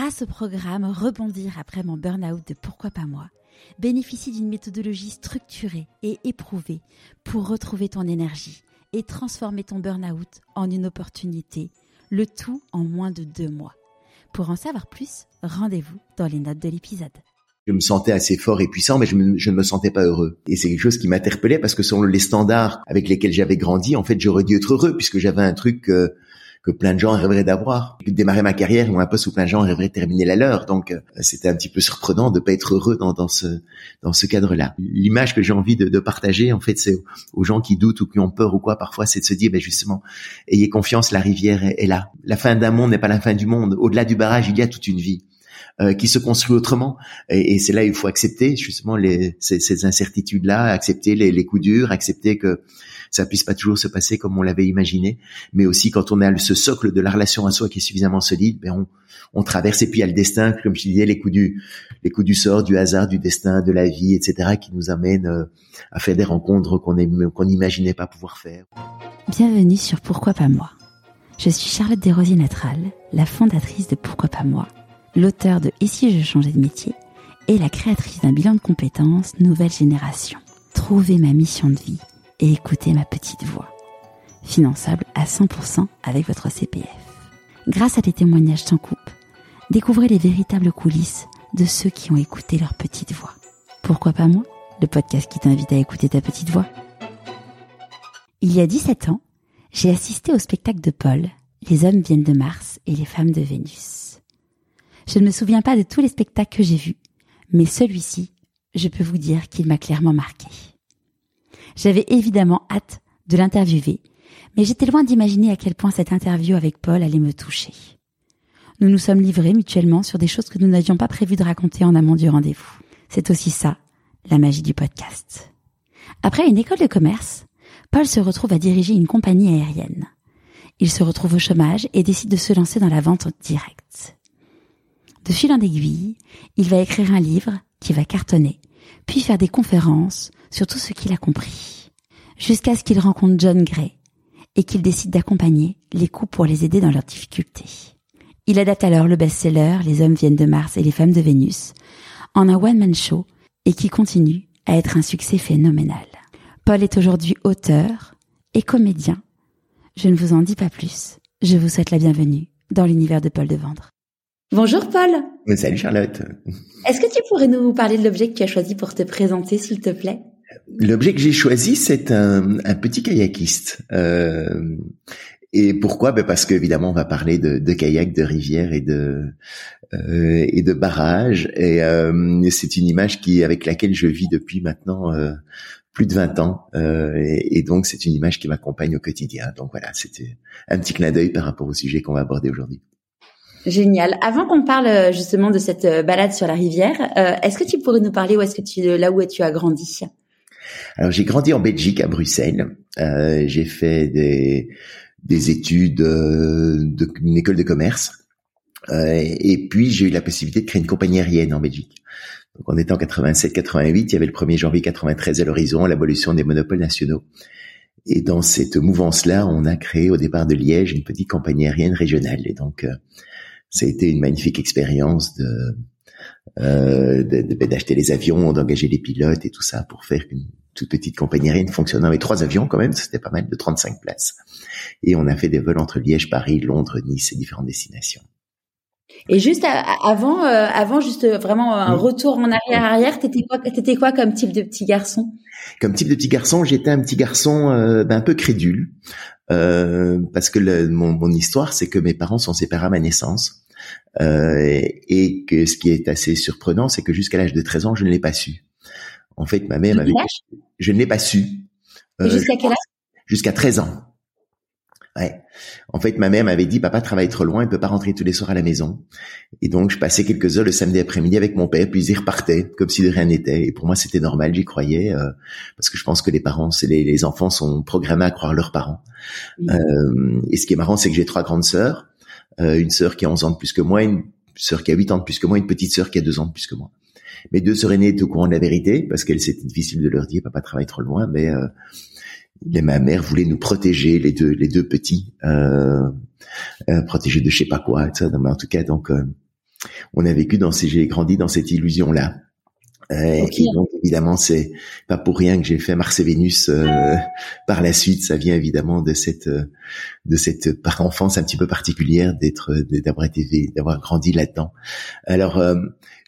grâce au programme Rebondir après mon burn-out de Pourquoi pas moi, bénéficie d'une méthodologie structurée et éprouvée pour retrouver ton énergie et transformer ton burn-out en une opportunité, le tout en moins de deux mois. Pour en savoir plus, rendez-vous dans les notes de l'épisode. Je me sentais assez fort et puissant, mais je, ne me sentais pas heureux. Et c'est quelque chose qui m'interpellait parce que selon les standards avec lesquels j'avais grandi, en fait, j'aurais dû être heureux puisque j'avais un truc euh, que plein de gens rêveraient d'avoir. Démarrer ma carrière ou un poste où plein de gens rêveraient de terminer la leur. Donc, euh, c'était un petit peu surprenant de pas être heureux dans, dans ce dans ce cadre-là. L'image que j'ai envie de, de, partager, en fait, c'est aux gens qui doutent ou qui ont peur ou quoi, parfois, c'est de se dire, ben justement, ayez confiance, la rivière est, là. La fin d'un monde n'est pas la fin du monde. Au-delà du barrage, il y a toute une vie. Euh, qui se construit autrement. Et, et c'est là il faut accepter justement les, ces, ces incertitudes-là, accepter les, les, coups durs, accepter que ça puisse pas toujours se passer comme on l'avait imaginé, mais aussi quand on a ce socle de la relation à soi qui est suffisamment solide, ben on, on traverse et puis il y a le destin, comme je disais, les coups du les coups du sort, du hasard, du destin, de la vie, etc., qui nous amènent euh, à faire des rencontres qu'on qu'on n'imaginait pas pouvoir faire. Bienvenue sur Pourquoi pas moi. Je suis Charlotte Desrosiers Natral, la fondatrice de Pourquoi pas moi, l'auteur de Et si je changeais de métier et la créatrice d'un bilan de compétences Nouvelle Génération. Trouver ma mission de vie et écoutez ma petite voix. Finançable à 100% avec votre CPF. Grâce à des témoignages sans coupe, découvrez les véritables coulisses de ceux qui ont écouté leur petite voix. Pourquoi pas moi Le podcast qui t'invite à écouter ta petite voix? Il y a 17 ans, j'ai assisté au spectacle de Paul, Les hommes viennent de Mars et les femmes de Vénus. Je ne me souviens pas de tous les spectacles que j'ai vus, mais celui-ci, je peux vous dire qu'il m'a clairement marqué. J'avais évidemment hâte de l'interviewer, mais j'étais loin d'imaginer à quel point cette interview avec Paul allait me toucher. Nous nous sommes livrés mutuellement sur des choses que nous n'avions pas prévu de raconter en amont du rendez-vous. C'est aussi ça, la magie du podcast. Après une école de commerce, Paul se retrouve à diriger une compagnie aérienne. Il se retrouve au chômage et décide de se lancer dans la vente directe. De fil en aiguille, il va écrire un livre qui va cartonner, puis faire des conférences sur tout ce qu'il a compris, jusqu'à ce qu'il rencontre John Gray et qu'il décide d'accompagner les couples pour les aider dans leurs difficultés. Il adapte alors le best-seller Les hommes viennent de Mars et les femmes de Vénus en un one-man show et qui continue à être un succès phénoménal. Paul est aujourd'hui auteur et comédien. Je ne vous en dis pas plus. Je vous souhaite la bienvenue dans l'univers de Paul de Vendre. Bonjour Paul. Salut Charlotte. Est-ce que tu pourrais nous parler de l'objet que tu as choisi pour te présenter, s'il te plaît? L'objet que j'ai choisi, c'est un, petit kayakiste. Euh, et pourquoi? Ben Parce qu'évidemment, on va parler de, de kayak, de rivière et de euh, et de barrage. Et euh, c'est une image qui avec laquelle je vis depuis maintenant euh, plus de 20 ans. Euh, et, et, donc, c'est une image qui m'accompagne au quotidien. Donc voilà, c'était un petit clin d'œil par rapport au sujet qu'on va aborder aujourd'hui. Génial. Avant qu'on parle justement de cette balade sur la rivière, est-ce que tu pourrais nous parler où est-ce que tu là où tu as grandi alors j'ai grandi en Belgique, à Bruxelles. Euh, j'ai fait des, des études euh, d'une école de commerce. Euh, et puis j'ai eu la possibilité de créer une compagnie aérienne en Belgique. Donc on était en 87-88, il y avait le 1er janvier 93 à l'horizon, l'abolition des monopoles nationaux. Et dans cette mouvance-là, on a créé au départ de Liège une petite compagnie aérienne régionale. Et donc, euh, ça a été une magnifique expérience de euh, d'acheter les avions, d'engager les pilotes et tout ça pour faire une toute petite compagnie aérienne fonctionnant avec trois avions quand même, c'était pas mal, de 35 places. Et on a fait des vols entre Liège, Paris, Londres, Nice et différentes destinations. Et juste avant, euh, avant juste vraiment un retour en arrière arrière, t'étais quoi, t'étais quoi comme type de petit garçon? Comme type de petit garçon, j'étais un petit garçon euh, ben, un peu crédule, euh, parce que le, mon, mon, histoire, c'est que mes parents sont séparés à ma naissance, et que ce qui est assez surprenant, c'est que jusqu'à l'âge de 13 ans, je ne l'ai pas su. En fait, ma mère m'avait je ne l'ai pas su. Euh, jusqu'à quel âge? Jusqu'à 13 ans. Ouais. En fait, ma mère m'avait dit, papa travaille trop loin, il peut pas rentrer tous les soirs à la maison. Et donc, je passais quelques heures le samedi après-midi avec mon père, puis il repartait comme si de rien n'était. Et pour moi, c'était normal, j'y croyais, euh, parce que je pense que les parents, c'est les, les, enfants sont programmés à croire leurs parents. Euh, et ce qui est marrant, c'est que j'ai trois grandes sœurs, euh, une sœur qui a 11 ans de plus que moi, une sœur qui a 8 ans de plus que moi, une petite sœur qui a 2 ans de plus que moi. Mes deux sœurs aînées étaient au courant de la vérité parce qu'elle c'était difficile de leur dire papa travaille trop loin, mais euh, ma mère voulait nous protéger les deux les deux petits, euh, euh, protéger de je sais pas quoi, ça. mais en tout cas donc euh, on a vécu dans ces, j'ai grandi dans cette illusion là. Euh, Et donc évidemment, c'est pas pour rien que j'ai fait Mars et Vénus euh, par la suite. Ça vient évidemment de cette de cette enfance un petit peu particulière d'être d'avoir été d'avoir grandi là-dedans. Alors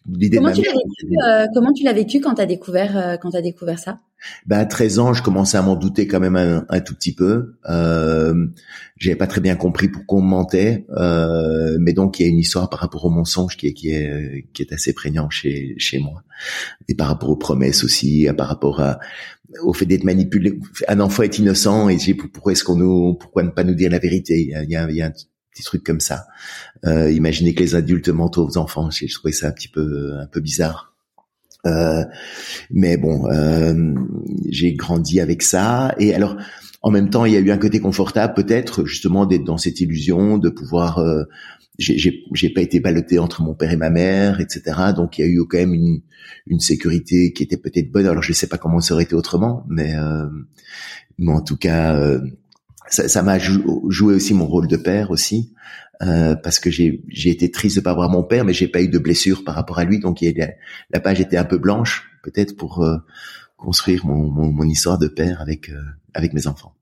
comment, tu vécu, euh, comment tu l'as vécu quand tu as découvert euh, quand as découvert ça? Bah, à 13 ans, je commençais à m'en douter quand même un, un tout petit peu. Euh, J'avais pas très bien compris pourquoi on mentait, euh, mais donc il y a une histoire par rapport au mensonge qui est qui est qui est assez prégnant chez chez moi, et par rapport aux promesses aussi, par rapport à, au fait d'être manipulé. Un enfant est innocent et pourquoi est-ce qu'on nous pourquoi ne pas nous dire la vérité? Il y a, il y a, il y a un petit truc comme ça. Euh, imaginez que les adultes mentent aux enfants. Je trouvais ça un petit peu un peu bizarre. Euh, mais bon, euh, j'ai grandi avec ça. Et alors, en même temps, il y a eu un côté confortable, peut-être justement d'être dans cette illusion de pouvoir. Euh, j'ai pas été ballotté entre mon père et ma mère, etc. Donc il y a eu quand même une, une sécurité qui était peut-être bonne. Alors je sais pas comment ça aurait été autrement, mais, euh, mais en tout cas, euh, ça m'a joué aussi mon rôle de père aussi. Euh, parce que j'ai été triste de pas avoir mon père, mais j'ai pas eu de blessure par rapport à lui, donc il la page était un peu blanche peut-être pour euh, construire mon, mon, histoire de père avec euh, avec mes enfants.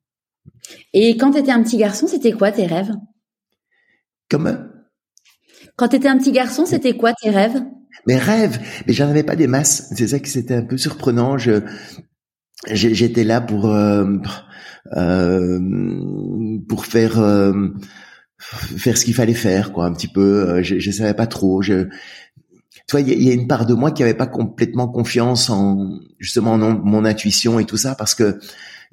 Et quand tu étais un petit garçon, c'était quoi tes rêves? Comment Quand tu étais un petit garçon, c'était quoi tes rêves? Mes rêves, mais j'en avais pas des masses. C'est ça qui c'était un peu surprenant. Je j'étais là pour pour faire faire ce qu'il fallait faire, quoi, un petit peu. Euh, je, je savais pas trop. Je, tu vois, il y, a une part de moi qui avait pas complètement confiance en justement en mon intuition et tout ça, parce que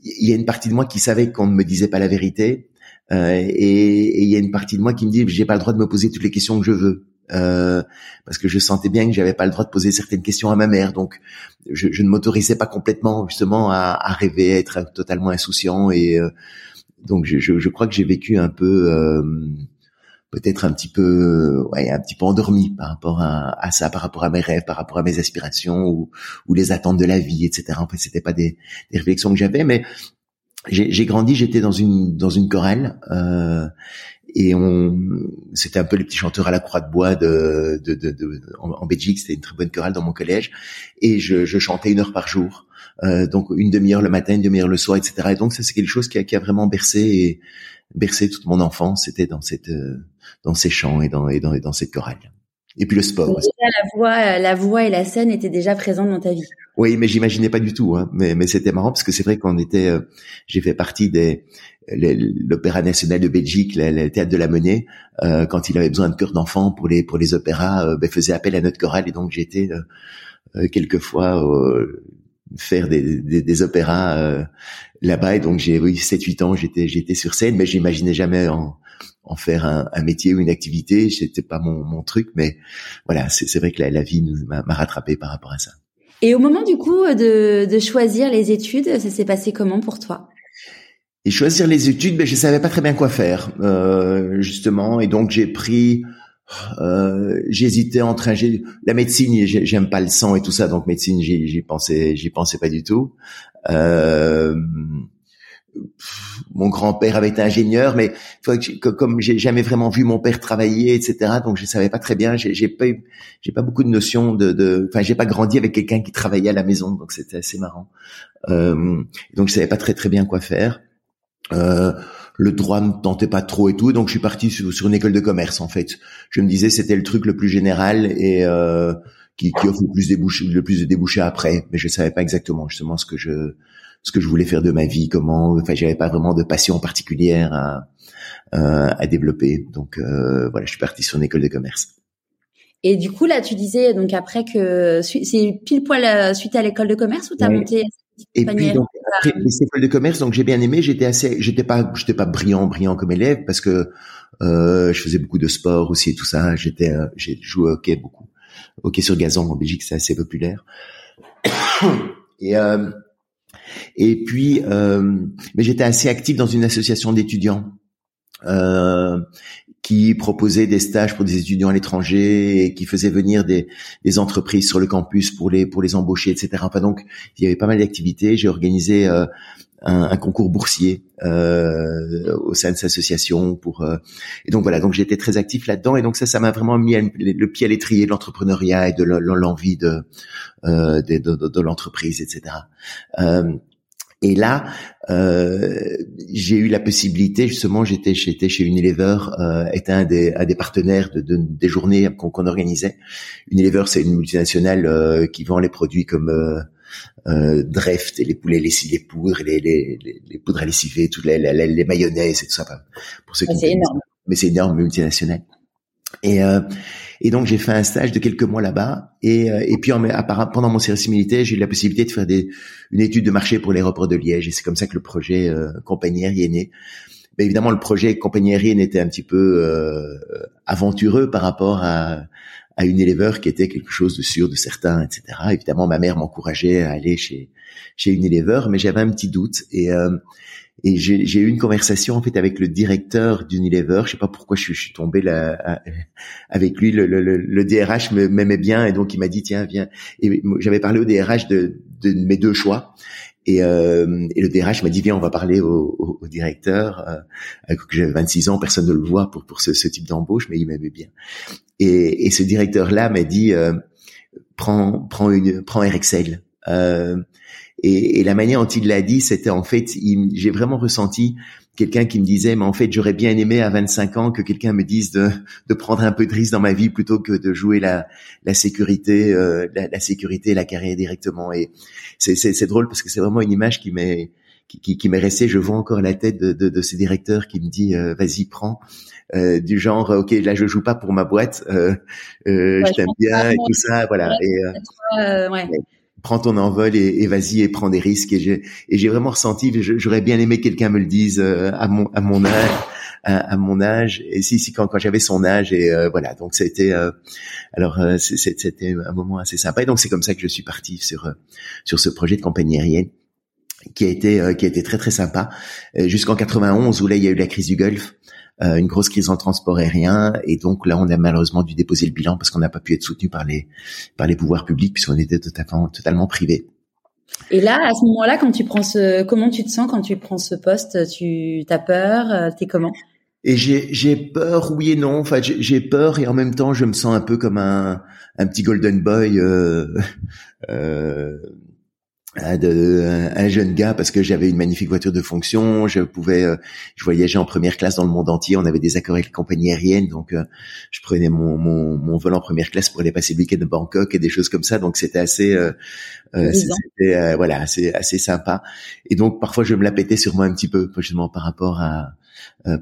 il y a une partie de moi qui savait qu'on ne me disait pas la vérité, euh, et il y a une partie de moi qui me dit j'ai pas le droit de me poser toutes les questions que je veux. Euh, parce que je sentais bien que j'avais pas le droit de poser certaines questions à ma mère, donc je, je ne m'autorisais pas complètement justement à, à, rêver, à être totalement insouciant. Et euh, donc je, je, je, crois que j'ai vécu un peu euh, peut-être un petit peu ouais un petit peu endormi par rapport à, à, ça par rapport à mes rêves par rapport à mes aspirations ou, ou les attentes de la vie etc en fait c'était pas des, des réflexions que j'avais mais j'ai grandi j'étais dans une dans une chorale euh, et on c'était un peu les petits chanteurs à la croix de bois de, de, de, de en, en, Belgique c'était une très bonne chorale dans mon collège et je, je chantais une heure par jour euh, donc une demi-heure le matin, une demi-heure le soir, etc. Et donc ça c'est quelque chose qui a, qui a, vraiment bercé et bercé toute mon enfance. C'était dans cette euh, dans ces chants et dans et dans, et dans cette chorale. Et puis le sport. aussi. la voix, la voix et la scène étaient déjà présentes dans ta vie. Oui, mais j'imaginais pas du tout. Hein. Mais, mais c'était marrant parce que c'est vrai qu'on était, euh, j'ai fait partie des l'Opéra national de Belgique, le, théâtre de la Monnaie, euh, quand il avait besoin de chœurs d'enfants pour les pour les opéras, ben, faisait appel à notre chorale. Et donc j'étais euh, quelquefois faire des, des, des opéras euh, là-bas. Et donc j'ai eu 7 8 ans j'étais j'étais sur scène mais j'imaginais jamais en, en faire un, un, métier ou une activité. C'était pas mon, mon truc mais voilà c'est vrai que la, la vie m'a rattrapé par rapport à ça. Et au moment du coup de, de choisir les études ça s'est passé comment pour toi? Et choisir les études ben je savais pas très bien quoi faire euh, justement et donc j'ai pris euh, j'hésitais entre la médecine, j'aime pas le sang et tout ça, donc médecine, j'y pensais, j'y pensais pas du tout. Euh, mon grand-père avait été ingénieur, mais comme j'ai jamais vraiment vu mon père travailler, etc., donc je savais pas très bien. J'ai pas, j'ai pas beaucoup de notions de, enfin, j'ai pas grandi avec quelqu'un qui travaillait à la maison, donc c'était assez marrant. Euh, donc je savais pas très très bien quoi faire. Euh, le droit ne tentait pas trop et tout, donc je suis parti sur, une école de commerce en fait. Je me disais c'était le truc le plus général et euh, qui, qui, offre le plus, débouché, le plus de débouchés après, mais je savais pas exactement justement ce que je ce que je voulais faire de ma vie, comment. Enfin, j'avais pas vraiment de passion particulière à, euh, à développer, donc euh, voilà, je suis parti sur une école de commerce. Et du coup, là, tu disais donc après que c'est pile poil euh, suite à l'école de commerce ou t'as monté et puis donc après les écoles de commerce, donc j'ai bien aimé. J'étais assez, j'étais pas, j'étais pas brillant, brillant comme élève parce que euh, je faisais beaucoup de sport aussi et tout ça. J'étais, euh, j'ai joué au hockey beaucoup, hockey sur gazon en Belgique, c'est assez populaire. et euh, et puis, euh, mais j'étais assez actif dans une association d'étudiants. Euh, qui proposait des stages pour des étudiants à l'étranger et qui faisait venir des, des, entreprises sur le campus pour les pour les embaucher, etc. Enfin donc il y avait pas mal d'activités. J'ai organisé euh, un, un concours boursier euh, au sein de cette association pour euh, et donc voilà donc j'étais très actif là-dedans et donc ça ça m'a vraiment mis le pied à l'étrier de l'entrepreneuriat et de l'envie de, euh, de, de, de l'entreprise etc et là, euh, j'ai eu la possibilité, justement, j'étais j'étais chez Unilever, euh, était un des, un des partenaires de, de des journées qu'on organisait. Unilever, c'est une multinationale euh, qui vend les produits comme euh, euh, Dreft et les poulets les, les poudres, les, les, les, poudres à lessiver, toutes les, les, les, mayonnaises et tout ça. Pour ceux qui c'est énorme. Mais c'est énorme, multinationale. Et, euh, et donc j'ai fait un stage de quelques mois là-bas. Et, euh, et puis en, pendant mon service militaire, j'ai eu la possibilité de faire des, une étude de marché pour l'aéroport de Liège. Et c'est comme ça que le projet euh, compagnie aérienne est né. Mais évidemment, le projet compagnie aérienne était un petit peu euh, aventureux par rapport à, à Unilever, qui était quelque chose de sûr, de certain, etc. Évidemment, ma mère m'encourageait à aller chez chez Unilever, mais j'avais un petit doute. Et euh, et j'ai eu une conversation en fait avec le directeur d'Unilever. Je sais pas pourquoi je, suis tombé là avec lui. Le, le, le DRH m'aimait bien et donc il m'a dit tiens viens. Et j'avais parlé au DRH de, de mes deux choix. Et, euh, et le DRH m'a dit viens on va parler au, au, au directeur. Euh, j'avais 26 ans, personne ne le voit pour pour ce, type d'embauche, mais il m'aimait bien. Et, et ce directeur là m'a dit euh, prends prends une prends Excel. Euh, et, et, la manière dont il l'a dit, c'était en fait, j'ai vraiment ressenti quelqu'un qui me disait, mais en fait, j'aurais bien aimé à 25 ans que quelqu'un me dise de, de, prendre un peu de risque dans ma vie plutôt que de jouer la, la sécurité, euh, la, la, sécurité la carrière directement. Et c'est drôle parce que c'est vraiment une image qui m'est qui, qui, qui m'est restée. Je vois encore la tête de, de, de ce directeur qui me dit, euh, vas-y, prends. Euh, du genre, ok, là, je joue pas pour ma boîte, euh, euh je t'aime bien et tout ça, voilà. Et, ouais prends ton envol et, vas-y et prends des risques. Et j'ai, et j'ai vraiment ressenti, j'aurais bien aimé que quelqu'un me le dise euh, à mon à mon âge, à, mon âge. Et si si quand quand j'avais son âge et euh, voilà. Donc c'était euh, alors c'était un moment assez sympa. Et donc c'est comme ça que je suis parti sur sur ce projet de compagnie aérienne qui a été qui a été très très sympa jusqu'en 91 où là il y a eu la crise du Golfe euh, une grosse crise en transport aérien et donc là on a malheureusement dû déposer le bilan parce qu'on n'a pas pu être soutenu par les par les pouvoirs publics puisqu'on était totalement totalement privé. Et là, à ce moment-là, quand tu prends ce, comment tu te sens quand tu prends ce poste? Tu as peur? Euh, T'es comment? Et j'ai j'ai peur, oui et non. Enfin, j'ai peur et en même temps, je me sens un peu comme un un petit golden boy. Euh, euh, de, un jeune gars parce que j'avais une magnifique voiture de fonction, je pouvais, euh, je voyageais en première classe dans le monde entier, on avait des accords avec les compagnies aériennes, donc euh, je prenais mon, mon, mon, vol en première classe pour aller passer le week-end de Bangkok et des choses comme ça, donc c'était assez, euh, c'était voilà, assez assez sympa. Et donc parfois je me la pétais sur moi un petit peu, justement par rapport à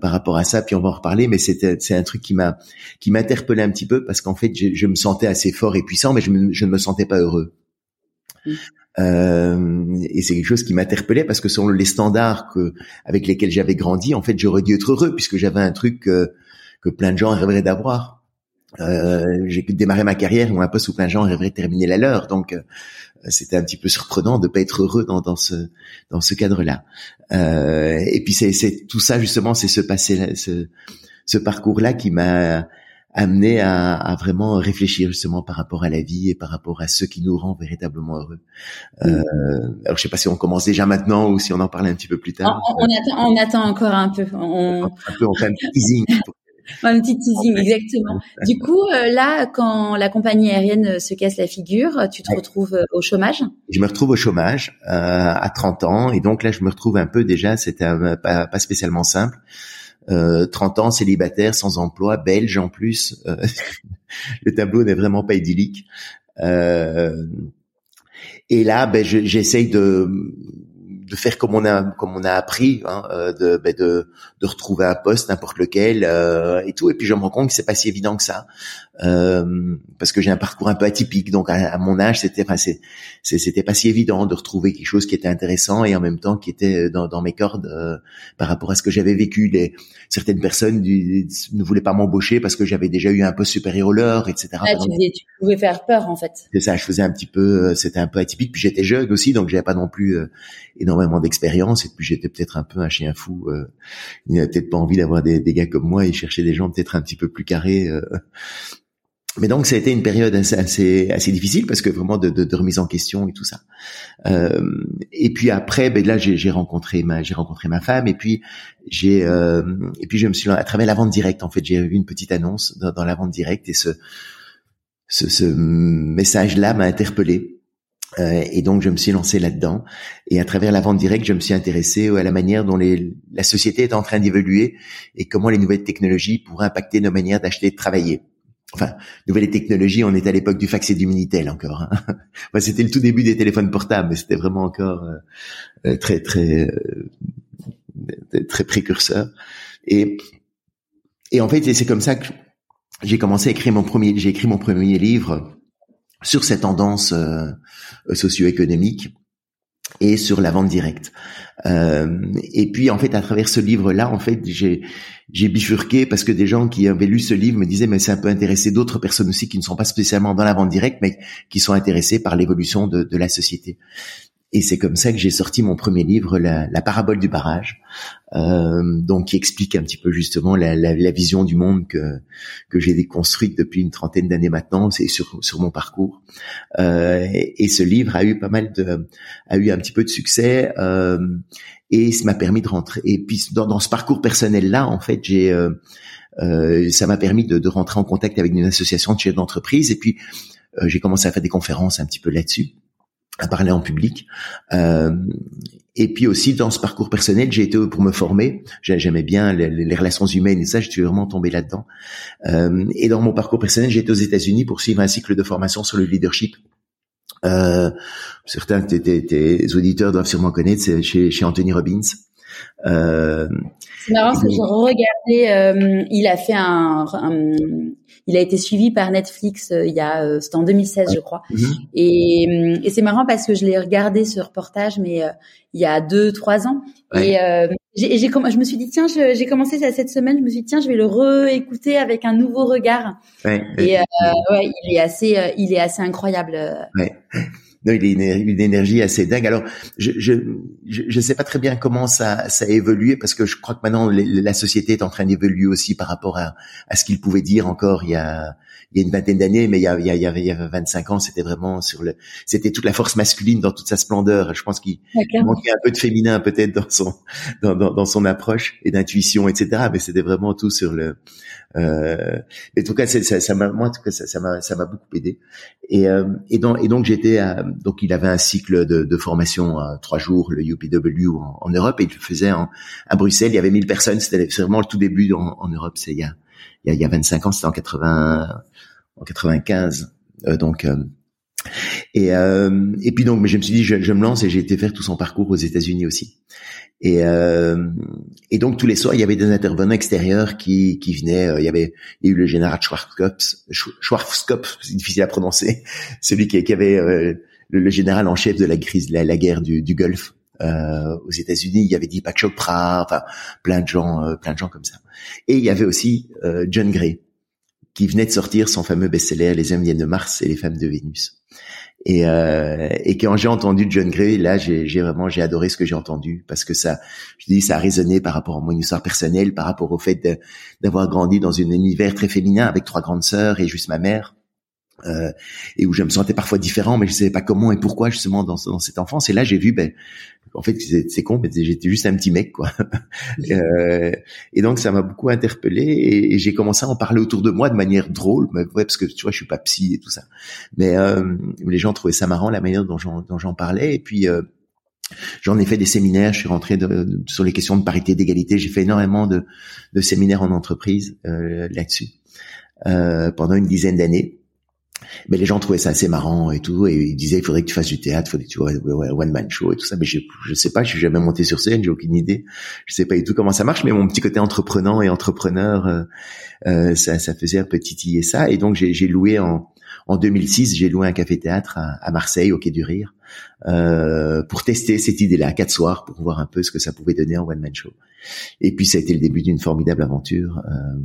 par rapport à ça, puis on va en reparler, mais c'était c'est un truc qui m'a qui m'interpellait un petit peu parce qu'en fait je, je, me sentais assez fort et puissant, mais je, je ne me sentais pas heureux. Mmh. Euh, et c'est quelque chose qui m'interpellait parce que selon les standards que, avec lesquels j'avais grandi, en fait, j'aurais dû être heureux puisque j'avais un truc que, que plein de gens rêveraient d'avoir. Euh, j'ai démarré ma carrière ou un poste où plein de gens rêveraient de terminer la leur. Donc, euh, c'était un petit peu surprenant de pas être heureux dans, dans ce dans ce cadre-là. Euh, et puis c'est tout ça justement, c'est ce passé, ce, ce parcours-là qui m'a amené à, à, vraiment réfléchir justement par rapport à la vie et par rapport à ce qui nous rend véritablement heureux. Euh, alors je sais pas si on commence déjà maintenant ou si on en parle un petit peu plus tard. On, attend, on attend encore un peu. On... Un peu, on fait un petit teasing. un petit teasing, exactement. Du coup, euh, là, quand la compagnie aérienne se casse la figure, tu te retrouves euh, au chômage? Je me retrouve au chômage euh, à 30 ans, et donc là, je me retrouve un peu déjà, c'était pas, pas spécialement simple. 30 euh, ans, célibataire, sans emploi, belge en plus. Euh, le tableau n'est vraiment pas idyllique. Euh, et là, ben, j'essaye de de faire comme on a comme on a appris, hein, euh, de, ben de, de retrouver un poste n'importe lequel euh, et tout. Et puis je me rends compte que c'est pas si évident que ça, euh, parce que j'ai un parcours un peu atypique. Donc à, mon âge, c'était enfin c'était pas si évident de retrouver quelque chose qui était intéressant et en même temps qui était dans, dans mes cordes euh, par rapport à ce que j'avais vécu. Les, certaines personnes du, ne voulaient pas m'embaucher parce que j'avais déjà eu un poste supérieur au leur, etc. Ah, tu, tu, pouvais faire peur en fait. C'est ça, je faisais un petit peu, euh, c'était un peu atypique. Puis j'étais jeune aussi, donc j'avais pas non plus énormément d'expérience et puis j'étais peut-être un peu un chien fou. Euh, il n'avait peut-être pas envie d'avoir des, des, gars comme moi et chercher des gens peut-être un petit peu plus carrés. Mais donc ça a été une période assez assez, difficile parce que vraiment de, de, de, remise en question et tout ça. Euh, et puis après, ben là j'ai rencontré ma j'ai rencontré ma femme et puis j'ai euh, et puis je me suis à travers la vente directe en fait j'ai vu une petite annonce dans, dans la vente directe et ce ce, ce message là m'a interpellé. Euh, et donc je me suis lancé là-dedans. Et à travers la vente directe, je me suis intéressé à la manière dont les, la société est en train d'évoluer et comment les nouvelles technologies pourraient impacter nos manières d'acheter et de travailler enfin, nouvelles technologies, on est à l'époque du fax et du Minitel encore. Hein. c'était le tout début des téléphones portables, mais c'était vraiment encore euh, euh, très très euh, très précurseur. Et et en fait, c'est comme ça que j'ai commencé à écrire mon premier, j'ai écrit mon premier livre sur ces tendances socio-économiques et sur la vente directe. Euh, et puis en fait, à travers ce livre-là, en fait, j'ai j'ai bifurqué parce que des gens qui avaient lu ce livre me disaient mais ça peut intéresser d'autres personnes aussi qui ne sont pas spécialement dans la vente directe, mais qui sont intéressées par l'évolution de, de la société. Et c'est comme ça que j'ai sorti mon premier livre, la, la parabole du barrage, euh, donc qui explique un petit peu justement la, la, la vision du monde que que j'ai déconstruite depuis une trentaine d'années maintenant, c'est sur sur mon parcours. Euh, et, ce livre a eu pas mal de a eu un petit peu de succès euh, et ça m'a permis de rentrer. Et puis dans, dans ce parcours personnel là, en fait, j'ai euh, euh, ça m'a permis de, de, rentrer en contact avec une association de chefs d'entreprise et puis euh, j'ai commencé à faire des conférences un petit peu là-dessus à parler en public. Euh, et puis aussi dans ce parcours personnel, j'ai été pour me former. J'aimais bien les, relations humaines et ça, je suis vraiment tombé là-dedans. Euh, et dans mon parcours personnel, j'ai été aux États-Unis pour suivre un cycle de formation sur le leadership. Euh, certains tes, tes, auditeurs doivent sûrement connaître, c'est chez, chez Anthony Robbins. Euh, c'est marrant parce que j'ai regardé, euh, il a fait un, il a été suivi par Netflix euh, il y a, euh, c'était en 2016 je crois. Mhm. Et, et c'est marrant parce que je l'ai regardé ce reportage, mais il y a deux trois ans. Et j'ai, j'ai, je me suis dit tiens, j'ai commencé ça cette semaine, je me suis dit tiens, je vais le réécouter avec un nouveau regard. Ouais, et ouais, il est assez, il est assez incroyable. Ouais non, il a une, énergie assez dingue. Alors, je je je, sais pas très bien comment ça ça a évolué parce que je crois que maintenant la société est en train d'évoluer aussi par rapport à à ce qu'il pouvait dire encore il y a il y a une vingtaine d'années, mais il y, a, il, y a, il, y avait, il y avait 25 ans, c'était vraiment sur le, c'était toute la force masculine dans toute sa splendeur. Je pense qu'il manquait un peu de féminin peut-être dans son, dans, dans, dans, son approche et d'intuition, etc. Mais c'était vraiment tout sur le. Euh, en tout cas, ça, ça m'a, moi, en tout cas, ça m'a, ça m'a beaucoup aidé. Et, euh, et, donc, et donc j'étais, donc il avait un cycle de, de formation à trois jours, le UPW en, Europe, et il le faisait en, à Bruxelles. Il y avait 1000 personnes. C'était vraiment le tout début en, en Europe. C'est il y a il y a, il y a 25 ans, c'était en 80, en 95. Euh, donc euh, et euh, et puis donc, mais je me suis dit, je, je me lance et j'ai été faire tout son parcours aux États-Unis aussi. Et euh, et donc tous les soirs, il y avait des intervenants extérieurs qui qui venaient. il y avait il y a eu le général Schwarzkopf, Schwarzkopf, c'est difficile à prononcer, celui qui, qui avait le, général en chef de la crise, la, la guerre du, du Golfe. Euh, aux États-Unis, il y avait Deepak Chopra, enfin plein de gens, plein de gens comme ça. Et il y avait aussi John Gray, qui venait de sortir son fameux best-seller Les hommes viennent de Mars et les femmes de Vénus. Et, euh, et quand j'ai entendu John Gray, là, j'ai vraiment j'ai adoré ce que j'ai entendu parce que ça, je dis, ça a résonné par rapport à mon histoire personnelle, par rapport au fait d'avoir grandi dans un univers très féminin avec trois grandes sœurs et juste ma mère. Euh, et où je me sentais parfois différent, mais je savais pas comment et pourquoi justement dans, dans cette enfance. Et là, j'ai vu, ben, en fait, c'est con, mais j'étais juste un petit mec, quoi. euh, et donc, ça m'a beaucoup interpellé et, j'ai commencé à en parler autour de moi de manière drôle, mais, ouais, parce que tu vois, je suis pas psy et tout ça. Mais euh, les gens trouvaient ça marrant la manière dont j'en parlais. Et puis, euh, J'en ai fait des séminaires, je suis rentré de, sur les questions de parité, d'égalité. J'ai fait énormément de, de séminaires en entreprise euh, là-dessus euh, pendant une dizaine d'années mais les gens trouvaient ça assez marrant et tout, et ils disaient il faudrait que tu fasses du théâtre, il faudrait que tu vois one man show et tout ça. Mais je, je sais pas, je suis jamais monté sur scène, j'ai aucune idée, je sais pas du tout comment ça marche. Mais mon petit côté entreprenant et entrepreneur, euh, euh ça, ça faisait un peu titiller ça. Et donc j'ai loué en en 2006, j'ai loué un café théâtre à, à, Marseille, au Quai du Rire, euh, pour tester cette idée-là, quatre soirs, pour voir un peu ce que ça pouvait donner en one man show. Et puis ça a été le début d'une formidable aventure. Euh,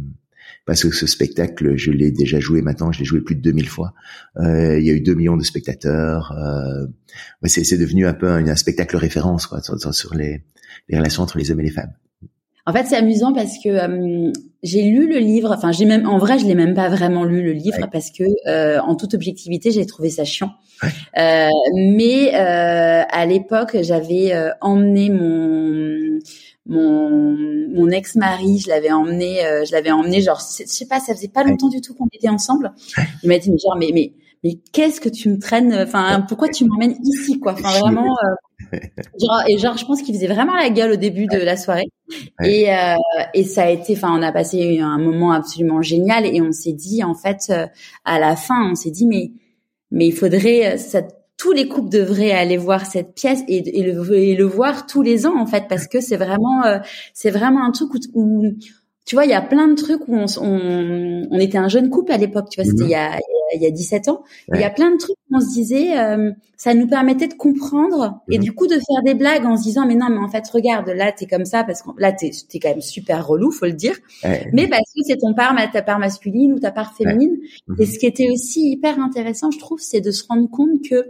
parce que ce spectacle, je l'ai déjà joué maintenant, je l'ai joué plus de 2000 fois. Euh, il y a eu 2 millions de spectateurs. Euh, c'est devenu un peu un, spectacle référence quoi, sur, les, les, relations entre les hommes et les femmes. En fait, c'est amusant parce que euh, j'ai lu le livre. Enfin, j'ai même, en vrai, je l'ai même pas vraiment lu le livre parce que, euh, en toute objectivité, j'ai trouvé ça chiant. Euh, mais euh, à l'époque, j'avais euh, emmené mon mon, mon ex-mari, je l'avais emmené, je l'avais emmené, genre, je sais pas, ça faisait pas longtemps du tout qu'on était ensemble. Il m'a dit, genre, mais mais mais qu'est-ce que tu me traînes Enfin, pourquoi tu m'emmènes ici, quoi? Enfin, vraiment. Euh, genre, et genre, je pense qu'il faisait vraiment la gueule au début de la soirée. Et euh, et ça a été, enfin, on a passé un moment absolument génial. Et on s'est dit, en fait, euh, à la fin, on s'est dit, mais mais il faudrait, ça, tous les couples devraient aller voir cette pièce et, et, le, et le voir tous les ans, en fait, parce que c'est vraiment, c'est vraiment un truc où, où tu vois, il y a plein de trucs où on, on, on était un jeune couple à l'époque, tu vois, c'était il y a, il y a 17 ans. Il y a plein de trucs où on se disait, euh, ça nous permettait de comprendre et mhm. du coup de faire des blagues en se disant, mais non, mais en fait, regarde, là, t'es comme ça parce que là, t'es es quand même super relou, faut le dire. Mais parce que c'est ton part, ta part masculine ou ta part féminine. Et ce qui était aussi hyper intéressant, je trouve, c'est de se rendre compte que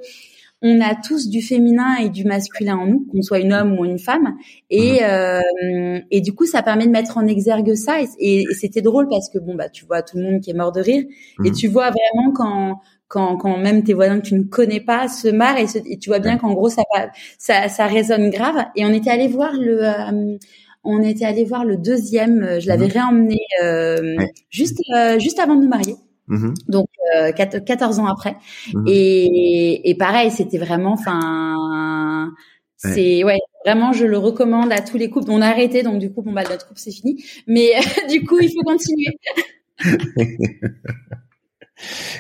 on a tous du féminin et du masculin en nous, qu'on soit une homme ou une femme, et mhm. euh, et du coup ça permet de mettre en exergue ça. Et, c'était drôle parce que bon bah tu vois tout le monde qui est mort de rire, et mhm. tu vois vraiment quand quand, quand même tes voisins que tu ne connais pas se marrent et, tu vois bien qu'en gros ça, ça ça résonne grave. Et on était allé voir le euh, on était allé voir le deuxième. Je l'avais mhm. réemmené euh, juste juste avant de nous marier. Mm-hmm. Donc euh, 14 ans après. Mm-hmm. Et, et pareil, c'était vraiment, enfin, c'est ouais. vraiment, je le recommande à tous les couples. On a arrêté, donc du coup, bon bah notre couple c'est fini. Mais du coup, il faut continuer.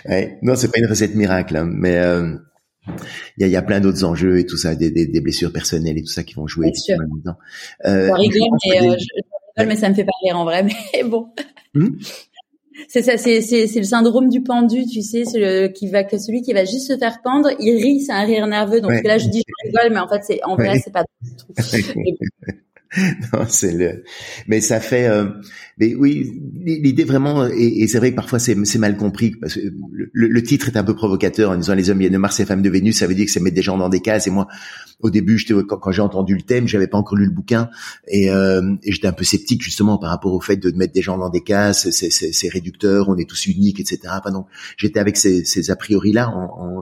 ouais. Non, c'est pas une recette miracle, hein, mais euh, il y, a, y a plein d'autres enjeux et tout ça, des, des, des, blessures personnelles et tout ça qui vont jouer. Bien sûr. Euh, rigole, mais, euh, je, mais ça me fait pas rire en vrai. Mais bon. Hmm c'est ça, c'est c'est le syndrome du pendu, tu sais, c'est le qui va que celui qui va juste se faire pendre, il rit, c'est un rire nerveux. Donc là, je dis je rigole, mais en fait, c'est en vrai, c'est pas non, c'est le. Mais ça fait. Euh... Mais oui, l'idée vraiment, et, c'est vrai que parfois c'est mal compris parce que le, titre est un peu provocateur en disant les hommes viennent de Mars et les femmes de Vénus. Ça veut dire que c'est mettre des gens dans des cases. Et moi, au début, quand, quand j'ai entendu le thème, j'avais pas encore lu le bouquin et, euh, j'étais un peu sceptique justement par rapport au fait de mettre des gens dans des cases. C'est réducteur, on est tous uniques, etc. Enfin, donc j'étais avec ces, ces a priori là,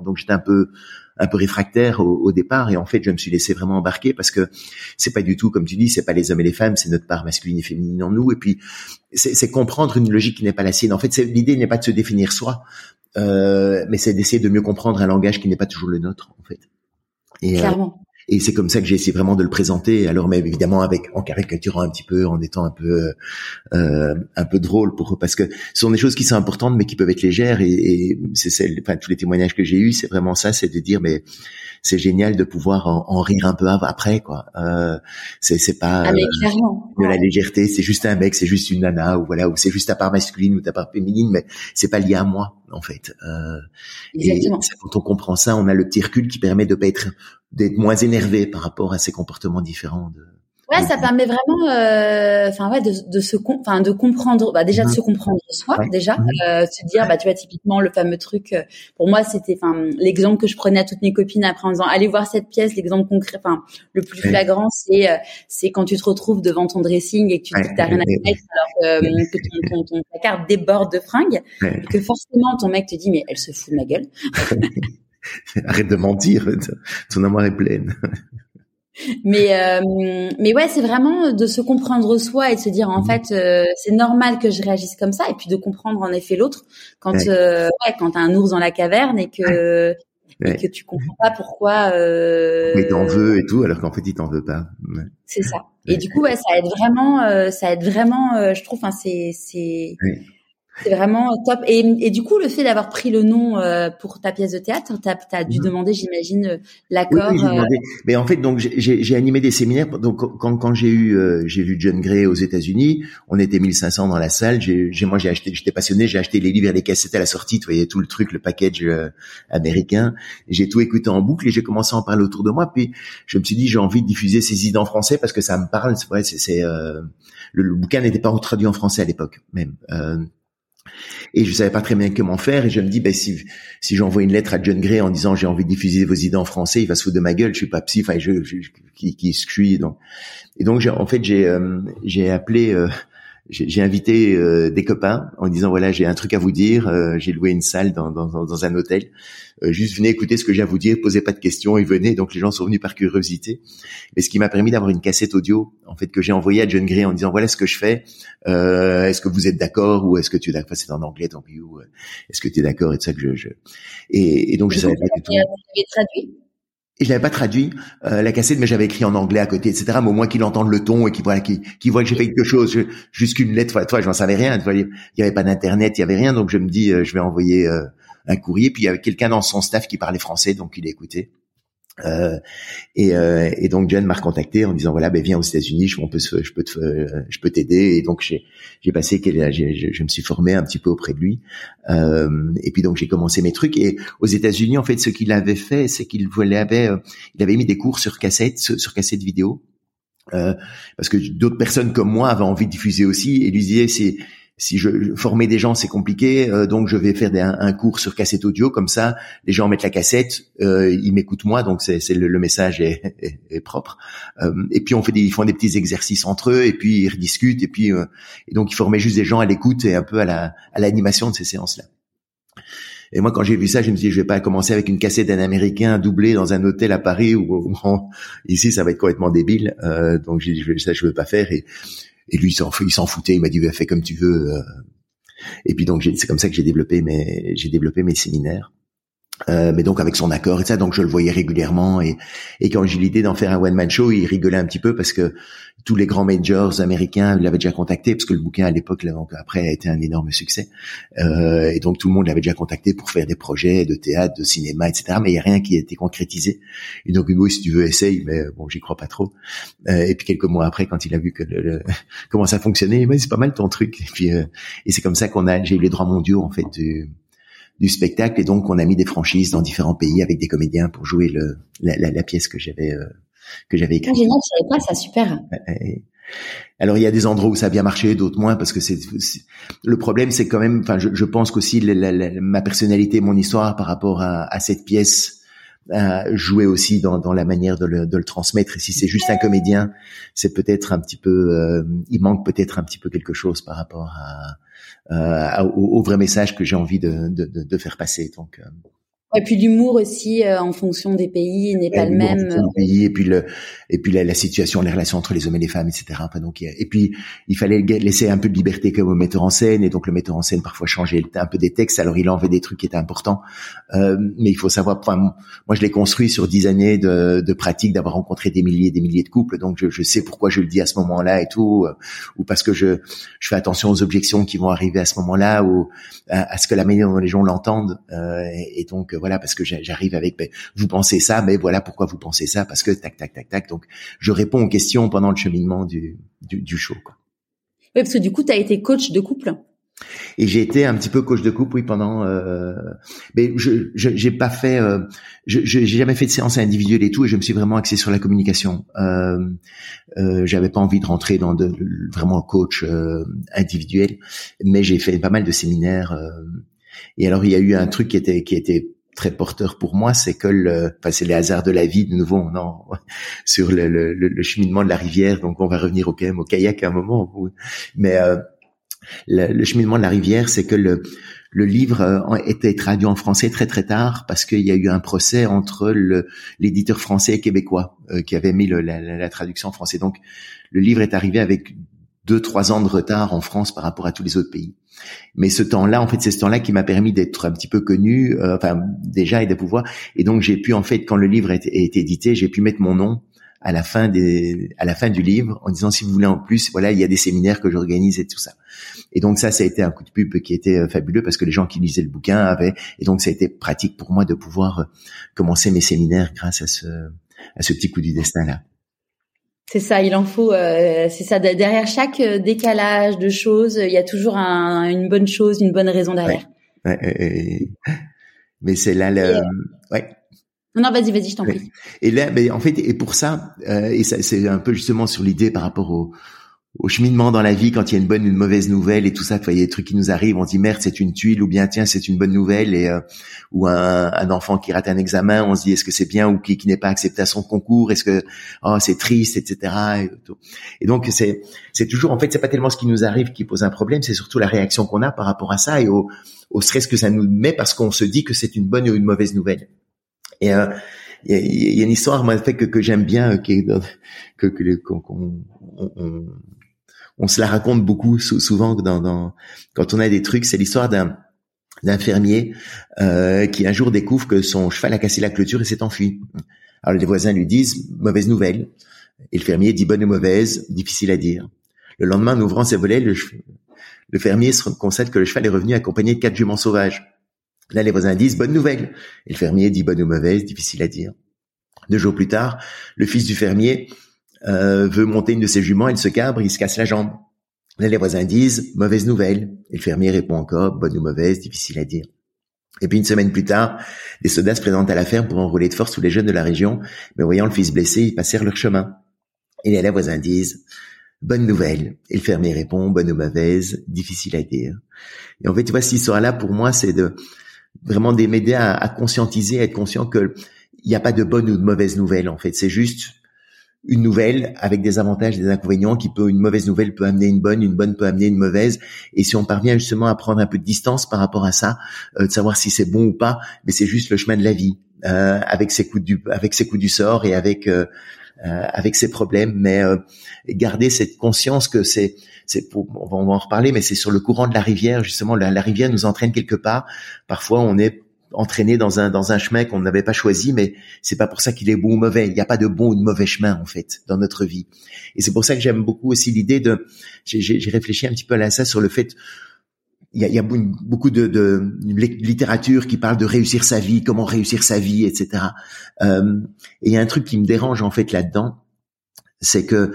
donc j'étais un peu un peu réfractaire au, départ. Et en fait je me suis laissé vraiment embarquer parce que c'est pas du tout comme tu dis c'est pas les hommes et les femmes c'est notre part masculine et féminine en nous. Et puis c'est comprendre une logique qui n'est pas la sienne. En fait l'idée n'est pas de se définir soi euh, mais c'est d'essayer de mieux comprendre un langage qui n'est pas toujours le nôtre en fait. Et, euh, Clairement. Et c'est comme ça que j'ai essayé vraiment de le présenter. Alors, mais évidemment avec en caricaturant un petit peu, en étant un peu euh, un peu drôle pour parce que ce sont des choses qui sont importantes, mais qui peuvent être légères. Et, et c'est enfin tous les témoignages que j'ai eus, c'est vraiment ça, c'est de dire mais c'est génial de pouvoir en, rire un peu après quoi. Euh, c'est c'est pas ah, euh, de la légèreté, c'est juste un mec, c'est juste une nana ou voilà ou c'est juste ta part masculine ou ta part féminine, mais c'est pas lié à moi en fait. Euh, et quand on comprend ça, on a le petit recul qui permet de pas être d'être moins énervé par rapport à ces comportements différents de Ouais, ça permet vraiment, euh, enfin ouais, de, de se, enfin de comprendre, bah déjà de se comprendre soi, déjà, euh, se dire, bah tu vois typiquement le fameux truc. Euh, pour moi, c'était, enfin l'exemple que je prenais à toutes mes copines après en disant, allez voir cette pièce. L'exemple concret, enfin le plus flagrant, c'est c'est quand tu te retrouves devant ton dressing et que tu dis que t'as rien à mettre alors que, ton, ton, placard déborde de fringues, et que forcément ton mec te dit, mais elle se fout de ma gueule. Arrête de mentir, ton amour est pleine mais euh, mais ouais, c'est vraiment de se comprendre soi et de se dire en mhm. fait euh, c'est normal que je réagisse comme ça et puis de comprendre en effet l'autre quand ouais. Euh, ouais, quand t'as un ours dans la caverne et que et que tu comprends pas pourquoi euh... mais t'en veux et tout alors qu'en fait il t'en veut pas. C'est ça. Et du coup ouais, ça aide vraiment ça aide vraiment je trouve enfin c'est c'est c'est vraiment top. Et, et, du coup, le fait d'avoir pris le nom euh, pour ta pièce de théâtre, t'as as dû mhm. demander, j'imagine, euh, l'accord. Oui, euh, Mais en fait, donc j'ai animé des séminaires. Donc quand, quand j'ai eu, j'ai vu John Gray aux États-Unis, on était 1500 dans la salle. J'ai, moi, j'ai acheté, j'étais passionné, j'ai acheté les livres et les cassettes à la sortie. Tu voyais tout le truc, le package américain. J'ai tout écouté en boucle et j'ai commencé à en parler autour de moi. Puis je me suis dit, j'ai envie de diffuser ces idées en français parce que ça me parle. C'est vrai, c'est le, le, bouquin n'était pas traduit en français à l'époque même. Et je savais pas très bien comment faire. Et je me dis, ben si si j'envoie une lettre à John Gray en disant j'ai envie de diffuser vos idées en français, il va se foutre de ma gueule. Je suis pas psy. Enfin, je, je, qui, qui je suis donc. Et donc en fait j'ai euh, j'ai appelé euh, j'ai invité euh, des copains en disant voilà j'ai un truc à vous dire, euh, j'ai loué une salle dans, dans, dans un hôtel, euh, juste venez écouter ce que j'ai à vous dire, posez pas de questions et venez. Donc les gens sont venus par curiosité, mais ce qui m'a permis d'avoir une cassette audio en fait que j'ai envoyée à John Gray en disant voilà ce que je fais, est-ce que vous êtes d'accord ou est-ce que tu es d'accord, c'est en anglais tant pis ou est-ce que tu es d'accord et tout ça que je, je... Et, et, donc je savais pas du tout. traduit et je l'avais pas traduit euh, la cassette, mais j'avais écrit en anglais à côté, etc. Mais au moins qu'il entende le ton et qu'il voit qu'il voit que j'ai fait quelque chose, jusqu'une lettre. Toi, j'en savais rien. il y avait pas d'internet, il y avait rien. Donc je me dis, euh, je vais envoyer euh, un courrier. Puis il y avait quelqu'un dans son staff qui parlait français, donc il écoutait. Euh, et, euh, et, donc John m'a recontacté en disant voilà ben viens aux États-Unis je, peux je peux je peux t'aider. Et donc j'ai j'ai passé je, je me suis formé un petit peu auprès de lui. Euh, et puis donc j'ai commencé mes trucs. Et aux États-Unis en fait ce qu'il avait fait c'est qu'il avait euh, il avait mis des cours sur cassette sur cassette vidéo. Euh, parce que d'autres personnes comme moi avaient envie de diffuser aussi. Et lui disait c'est si je, formais des gens, c'est compliqué, euh, donc je vais faire un, cours sur cassette audio, comme ça, les gens mettent la cassette, euh, ils m'écoutent moi, donc c'est, le, message est, est, propre. Euh, et puis on fait des, ils font des petits exercices entre eux, et puis ils rediscutent, et puis et donc ils formaient juste des gens à l'écoute et un peu à la à l'animation de ces séances-là. Et moi, quand j'ai vu ça, je me suis dit, je vais pas commencer avec une cassette d'un Américain doublée dans un hôtel à Paris ou ici, ça va être complètement débile. donc j'ai dit, ça, je veux pas faire. Et et lui, il s'en foutait. Il m'a dit, fais comme tu veux. Euh. Et puis donc, c'est comme ça que j'ai développé mes, j'ai développé mes séminaires. Euh, mais donc avec son accord et ça, donc je le voyais régulièrement et, et quand j'ai l'idée d'en faire un one man show, il rigolait un petit peu parce que tous les grands majors américains l'avaient déjà contacté parce que le bouquin à l'époque, après, a été un énorme succès. Euh, et donc tout le monde l'avait déjà contacté pour faire des projets de théâtre, de cinéma, etc. Mais il y a rien qui a été concrétisé. Et donc Hugo, si tu veux, essaye, mais bon, j'y crois pas trop. Euh, et puis quelques mois après, quand il a vu que le, comment ça fonctionnait, il m'a dit c'est pas mal ton truc. Et puis euh, et c'est comme ça qu'on a, j'ai eu les droits mondiaux en fait du, du spectacle et donc on a mis des franchises dans différents pays avec des comédiens pour jouer le, la, la, la pièce que j'avais euh, que j'avais. Ah, génial, je savais pas ça, super. Alors il y a des endroits où ça a bien marché, d'autres moins, parce que c'est le problème, c'est quand même. Enfin, je, je pense qu'aussi ma personnalité, mon histoire par rapport à, à cette pièce euh, jouer aussi dans, dans la manière de le, de le transmettre. Et si c'est juste un comédien, c'est peut-être un petit peu, euh, il manque peut-être un petit peu quelque chose par rapport à, au, au, vrai message que j'ai envie de, de, de, faire passer. Donc, euh, et puis l'humour aussi euh, en fonction des pays n'est pas le même. Pays, et puis le et puis la, la, situation, les relations entre les hommes et les femmes, etc. donc et puis il fallait laisser un peu de liberté comme au metteur en scène et donc le metteur en scène parfois changeait un peu des textes. Alors il enlevait des trucs qui étaient importants, euh, mais il faut savoir. Enfin, moi je l'ai construit sur dix années de, de pratique, d'avoir rencontré des milliers et des milliers de couples, donc je, je, sais pourquoi je le dis à ce moment-là et tout, euh, ou parce que je je fais attention aux objections qui vont arriver à ce moment-là ou à, à ce que la manière dont les gens l'entendent euh, et, et donc voilà, parce que j'arrive avec, ben, vous pensez ça, mais voilà pourquoi vous pensez ça, parce que tac, tac, tac, tac. Donc, je réponds aux questions pendant le cheminement du, du, du show. Quoi. Oui, parce que du coup, tu as été coach de couple. Et j'ai été un petit peu coach de couple, oui, pendant. Euh, mais je j'ai pas fait, euh, je j'ai jamais fait de séance individuelle et tout, et je me suis vraiment axé sur la communication. Euh, euh, J'avais pas envie de rentrer dans de vraiment coach euh, individuel, mais j'ai fait pas mal de séminaires. Euh, et alors il y a eu un truc qui était qui était très porteur pour moi, c'est que le, enfin c'est les hasards de la vie de nouveau, non, sur le, le, le, cheminement de la rivière. Donc on va revenir au, quand même au kayak à un moment, mais euh, le, cheminement de la rivière, c'est que le, le livre euh, était traduit en français très très tard parce qu'il y a eu un procès entre l'éditeur français et québécois euh, qui avait mis la, la, la, traduction en français. Donc le livre est arrivé avec deux trois ans de retard en France par rapport à tous les autres pays. Mais ce temps-là, en fait, c'est ce temps-là qui m'a permis d'être un petit peu connu, euh, enfin déjà et de pouvoir. Et donc j'ai pu en fait, quand le livre a été, édité, j'ai pu mettre mon nom à la fin des, à la fin du livre en disant si vous voulez en plus, voilà, il y a des séminaires que j'organise et tout ça. Et donc ça, ça a été un coup de pub qui était euh, fabuleux parce que les gens qui lisaient le bouquin avaient, et donc ça a été pratique pour moi de pouvoir euh, commencer mes séminaires grâce à ce, à ce petit coup du destin là. C'est ça, il en faut. Euh, c'est ça. Derrière chaque euh, décalage de choses, il y a toujours un, une bonne chose, une bonne raison derrière. Ouais, mais c'est là le. Euh, ouais. Non, vas-y, vas-y, je t'en prie. Et là, mais en fait, et pour ça, euh, et ça, c'est un peu justement sur l'idée par rapport au, au cheminement dans la vie quand il y a une bonne une mauvaise nouvelle et tout ça. Tu vois, il y a des trucs qui nous arrivent, on dit merde, c'est une tuile ou bien tiens, c'est une bonne nouvelle et euh, ou un, un, enfant qui rate un examen, on se dit est-ce que c'est bien ou qui, qui n'est pas accepté à son concours, est-ce que oh c'est triste, etc. Et, donc c'est c'est toujours en fait c'est pas tellement ce qui nous arrive qui pose un problème, c'est surtout la réaction qu'on a par rapport à ça et au, au stress que ça nous met parce qu'on se dit que c'est une bonne ou une mauvaise nouvelle. Et euh, il y, a une histoire moi fait que, que j'aime bien qui est que que qu'on on, on se la raconte beaucoup souvent dans, quand on a des trucs. C'est l'histoire d'un d'un fermier euh, qui un jour découvre que son cheval a cassé la clôture et s'est enfui. Alors les voisins lui disent mauvaise nouvelle. Et le fermier dit bonne ou mauvaise, difficile à dire. Le lendemain, en ouvrant ses volets, le, le fermier se constate que le cheval est revenu accompagné de quatre juments sauvages. Là, les voisins disent bonne nouvelle. Et le fermier dit bonne ou mauvaise, difficile à dire. Deux jours plus tard, le fils du fermier euh, veut monter une de ses juments, elle se cabre, il se casse la jambe. Là, les voisins disent mauvaise nouvelle. Et le fermier répond encore bonne ou mauvaise, difficile à dire. Et puis une semaine plus tard, des soldats se présentent à la ferme pour enrôler de force tous les jeunes de la région, mais voyant le fils blessé, ils passèrent leur chemin. Et les voisins disent bonne nouvelle. Et le fermier répond bonne ou mauvaise, difficile à dire. Et en fait, tu vois, cette histoire-là, pour moi, c'est de vraiment m'aider à, à conscientiser, à être conscient que il n'y a pas de bonne ou de mauvaise nouvelle. En fait, c'est juste une nouvelle avec des avantages et des inconvénients qui peut une mauvaise nouvelle peut amener une bonne une bonne peut amener une mauvaise. Et si on parvient justement à prendre un peu de distance par rapport à ça euh, de savoir si c'est bon ou pas mais c'est juste le chemin de la vie euh, avec ses coups du avec ses coups du sort et avec euh, euh avec ses problèmes. Mais euh, garder cette conscience que c'est c'est on va, en reparler mais c'est sur le courant de la rivière justement la rivière nous entraîne quelque part. Parfois on est entraîné dans un dans un chemin qu'on n'avait pas choisi, mais c'est pas pour ça qu'il est bon ou mauvais. Il n'y a pas de bon ou de mauvais chemin en fait dans notre vie. Et c'est pour ça que j'aime beaucoup aussi l'idée de. J'ai réfléchi un petit peu à ça sur le fait. Il y a, il y a beaucoup de, de, littérature qui parle de réussir sa vie, comment réussir sa vie, etc. Euh, et il y a un truc qui me dérange en fait là-dedans, c'est que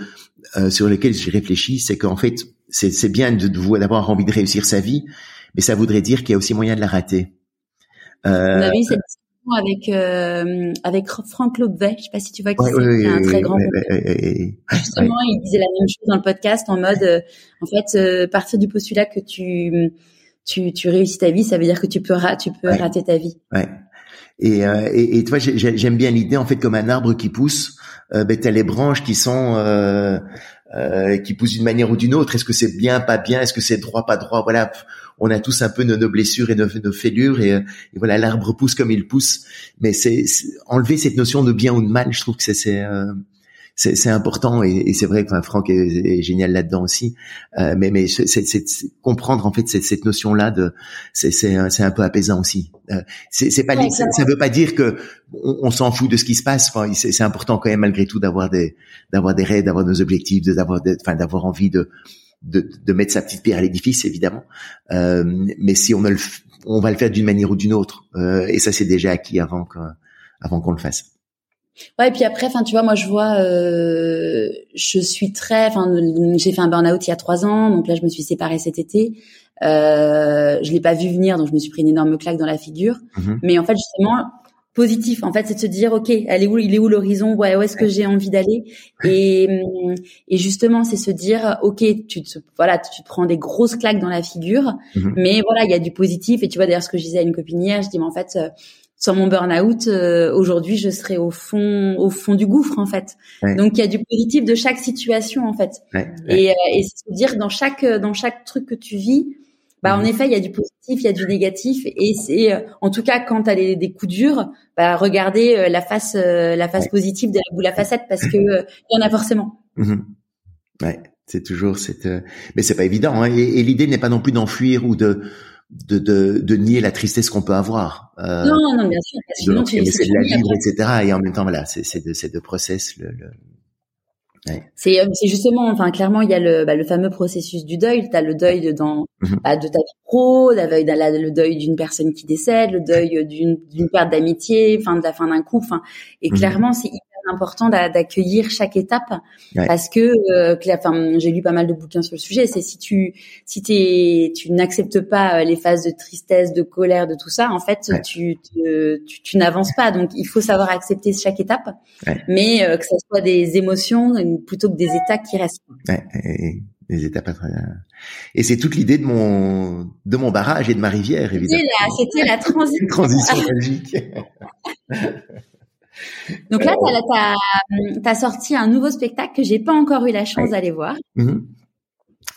euh, sur lequel j'ai réfléchi, c'est qu'en fait c'est bien d'avoir envie de réussir sa vie, mais ça voudrait dire qu'il y a aussi moyen de la rater. Euh, On a eu cette discussion avec euh, avec Franck Lobvet, je sais pas si tu vois qui c'est, un très grand. Justement, il disait la même chose dans le podcast en mode, euh, en fait, euh, partir du postulat que tu tu tu réussis ta vie, ça veut dire que tu peux tu peux rater ta vie. Ouais. Et, euh, et, et, tu vois, j'aime bien l'idée en fait comme un arbre qui pousse, euh, ben t'as les branches qui sont euh, euh, qui poussent d'une manière ou d'une autre. Est-ce que c'est bien, pas bien? Est-ce que c'est droit, pas droit? Voilà, on a tous un peu nos, blessures et nos, nos fêlures et, et, voilà, l'arbre pousse comme il pousse. Mais c'est enlever cette notion de bien ou de mal. Je trouve que c'est euh, c'est important et, et c'est vrai que enfin, Franck est, est génial là-dedans aussi. Euh, mais mais c'est comprendre en fait cette, cette notion là de c'est c'est un peu apaisant aussi. Euh, c'est pas ça, ça, veut pas dire que on, on s'en fout de ce qui se passe. Enfin, c'est important quand même malgré tout d'avoir des d'avoir des rêves, d'avoir nos objectifs, d'avoir enfin d'avoir envie de, de de mettre sa petite pierre à l'édifice évidemment. Euh, mais si on le on va le faire d'une manière ou d'une autre euh, et ça c'est déjà acquis avant avant qu'on le fasse. Ouais, et puis après, enfin, tu vois, moi, je vois, euh, je suis très, enfin, j'ai fait un burn-out il y a trois ans, donc là, je me suis séparée cet été. Euh, je l'ai pas vu venir, donc je me suis pris une énorme claque dans la figure. Mm-hmm. Mais en fait, justement, positif, en fait, c'est de se dire, ok, elle est où, il est où l'horizon, ouais, où est-ce que j'ai envie d'aller Et et justement, c'est se dire, ok, tu te, voilà, tu te prends des grosses claques dans la figure, mm-hmm. mais voilà, il y a du positif. Et tu vois, d'ailleurs, ce que je disais à une copine hier, je dis, mais en fait euh, sans mon burn-out, euh, aujourd'hui, je serais au fond, au fond du gouffre en fait. Donc il y a du positif de chaque situation en fait. Et, euh, et c'est se dire dans chaque dans chaque truc que tu vis, bah en mhm. effet il y a du positif, il y a du négatif. Et c'est euh, en tout cas quand tu as des coups durs, bah regarder la face la face positive de la boule à facette parce que il y en a forcément. Mhm. Ouais, c'est toujours cette. Mais c'est pas évident. Hein. Et, et l'idée n'est pas non plus d'enfuir ou de de, de, de, nier la tristesse qu'on peut avoir. Euh, non, non, bien sûr. Parce de, tu, essayer de la vivre, etc. Et en même temps, voilà, c'est c'est de, de process. Le, le... Ouais. C'est euh, c'est justement, enfin clairement, il y a le bah, le fameux processus du deuil. Tu as le deuil de, dans mm-hmm. bah, de ta vie pro, le deuil d'une personne qui décède, le deuil d'une d'une perte d'amitié, enfin de la fin d'un couple. Enfin, et mm-hmm. clairement, c'est hyper important d'accueillir chaque étape. Parce que, euh, enfin, j'ai lu pas mal de bouquins sur le sujet. C'est si tu si t'es tu n'acceptes pas euh, les phases de tristesse, de colère, de tout ça, en fait, tu, tu, tu, n'avances pas. Donc, il faut savoir accepter chaque étape, mais euh, que ce soit des émotions plutôt que des états qui restent. des étapes et c'est toute l'idée de mon de mon barrage et de ma rivière évidemment. c'était la, transition transition magique Donc là, tu as, sorti un nouveau spectacle que j'ai pas encore eu la chance d'aller voir. Mhm.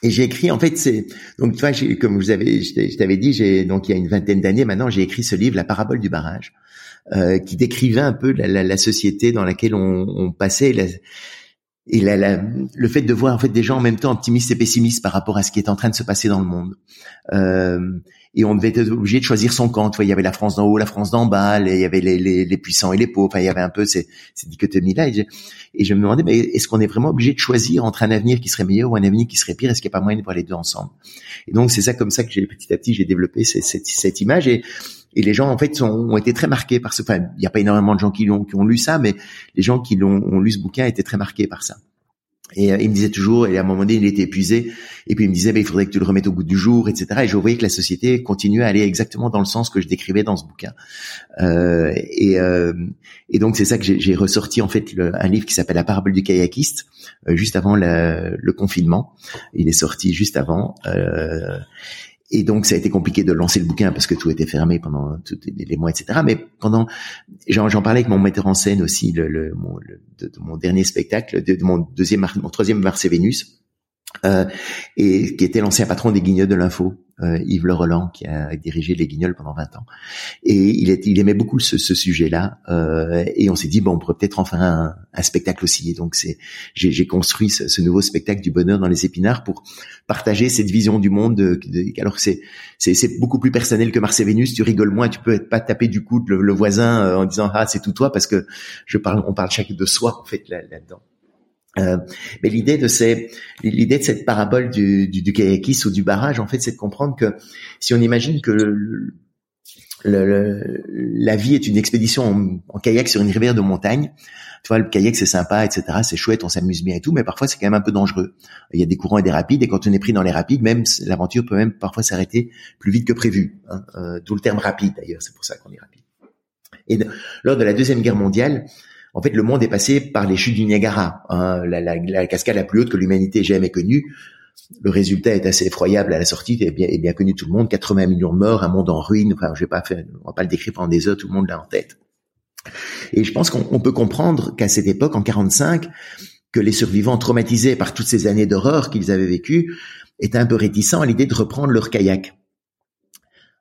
Et j'ai écrit, en fait, c'est donc tu vois, comme vous avez, je t'avais dit, j'ai donc il y a une vingtaine d'années maintenant, j'ai écrit ce livre, La parabole du barrage, euh, qui décrivait un peu la, la, société dans laquelle on, on passait, la, et la, le fait de voir en fait des gens en même temps optimistes et pessimistes par rapport à ce qui est en train de se passer dans le monde. Euh, et on devait être obligé de choisir son camp. Tu vois, il y avait la France d'en haut, la France d'en bas, il y avait les, les, les, puissants et les pauvres. Enfin, il y avait un peu ces, ces dichotomies-là. Et, et, je me demandais, mais est-ce qu'on est vraiment obligé de choisir entre un avenir qui serait meilleur ou un avenir qui serait pire? Est-ce qu'il n'y a pas moyen de voir les deux ensemble? Et donc, c'est ça comme ça que j'ai petit à petit j'ai développé cette, cette, cette image et et les gens en fait ont été très marqués par ce. Enfin, il n'y a pas énormément de gens qui qui ont lu ça, mais les gens qui ont lu ce bouquin étaient très marqués par ça. Et euh, il me disait toujours, et à un moment donné, il était épuisé, et puis il me disait, bah, il faudrait que tu le remettes au goût du jour, etc. Et je voyais que la société continuait à aller exactement dans le sens que je décrivais dans ce bouquin. Euh, et, euh, et, donc c'est ça que j'ai ressorti en fait un livre qui s'appelle La parabole du kayakiste, euh, juste avant le, le, confinement. Il est sorti juste avant. Et donc ça a été compliqué de lancer le bouquin parce que tout était fermé pendant tous les mois, etc. Mais pendant, j'en parlais avec mon metteur en scène aussi, le, le, mon, de, mon dernier spectacle, de, mon deuxième, mon troisième Mars et Vénus, euh, et qui était l'ancien patron des Guignols de l'info, euh, Yves Le Roland, qui a dirigé les Guignols pendant 20 ans. Et il, est, il aimait beaucoup ce, ce sujet-là. Euh, et on s'est dit, bon, on pourrait peut-être en faire un, un, spectacle aussi. Et donc, c'est, j'ai, construit ce, ce, nouveau spectacle du bonheur dans les épinards pour partager cette vision du monde. De, alors que c'est, c'est, beaucoup plus personnel que Mars et Vénus. Tu rigoles moins, tu peux pas taper du coude le, le voisin euh, en disant, ah, c'est tout toi, parce que je parle, on parle chacun de soi, en fait, là-dedans. Euh, mais l'idée de ces, l'idée de cette parabole du, du, du kayakis ou du barrage, en fait, c'est de comprendre que si on imagine que le, le, la vie est une expédition en, kayak sur une rivière de montagne, tu vois, le kayak c'est sympa, etc., c'est chouette, on s'amuse bien et tout, mais parfois c'est quand même un peu dangereux. Il y a des courants et des rapides, et quand on est pris dans les rapides, même l'aventure peut même parfois s'arrêter plus vite que prévu. Hein, euh, le terme rapide d'ailleurs, c'est pour ça qu'on est rapide. Et lors de la deuxième guerre mondiale, en fait, le monde est passé par les chutes du Niagara, hein, la, cascade la plus haute que l'humanité ait jamais connue. Le résultat est assez effroyable à la sortie, et bien, est bien connu tout le monde. 80 millions de morts, un monde en ruine. Enfin, je vais pas faire, on va pas le décrire pendant des heures, tout le monde l'a en tête. Et je pense qu'on peut comprendre qu'à cette époque, en 45, que les survivants traumatisés par toutes ces années d'horreur qu'ils avaient vécues étaient un peu réticents à l'idée de reprendre leur kayak.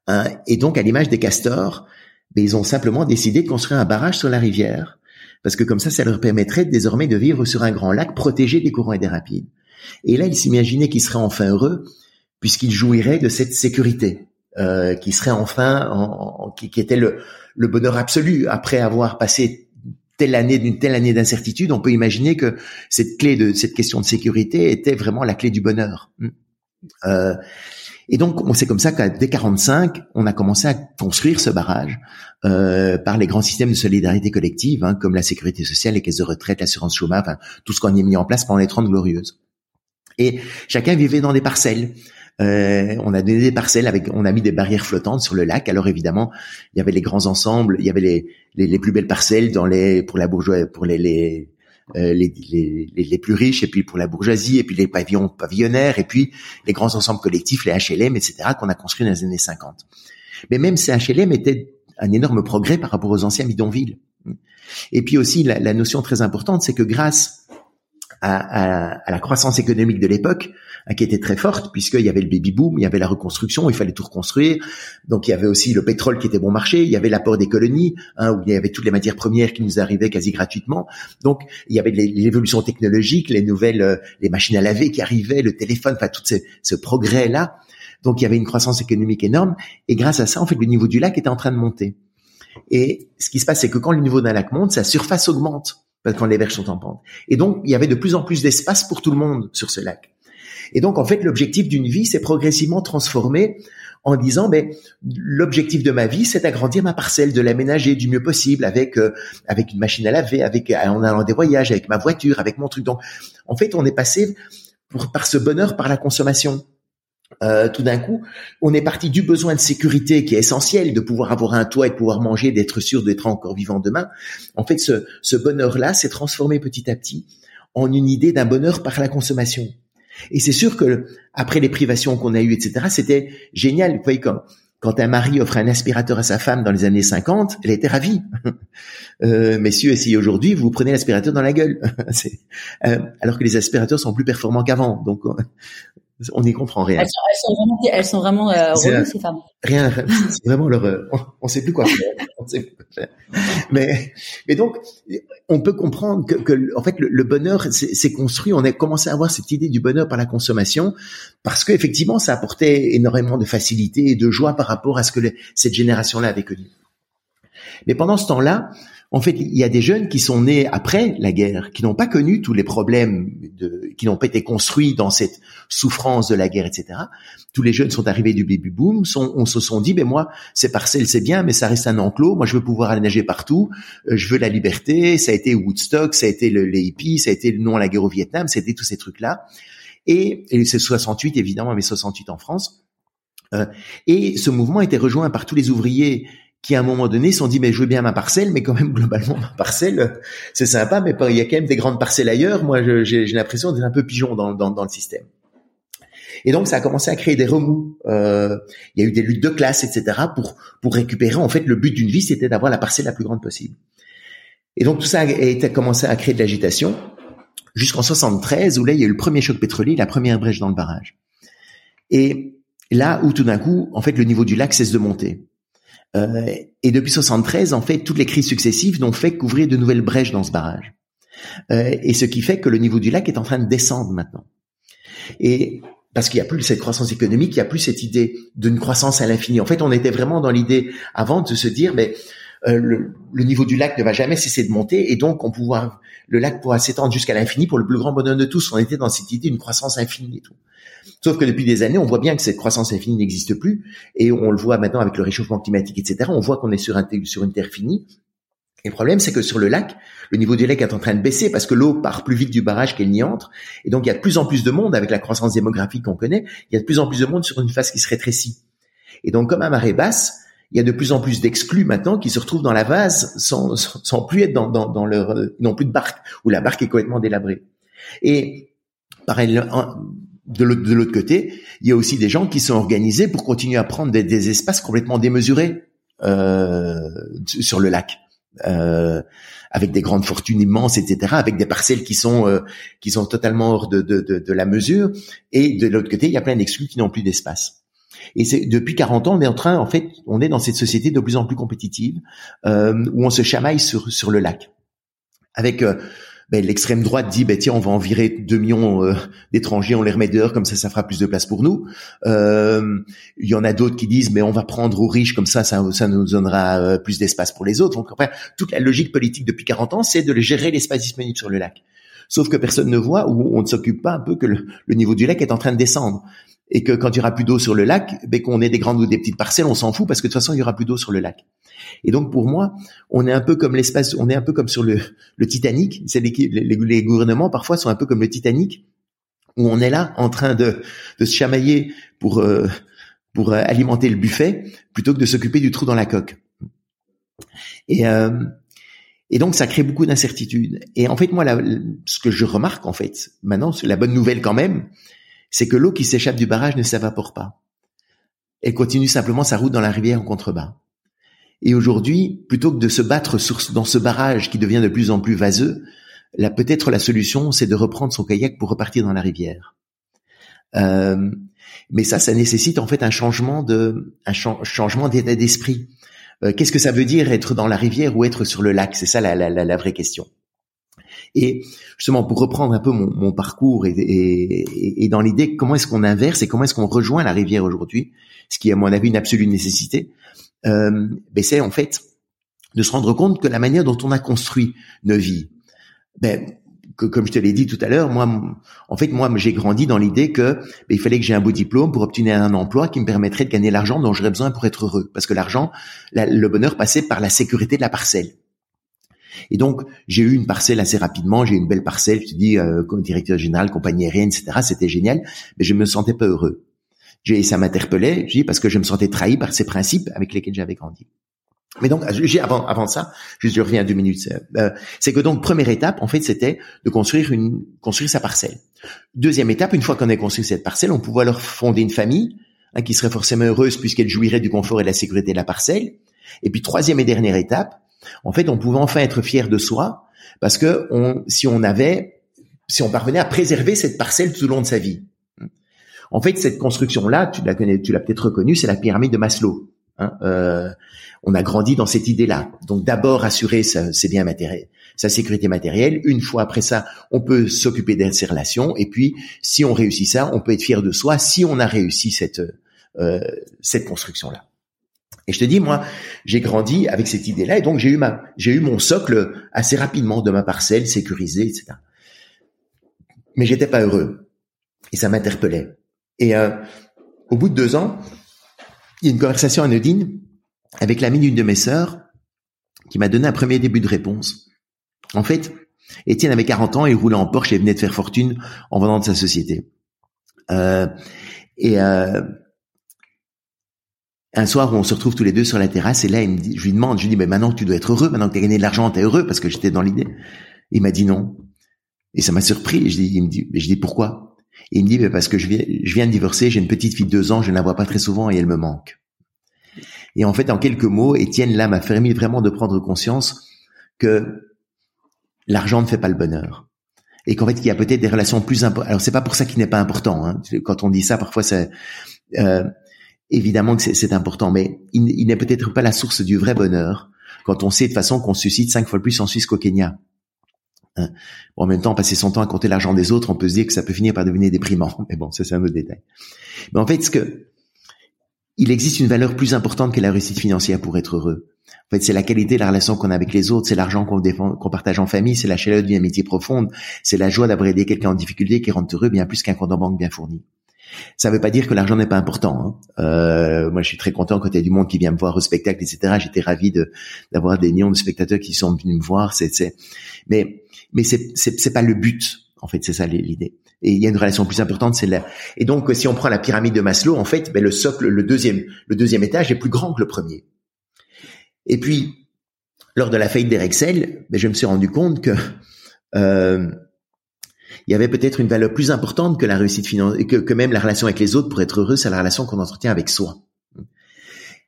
Hein, et donc, à l'image des castors, ben, ils ont simplement décidé de construire un barrage sur la rivière parce que comme ça, ça leur permettrait désormais de vivre sur un grand lac protégé des courants et des rapides. Et là, ils s'imaginaient qu'ils seraient enfin heureux puisqu'ils jouiraient de cette sécurité, euh, qui serait enfin, en, qui, était le, le bonheur absolu après avoir passé telle année d'une telle année d'incertitude. On peut imaginer que cette clé de cette question de sécurité était vraiment la clé du bonheur. Euh, et donc, c'est comme ça qu'à dès 45, on a commencé à construire ce barrage euh, par les grands systèmes de solidarité collective, hein, comme la sécurité sociale, les caisses de retraite, l'assurance chômage, enfin, tout ce qu'on a mis en place pendant les 30 glorieuses. Et chacun vivait dans des parcelles. Euh, on a donné des parcelles avec, on a mis des barrières flottantes sur le lac. Alors évidemment, il y avait les grands ensembles, il y avait les, les, les plus belles parcelles dans les pour la bourgeoisie, pour les, les les, les, les, plus riches, et puis pour la bourgeoisie, et puis les pavillons pavillonnaires, et puis les grands ensembles collectifs, les HLM, etc., qu'on a construits dans les années 50. Mais même ces HLM étaient un énorme progrès par rapport aux anciens bidonvilles. Et puis aussi, la, la notion très importante, c'est que grâce à, à, à, la croissance économique de l'époque, qui était très forte puisqu'il y avait le baby boom, il y avait la reconstruction, il fallait tout reconstruire. Donc il y avait aussi le pétrole qui était bon marché, il y avait l'apport des colonies hein, où il y avait toutes les matières premières qui nous arrivaient quasi gratuitement. Donc il y avait l'évolution technologique, les nouvelles, euh, les machines à laver qui arrivaient, le téléphone, enfin tout ce, progrès là. Donc il y avait une croissance économique énorme et grâce à ça, en fait, le niveau du lac était en train de monter. Et ce qui se passe, c'est que quand le niveau d'un lac monte, sa surface augmente quand les berges sont en pente. Et donc, il y avait de plus en plus d'espace pour tout le monde sur ce lac. Et donc, en fait, l'objectif d'une vie, c'est progressivement transformer en disant ben l'objectif de ma vie c'est d'agrandir ma parcelle, de l'aménager du mieux possible avec euh, avec une machine à laver, avec en allant des voyages, avec ma voiture, avec mon truc. Donc en fait on est passé pour, par ce bonheur par la consommation. Euh, tout d'un coup, on est parti du besoin de sécurité qui est essentiel, de pouvoir avoir un toit et pouvoir manger, d'être sûr d'être encore vivant demain. En fait, ce, ce bonheur-là s'est transformé petit à petit en une idée d'un bonheur par la consommation. Et c'est sûr que après les privations qu'on a eues, etc., c'était génial. Vous voyez, quand, quand un mari offre un aspirateur à sa femme dans les années 50, elle était ravie. Euh, messieurs, essayez aujourd'hui, vous prenez l'aspirateur dans la gueule. euh, alors que les aspirateurs sont plus performants qu'avant. Donc, on n'y comprend rien. Elles sont, elles sont vraiment, elles sont vraiment euh, ces femmes. Rien, c'est vraiment leur, euh, on, ne sait plus quoi faire. On sait plus quoi faire. Mais, mais donc, on peut comprendre que, que en fait, le, bonheur s'est construit. On a commencé à avoir cette idée du bonheur par la consommation, parce qu'effectivement, ça apportait énormément de facilité et de joie par rapport à ce que cette génération-là avait connu. Mais pendant ce temps-là, en fait, il y a des jeunes qui sont nés après la guerre, qui n'ont pas connu tous les problèmes, de, qui n'ont pas été construits dans cette souffrance de la guerre, etc. Tous les jeunes sont arrivés du baby boom, sont, on se sont dit, ben moi, ces parcelles c'est bien, mais ça reste un enclos. Moi, je veux pouvoir aller nager partout. Euh, je veux la liberté. Ça a été Woodstock, ça a été le, les hippies, ça a été le nom à la guerre au Vietnam, c'était tous ces trucs-là. Et, et c'est 68 évidemment, mais 68 en France. Euh, et ce mouvement était rejoint par tous les ouvriers qui à un moment donné se sont dit mais je veux bien ma parcelle mais quand même globalement ma parcelle c'est sympa mais il y a quand même des grandes parcelles ailleurs. Moi j'ai l'impression d'être un peu pigeon dans, le système. Et donc ça a commencé à créer des remous. Euh, il y a eu des luttes de classe etc pour pour récupérer. En fait le but d'une vie c'était d'avoir la parcelle la plus grande possible. Et donc tout ça a, a commencé à créer de l'agitation. Jusqu'en 73 où là il y a eu le premier choc pétrolier la première brèche dans le barrage. Et là où tout d'un coup en fait le niveau du lac cesse de monter euh, et depuis 73, en fait, toutes les crises successives n'ont fait qu'ouvrir de nouvelles brèches dans ce barrage. Euh, et ce qui fait que le niveau du lac est en train de descendre maintenant. Et parce qu'il n'y a plus cette croissance économique, il n'y a plus cette idée d'une croissance à l'infini. En fait, on était vraiment dans l'idée avant de se dire, mais euh, le, niveau du lac ne va jamais cesser de monter et donc on pouvoir, le lac pourra s'étendre jusqu'à l'infini pour le plus grand bonheur de tous. On était dans cette idée d'une croissance infinie et tout. Sauf que depuis des années, on voit bien que cette croissance infinie n'existe plus, et on le voit maintenant avec le réchauffement climatique, etc. On voit qu'on est sur, un, sur une terre finie. Et le problème, c'est que sur le lac, le niveau du lac est en train de baisser parce que l'eau part plus vite du barrage qu'elle n'y entre. Et donc, il y a de plus en plus de monde avec la croissance démographique qu'on connaît. Il y a de plus en plus de monde sur une face qui se rétrécit. Et donc, comme à marée basse, il y a de plus en plus d'exclus maintenant qui se retrouvent dans la vase sans, sans, plus être dans, dans, dans leur, non plus de barque, où la barque est complètement délabrée. Et pareil, de l'autre côté, il y a aussi des gens qui sont organisés pour continuer à prendre des, espaces complètement démesurés euh, sur le lac, euh, avec des grandes fortunes immenses, etc., avec des parcelles qui sont euh, qui sont totalement hors de, de, de, la mesure. Et de l'autre côté, il y a plein d'exclus qui n'ont plus d'espace. Et c'est depuis 40 ans, on est en train, en fait, on est dans cette société de plus en plus compétitive où on se chamaille sur sur le lac, avec ben, l'extrême droite dit ben tiens on va en virer 2 millions euh, d'étrangers, on les remet dehors comme ça ça fera plus de place pour nous. Euh, il y en a d'autres qui disent mais on va prendre aux riches comme ça ça, ça nous donnera euh, plus d'espace pour les autres. Donc enfin, toute la logique politique depuis 40 ans c'est de gérer l'espace disponible sur le lac. Sauf que personne ne voit ou on ne s'occupe pas un peu que le, niveau du lac est en train de descendre et que quand il y aura plus d'eau sur le lac, ben qu'on ait des grandes ou des petites parcelles, on s'en fout parce que de toute façon il y aura plus d'eau sur le lac. Et donc pour moi, on est un peu comme l'espace, on est un peu comme sur le, le Titanic. C'est les, les, gouvernements parfois sont un peu comme le Titanic, où on est là en train de, de se chamailler pour euh, pour euh, alimenter le buffet plutôt que de s'occuper du trou dans la coque. Et euh, et donc ça crée beaucoup d'incertitudes. Et en fait moi, ce que je remarque en fait maintenant, c'est la bonne nouvelle quand même, c'est que l'eau qui s'échappe du barrage ne s'évapore pas. Elle continue simplement sa route dans la rivière en contrebas. Et aujourd'hui, plutôt que de se battre dans ce barrage qui devient de plus en plus vaseux, là peut-être la solution, c'est de reprendre son kayak pour repartir dans la rivière. Euh, mais ça, ça nécessite en fait un changement d'état d'esprit. Euh, qu'est-ce que ça veut dire être dans la rivière ou être sur le lac? C'est ça la, la, la, vraie question. Et justement, pour reprendre un peu mon, parcours et, et, et dans l'idée, comment est-ce qu'on inverse et comment est-ce qu'on rejoint la rivière aujourd'hui, ce qui est à mon avis une absolue nécessité, euh, ben c'est en fait de se rendre compte que la manière dont on a construit nos vies, ben, comme je te l'ai dit tout à l'heure, moi, en fait, moi, j'ai grandi dans l'idée que ben, il fallait que j'ai un beau diplôme pour obtenir un emploi qui me permettrait de gagner l'argent dont j'aurais besoin pour être heureux. Parce que l'argent, le bonheur passait par la sécurité de la parcelle. Et donc, j'ai eu une parcelle assez rapidement. J'ai eu une belle parcelle, je te dis, euh, comme directeur général, compagnie aérienne, etc. C'était génial, mais je me sentais pas heureux. Et ça m'interpellait, je dis, parce que je me sentais trahi par ces principes avec lesquels j'avais grandi. Mais donc, avant, avant ça, je reviens deux minutes. Euh, c'est que donc première étape, en fait, c'était de construire une construire sa parcelle. Deuxième étape, une fois qu'on a construit cette parcelle, on pouvait alors fonder une famille hein, qui serait forcément heureuse puisqu'elle jouirait du confort et de la sécurité de la parcelle. Et puis troisième et dernière étape, en fait, on pouvait enfin être fier de soi parce que on, si on avait, si on parvenait à préserver cette parcelle tout au long de sa vie. En fait, cette construction-là, tu l'as peut-être reconnue, c'est la pyramide de Maslow. Hein, euh, on a grandi dans cette idée-là. Donc d'abord assurer ses biens matériels, sa sécurité matérielle. Une fois après ça, on peut s'occuper de ses relations. Et puis, si on réussit ça, on peut être fier de soi si on a réussi cette euh, cette construction-là. Et je te dis, moi, j'ai grandi avec cette idée-là, et donc j'ai eu ma, j'ai eu mon socle assez rapidement de ma parcelle sécurisée, etc. Mais j'étais pas heureux, et ça m'interpellait. Et euh, au bout de deux ans, il y a une conversation anodine avec l'ami d'une de mes sœurs qui m'a donné un premier début de réponse. En fait, Étienne avait 40 ans, il roulait en Porsche et venait de faire fortune en vendant de sa société. Euh, et euh, un soir où on se retrouve tous les deux sur la terrasse, et là, je lui demande, je lui dis, mais maintenant que tu dois être heureux, maintenant que tu as gagné de l'argent, tu es heureux, parce que j'étais dans l'idée. Il m'a dit non. Et ça m'a surpris. Et je dis, me dit, je dis pourquoi? Et il me dit, mais parce que je viens, je viens de divorcer, j'ai une petite fille de deux ans, je ne la vois pas très souvent et elle me manque. Et en fait, en quelques mots, Étienne là m'a permis vraiment de prendre conscience que l'argent ne fait pas le bonheur. Et qu'en fait, il y a peut-être des relations plus importantes. Alors, c'est pas pour ça qu'il n'est pas important. Hein. Quand on dit ça, parfois, c'est euh, évidemment que c'est important, mais il, il n'est peut-être pas la source du vrai bonheur quand on sait de façon qu'on suscite cinq fois plus en Suisse qu'au Kenya. Hein. en même temps, passer son temps à compter l'argent des autres, on peut se dire que ça peut finir par devenir déprimant. Mais bon, ça c'est un autre détail. Mais en fait, ce que il existe une valeur plus importante que la réussite financière pour être heureux. En fait, c'est la qualité de la relation qu'on a avec les autres, c'est l'argent qu'on partage en famille, c'est la chaleur d'une amitié profonde, c'est la joie d'avoir aidé quelqu'un en difficulté qui rend heureux bien plus qu'un compte en banque bien fourni. Ça ne veut pas dire que l'argent n'est pas important. Hein. Euh, moi, je suis très content quand il y a du monde qui vient me voir au spectacle, etc. J'étais ravi d'avoir des millions de spectateurs qui sont venus me voir. C'est... Mais mais c'est c'est pas le but. En fait, c'est ça l'idée. Et il y a une relation plus importante, c'est là. Et donc, si on prend la pyramide de Maslow, en fait, ben, le socle, le deuxième, le deuxième étage est plus grand que le premier. Et puis, lors de la faillite d'Erexel, ben, je me suis rendu compte que euh, il y avait peut-être une valeur plus importante que la réussite financière, que, que même la relation avec les autres pour être heureux, c'est la relation qu'on entretient avec soi.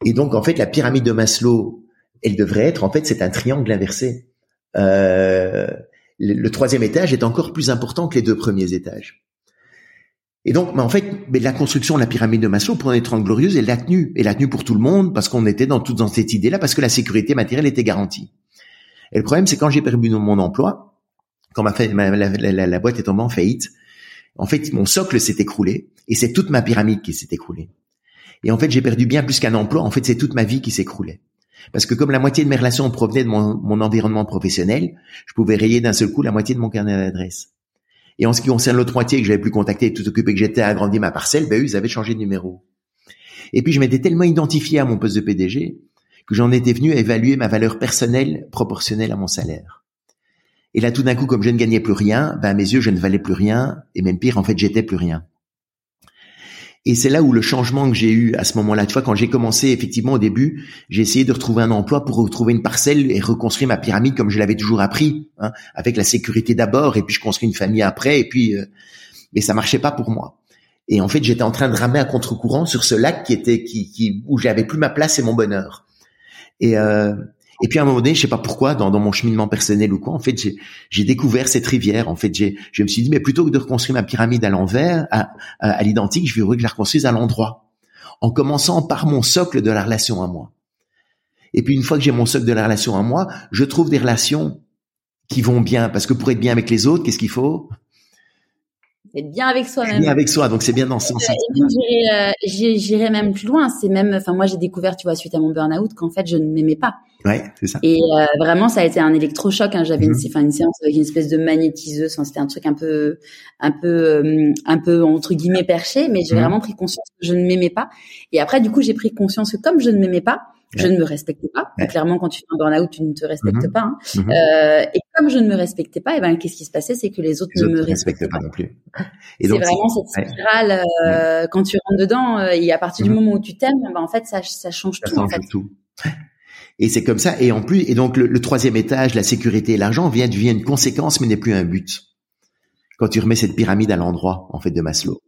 Et donc, en fait, la pyramide de Maslow, elle devrait être, en fait, c'est un triangle inversé. Euh, le, troisième étage est encore plus important que les deux premiers étages. Et donc, mais en fait, mais la construction de la pyramide de Maslow, pour être glorieuse, elle l'a tenue. Elle l'a tenue pour tout le monde parce qu'on était dans toute dans cette idée-là, parce que la sécurité matérielle était garantie. Et le problème, c'est quand j'ai perdu mon emploi, quand ma, la, la, boîte est tombée en faillite, en fait, mon socle s'est écroulé et c'est toute ma pyramide qui s'est écroulée. Et en fait, j'ai perdu bien plus qu'un emploi. En fait, c'est toute ma vie qui s'écroulait. Parce que comme la moitié de mes relations provenaient de mon, environnement professionnel, je pouvais rayer d'un seul coup la moitié de mon carnet d'adresse. Et en ce qui concerne l'autre moitié que j'avais plus contacté, tout occupé que j'étais à agrandir ma parcelle, ben eux, ils avaient changé de numéro. Et puis je m'étais tellement identifié à mon poste de PDG que j'en étais venu à évaluer ma valeur personnelle proportionnelle à mon salaire. Et là, tout d'un coup, comme je ne gagnais plus rien, ben à mes yeux, je ne valais plus rien, et même pire, en fait, j'étais plus rien. Et c'est là où le changement que j'ai eu à ce moment-là, tu vois, quand j'ai commencé effectivement au début, j'ai essayé de retrouver un emploi pour retrouver une parcelle et reconstruire ma pyramide comme je l'avais toujours appris, hein, avec la sécurité d'abord, et puis je construis une famille après, et puis, euh, mais ça marchait pas pour moi. Et en fait, j'étais en train de ramer à contre-courant sur ce lac qui était, qui, qui où j'avais plus ma place et mon bonheur. Et euh, et puis à un moment donné, je sais pas pourquoi, dans, mon cheminement personnel ou quoi, en fait, j'ai découvert cette rivière. En fait, je me suis dit, mais plutôt que de reconstruire ma pyramide à l'envers, à, à, l'identique, je vais que je la reconstruise à l'endroit, en commençant par mon socle de la relation à moi. Et puis une fois que j'ai mon socle de la relation à moi, je trouve des relations qui vont bien, parce que pour être bien avec les autres, qu'est-ce qu'il faut? Être bien avec soi-même. Bien avec soi, donc c'est bien dans ce sens. Euh, j'irais même plus loin. C'est même, enfin moi j'ai découvert, tu vois, suite à mon burn-out, qu'en fait je ne m'aimais pas. Ouais, c'est ça. Et euh, vraiment, ça a été un électrochoc. Hein. J'avais une, mhm. enfin, une séance avec une espèce de magnétiseuse. Enfin, c'était un truc un peu, un peu, euh, un peu entre guillemets perché. Mais j'ai mhm. vraiment pris conscience que je ne m'aimais pas. Et après, du coup, j'ai pris conscience que comme je ne m'aimais pas, je ne me respectais pas. Clairement, quand tu fais un burn-out, tu ne te respectes mhm. pas. Hein. Euh, et comme je ne me respectais pas, et ben qu'est-ce qui se passait, c'est que les autres ne me respectaient pas non plus. Et c'est vraiment cette spirale. Euh, quand tu rentres dedans, euh, et à partir du moment où tu t'aimes, ben en fait, ça, ça change tout. en fait. tout. Et c'est comme ça. Et en plus, et donc le, troisième étage, la sécurité et l'argent, vient devient une conséquence, mais n'est plus un but. Quand tu remets cette pyramide à l'endroit, en fait, de Maslow.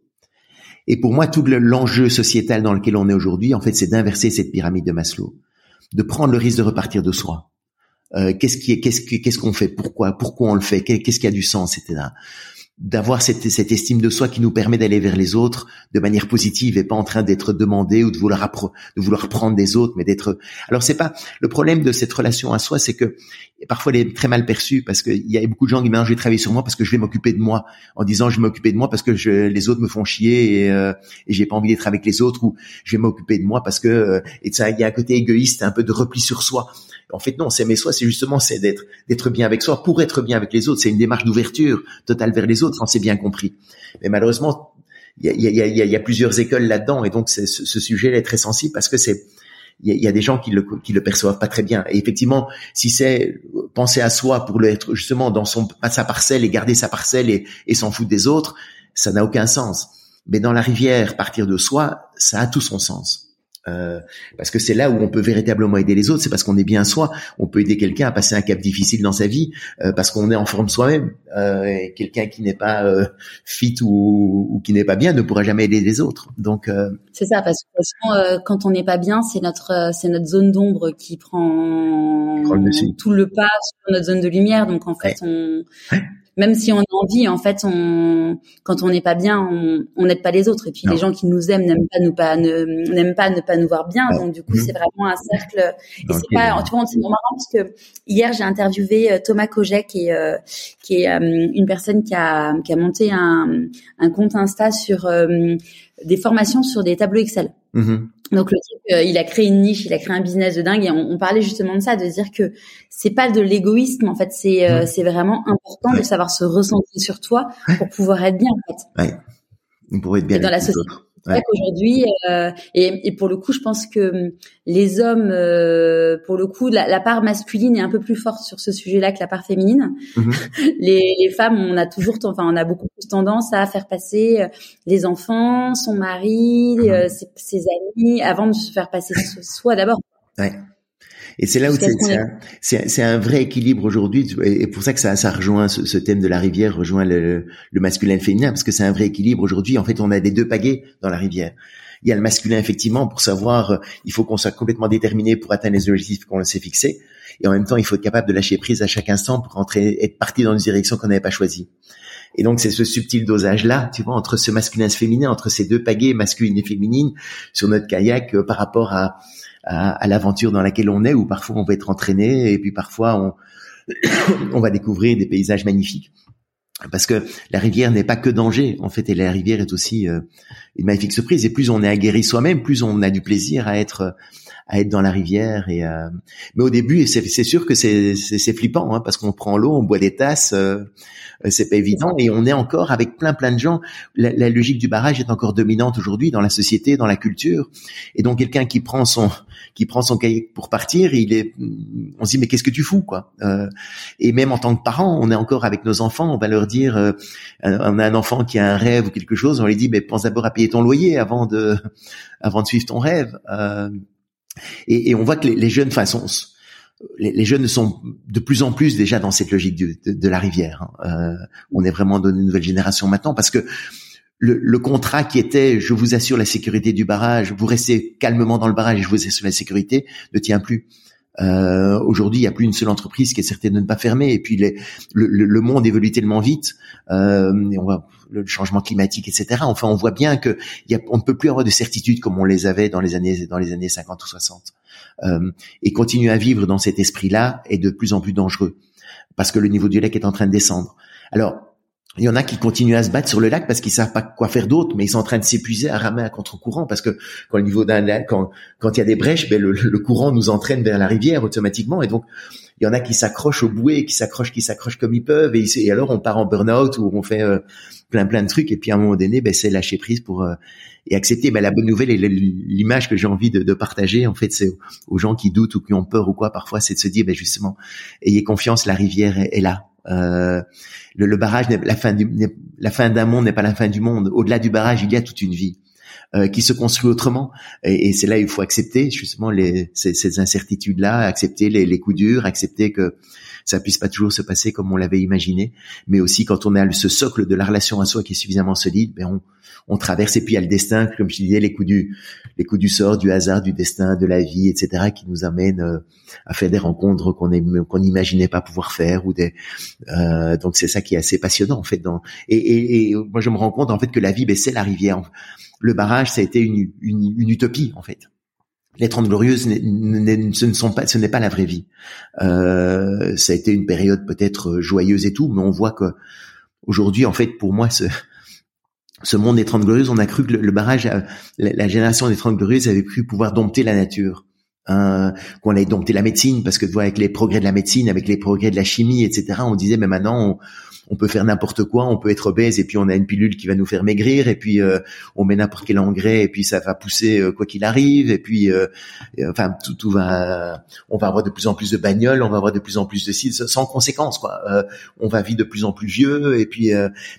Et pour moi, tout l'enjeu sociétal dans lequel on est aujourd'hui, en fait, c'est d'inverser cette pyramide de Maslow, de prendre le risque de repartir de soi. Euh, qu'est-ce qui est, qu'est-ce qu'on fait, pourquoi, pourquoi on le fait, qu'est-ce qui a du sens, etc d'avoir cette, cette, estime de soi qui nous permet d'aller vers les autres de manière positive et pas en train d'être demandé ou de vouloir de vouloir prendre des autres, mais d'être. Alors c'est pas le problème de cette relation à soi, c'est que parfois elle est très mal perçue parce qu'il y a beaucoup de gens qui disent je vais travailler sur moi parce que je vais m'occuper de moi en disant je vais m'occuper de moi parce que je, les autres me font chier et, euh, et j'ai pas envie d'être avec les autres ou je vais m'occuper de moi parce que euh, et ça il y a un côté égoïste, un peu de repli sur soi. En fait, non, s'aimer soi, c'est justement c'est d'être d'être bien avec soi pour être bien avec les autres. C'est une démarche d'ouverture totale vers les autres, quand c'est bien compris. Mais malheureusement, il y a, y, a, y a, plusieurs écoles là-dedans, et donc ce, ce sujet est très sensible parce que c'est il y, a, des gens qui le qui le perçoivent pas très bien. Et effectivement, si c'est penser à soi pour l'être justement dans son sa parcelle et garder sa parcelle et, et s'en foutre des autres, ça n'a aucun sens. Mais dans la rivière, partir de soi, ça a tout son sens. Euh, parce que c'est là où on peut véritablement aider les autres, c'est parce qu'on est bien soi. On peut aider quelqu'un à passer un cap difficile dans sa vie euh, parce qu'on est en forme soi-même. Euh, quelqu'un qui n'est pas euh, fit ou, ou, qui n'est pas bien ne pourra jamais aider les autres. Donc euh, c'est ça, parce que quand on n'est pas bien, c'est notre c'est notre zone d'ombre qui prend, tout le pas sur notre zone de lumière. Donc en fait, on même si on a envie, en fait, on, quand on n'est pas bien, on n'aide pas les autres. Et puis les gens qui nous aiment n'aiment pas nous pas n'aiment pas ne pas nous voir bien. Donc du coup, mmh. c'est vraiment un cercle. Et c'est pas, tu vois, c'est marrant parce que hier j'ai interviewé euh, Thomas Koget, qui est euh, qui est euh, une personne qui a qui a monté un, un compte Insta sur des formations sur des tableaux Excel. Mmh Donc le type, euh, il a créé une niche, il a créé un business de dingue et on, parlait justement de ça, de dire que c'est pas de l'égoïsme en fait, c'est euh, c'est vraiment important de savoir se recentrer sur toi pour pouvoir être bien en fait. Ouais. Pour être bien dans la société. Ouais. Aujourd'hui, euh, et, et, pour le coup, je pense que hum, les hommes, euh, pour le coup, la, la, part masculine est un peu plus forte sur ce sujet-là que la part féminine. Mhm. Les, les, femmes, on a toujours, enfin, on a beaucoup plus tendance à faire passer euh, les enfants, son mari, mhm. euh, ses, ses, amis, avant de se faire passer soi d'abord. Ouais. Et c'est là où c'est un, un, vrai équilibre aujourd'hui, et pour ça que ça, ça rejoint ce, thème de la rivière, rejoint le, le masculin et le féminin, parce que c'est un vrai équilibre aujourd'hui. En fait, on a des deux pagaies dans la rivière. Il y a le masculin effectivement pour savoir, euh, il faut qu'on soit complètement déterminé pour atteindre les objectifs qu'on s'est fixés, et en même temps, il faut être capable de lâcher prise à chaque instant pour rentrer, être parti dans une direction qu'on n'avait pas choisie. Et donc c'est ce subtil dosage là, tu vois, entre ce masculin et ce féminin, entre ces deux pagaies masculines et féminines sur notre kayak euh, par rapport à à, l'aventure dans laquelle on est, où parfois on va être entraîné et puis parfois on, on va découvrir des paysages magnifiques. Parce que la rivière n'est pas que danger, en fait, et la rivière est aussi euh, une magnifique surprise. Et plus on est aguerri soi-même, plus on a du plaisir à être à être dans la rivière. Et euh... mais au début, c'est sûr que c'est flippant, hein, parce qu'on prend l'eau, on boit des tasses, euh, euh, c'est pas évident, et on est encore avec plein plein de gens. La, la logique du barrage est encore dominante aujourd'hui dans la société, dans la culture. Et donc quelqu'un qui prend son qui prend son cahier pour partir, il est, on se dit mais qu'est-ce que tu fous quoi euh, Et même en tant que parent, on est encore avec nos enfants, on va leur dire, euh, on a un enfant qui a un rêve ou quelque chose, on lui dit mais pense d'abord à payer ton loyer avant de avant de suivre ton rêve. Et, et, on voit que les, les jeunes, enfin, les, les, jeunes sont de plus en plus déjà dans cette logique de, de, la rivière. Hein. Euh, on est vraiment dans une nouvelle génération maintenant parce que le, le, contrat qui était je vous assure la sécurité du barrage, vous restez calmement dans le barrage et je vous assure la sécurité, ne tient plus. Euh, Aujourd'hui, il n'y a plus une seule entreprise qui est certaine de ne pas fermer. Et puis, les, le, le, monde évolue tellement vite. Euh, on voit le changement climatique, etc. Enfin, on voit bien que y a, on ne peut plus avoir de certitude comme on les avait dans les années dans les années 50 ou 60. Euh, et continuer à vivre dans cet esprit-là est de plus en plus dangereux parce que le niveau du lac est en train de descendre. Alors, il y en a qui continuent à se battre sur le lac parce qu'ils savent pas quoi faire d'autre, mais ils sont en train de s'épuiser à ramer à contre-courant parce que quand le niveau d'un lac, quand quand il y a des brèches, ben le, le, courant nous entraîne vers la rivière automatiquement et donc il y en a qui s'accrochent au bouée, qui s'accrochent, qui s'accrochent comme ils peuvent et, alors on part en burn-out ou on fait euh, plein plein de trucs et puis à un moment donné, ben c'est lâcher prise pour euh, et accepter. Mais la bonne nouvelle et l'image que j'ai envie de, de, partager, en fait, c'est aux gens qui doutent ou qui ont peur ou quoi. Parfois, c'est de se dire, ben justement, ayez confiance, la rivière est là euh, le, le, barrage, la fin du, la fin d'un monde n'est pas la fin du monde. Au-delà du barrage, il y a toute une vie euh, qui se construit autrement. Et, et c'est là il faut accepter justement les, ces, ces incertitudes-là, accepter les, les, coups durs, accepter que ça puisse pas toujours se passer comme on l'avait imaginé, mais aussi quand on a ce socle de la relation à soi qui est suffisamment solide, ben on, on traverse et puis il y a le destin, comme je disais, les coups du les coups du sort, du hasard, du destin, de la vie, etc., qui nous amènent euh, à faire des rencontres qu'on n'imaginait pas pouvoir faire ou des euh, donc c'est ça qui est assez passionnant en fait et, et, et, moi je me rends compte en fait que la vie ben, c'est la rivière le barrage ça a été une, une utopie en fait les Trente Glorieuses, ce ne sont pas, ce n'est pas la vraie vie. Euh, ça a été une période peut-être joyeuse et tout, mais on voit que aujourd'hui, en fait, pour moi, ce, ce monde des Trente Glorieuses, on a cru que le, barrage, la, génération des Trente Glorieuses avait cru pouvoir dompter la nature. Hein, qu'on allait dompter la médecine, parce que tu vois, avec les progrès de la médecine, avec les progrès de la chimie, etc., on disait, mais maintenant, on peut faire n'importe quoi, on peut être obèse et puis on a une pilule qui va nous faire maigrir et puis euh, on met n'importe quel engrais et puis ça va pousser euh, quoi qu'il arrive et puis euh, enfin tout, va on va avoir de plus en plus de bagnoles, on va avoir de plus en plus de sites sans conséquence quoi. on va vivre de plus en plus vieux et puis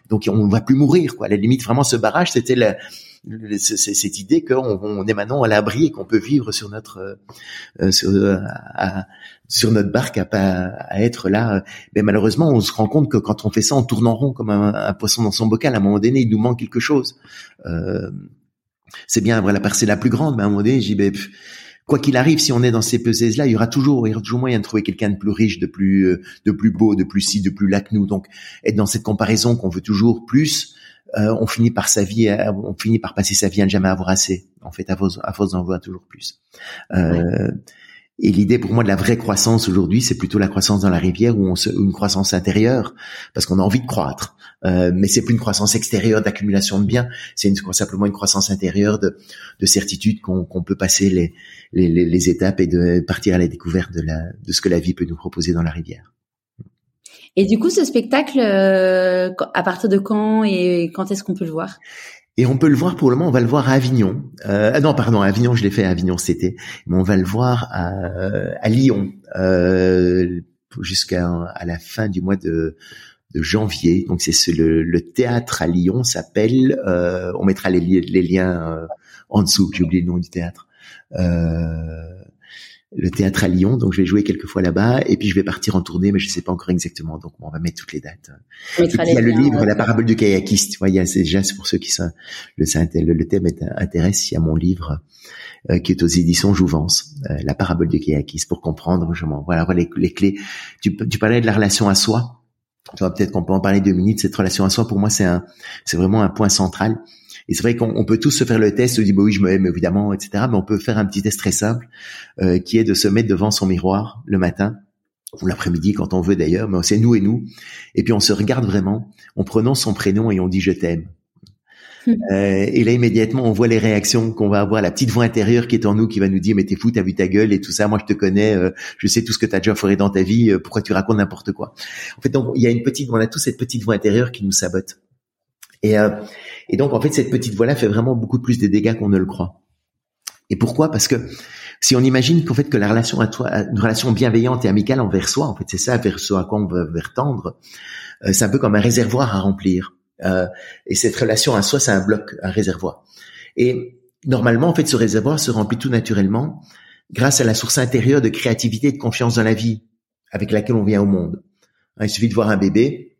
donc on va plus mourir quoi. À la limite vraiment ce barrage c'était la cette idée qu'on on est maintenant à l'abri et qu'on peut vivre sur notre euh, sur, à, sur notre barque à être là. Mais malheureusement, on se rend compte que quand on fait ça en tournant rond comme un, poisson dans son bocal, à un moment donné, il nous manque quelque chose. Euh, c'est bien avoir la percée la plus grande, mais à un moment donné, j'y ben, quoi qu'il arrive, si on est dans ces pesées là, il y aura toujours, il y aura toujours moyen de trouver quelqu'un de plus riche, de plus, euh, de plus beau, de plus si, de plus là que nous. Donc, être dans cette comparaison qu'on veut toujours plus, euh, on finit par sa vie, on finit par passer sa vie à ne jamais avoir assez. En fait, à force, à force d'en toujours plus. Euh, et l'idée pour moi de la vraie croissance aujourd'hui, c'est plutôt la croissance dans la rivière ou une croissance intérieure, parce qu'on a envie de croître. Euh, mais c'est plus une croissance extérieure d'accumulation de biens, c'est simplement une croissance intérieure de, de certitude qu'on peut passer les, les, les, étapes et de partir à la découverte de, la, de ce que la vie peut nous proposer dans la rivière. Et du coup, ce spectacle, euh, à partir de quand et quand est-ce qu'on peut le voir? Et on peut le voir pour le moment, on va le voir à Avignon. Euh, non, pardon, à Avignon, je l'ai fait à Avignon été, mais on va le voir à, à Lyon euh, jusqu'à à la fin du mois de, de janvier. Donc c'est le, le, théâtre à Lyon s'appelle. Euh, on mettra les, les liens euh, en dessous. J'ai oublié le nom du théâtre. Euh, le théâtre à Lyon, donc je vais jouer quelques fois là-bas, et puis je vais partir en tournée, mais je sais pas encore exactement, donc on va mettre toutes les dates. il y a le livre, la parabole du kayakiste, tu vois, c'est déjà pour ceux qui sont, le, le, thème intéresse, il y a mon livre euh, qui est aux éditions Jouvence, euh, la parabole du kayakiste, pour comprendre justement, voilà, voilà les, les, clés. Tu, tu parlais de la relation à soi, tu vois, peut-être qu'on peut en parler deux minutes. Cette relation à soi, pour moi, c'est un, c'est vraiment un point central. Et c'est vrai qu'on peut tous se faire le test, se dire bah oui je me aime évidemment, etc. Mais on peut faire un petit test très simple euh, qui est de se mettre devant son miroir le matin ou l'après-midi quand on veut d'ailleurs, mais c'est nous et nous. Et puis on se regarde vraiment, on prononce son prénom et on dit je t'aime. Hmm. Euh, et là immédiatement on voit les réactions qu'on va avoir, la petite voix intérieure qui est en nous qui va nous dire mais t'es fou, t'as vu ta gueule et tout ça, moi je te connais, euh, je sais tout ce que t'as déjà fait dans ta vie, euh, pourquoi tu racontes n'importe quoi. En fait donc il y a une petite, on a tous cette petite voix intérieure qui nous sabote. Et, euh, et donc, en fait, cette petite voix-là fait vraiment beaucoup plus de dégâts qu'on ne le croit. Et pourquoi? Parce que si on imagine qu'en fait que la relation à toi, une relation bienveillante et amicale envers soi, en fait, c'est ça vers ce à quoi on veut vers tendre. Euh, c'est un peu comme un réservoir à remplir. Euh, et cette relation à soi, c'est un bloc, un réservoir. Et normalement, en fait, ce réservoir se remplit tout naturellement grâce à la source intérieure de créativité et de confiance dans la vie avec laquelle on vient au monde. Il suffit de voir un bébé,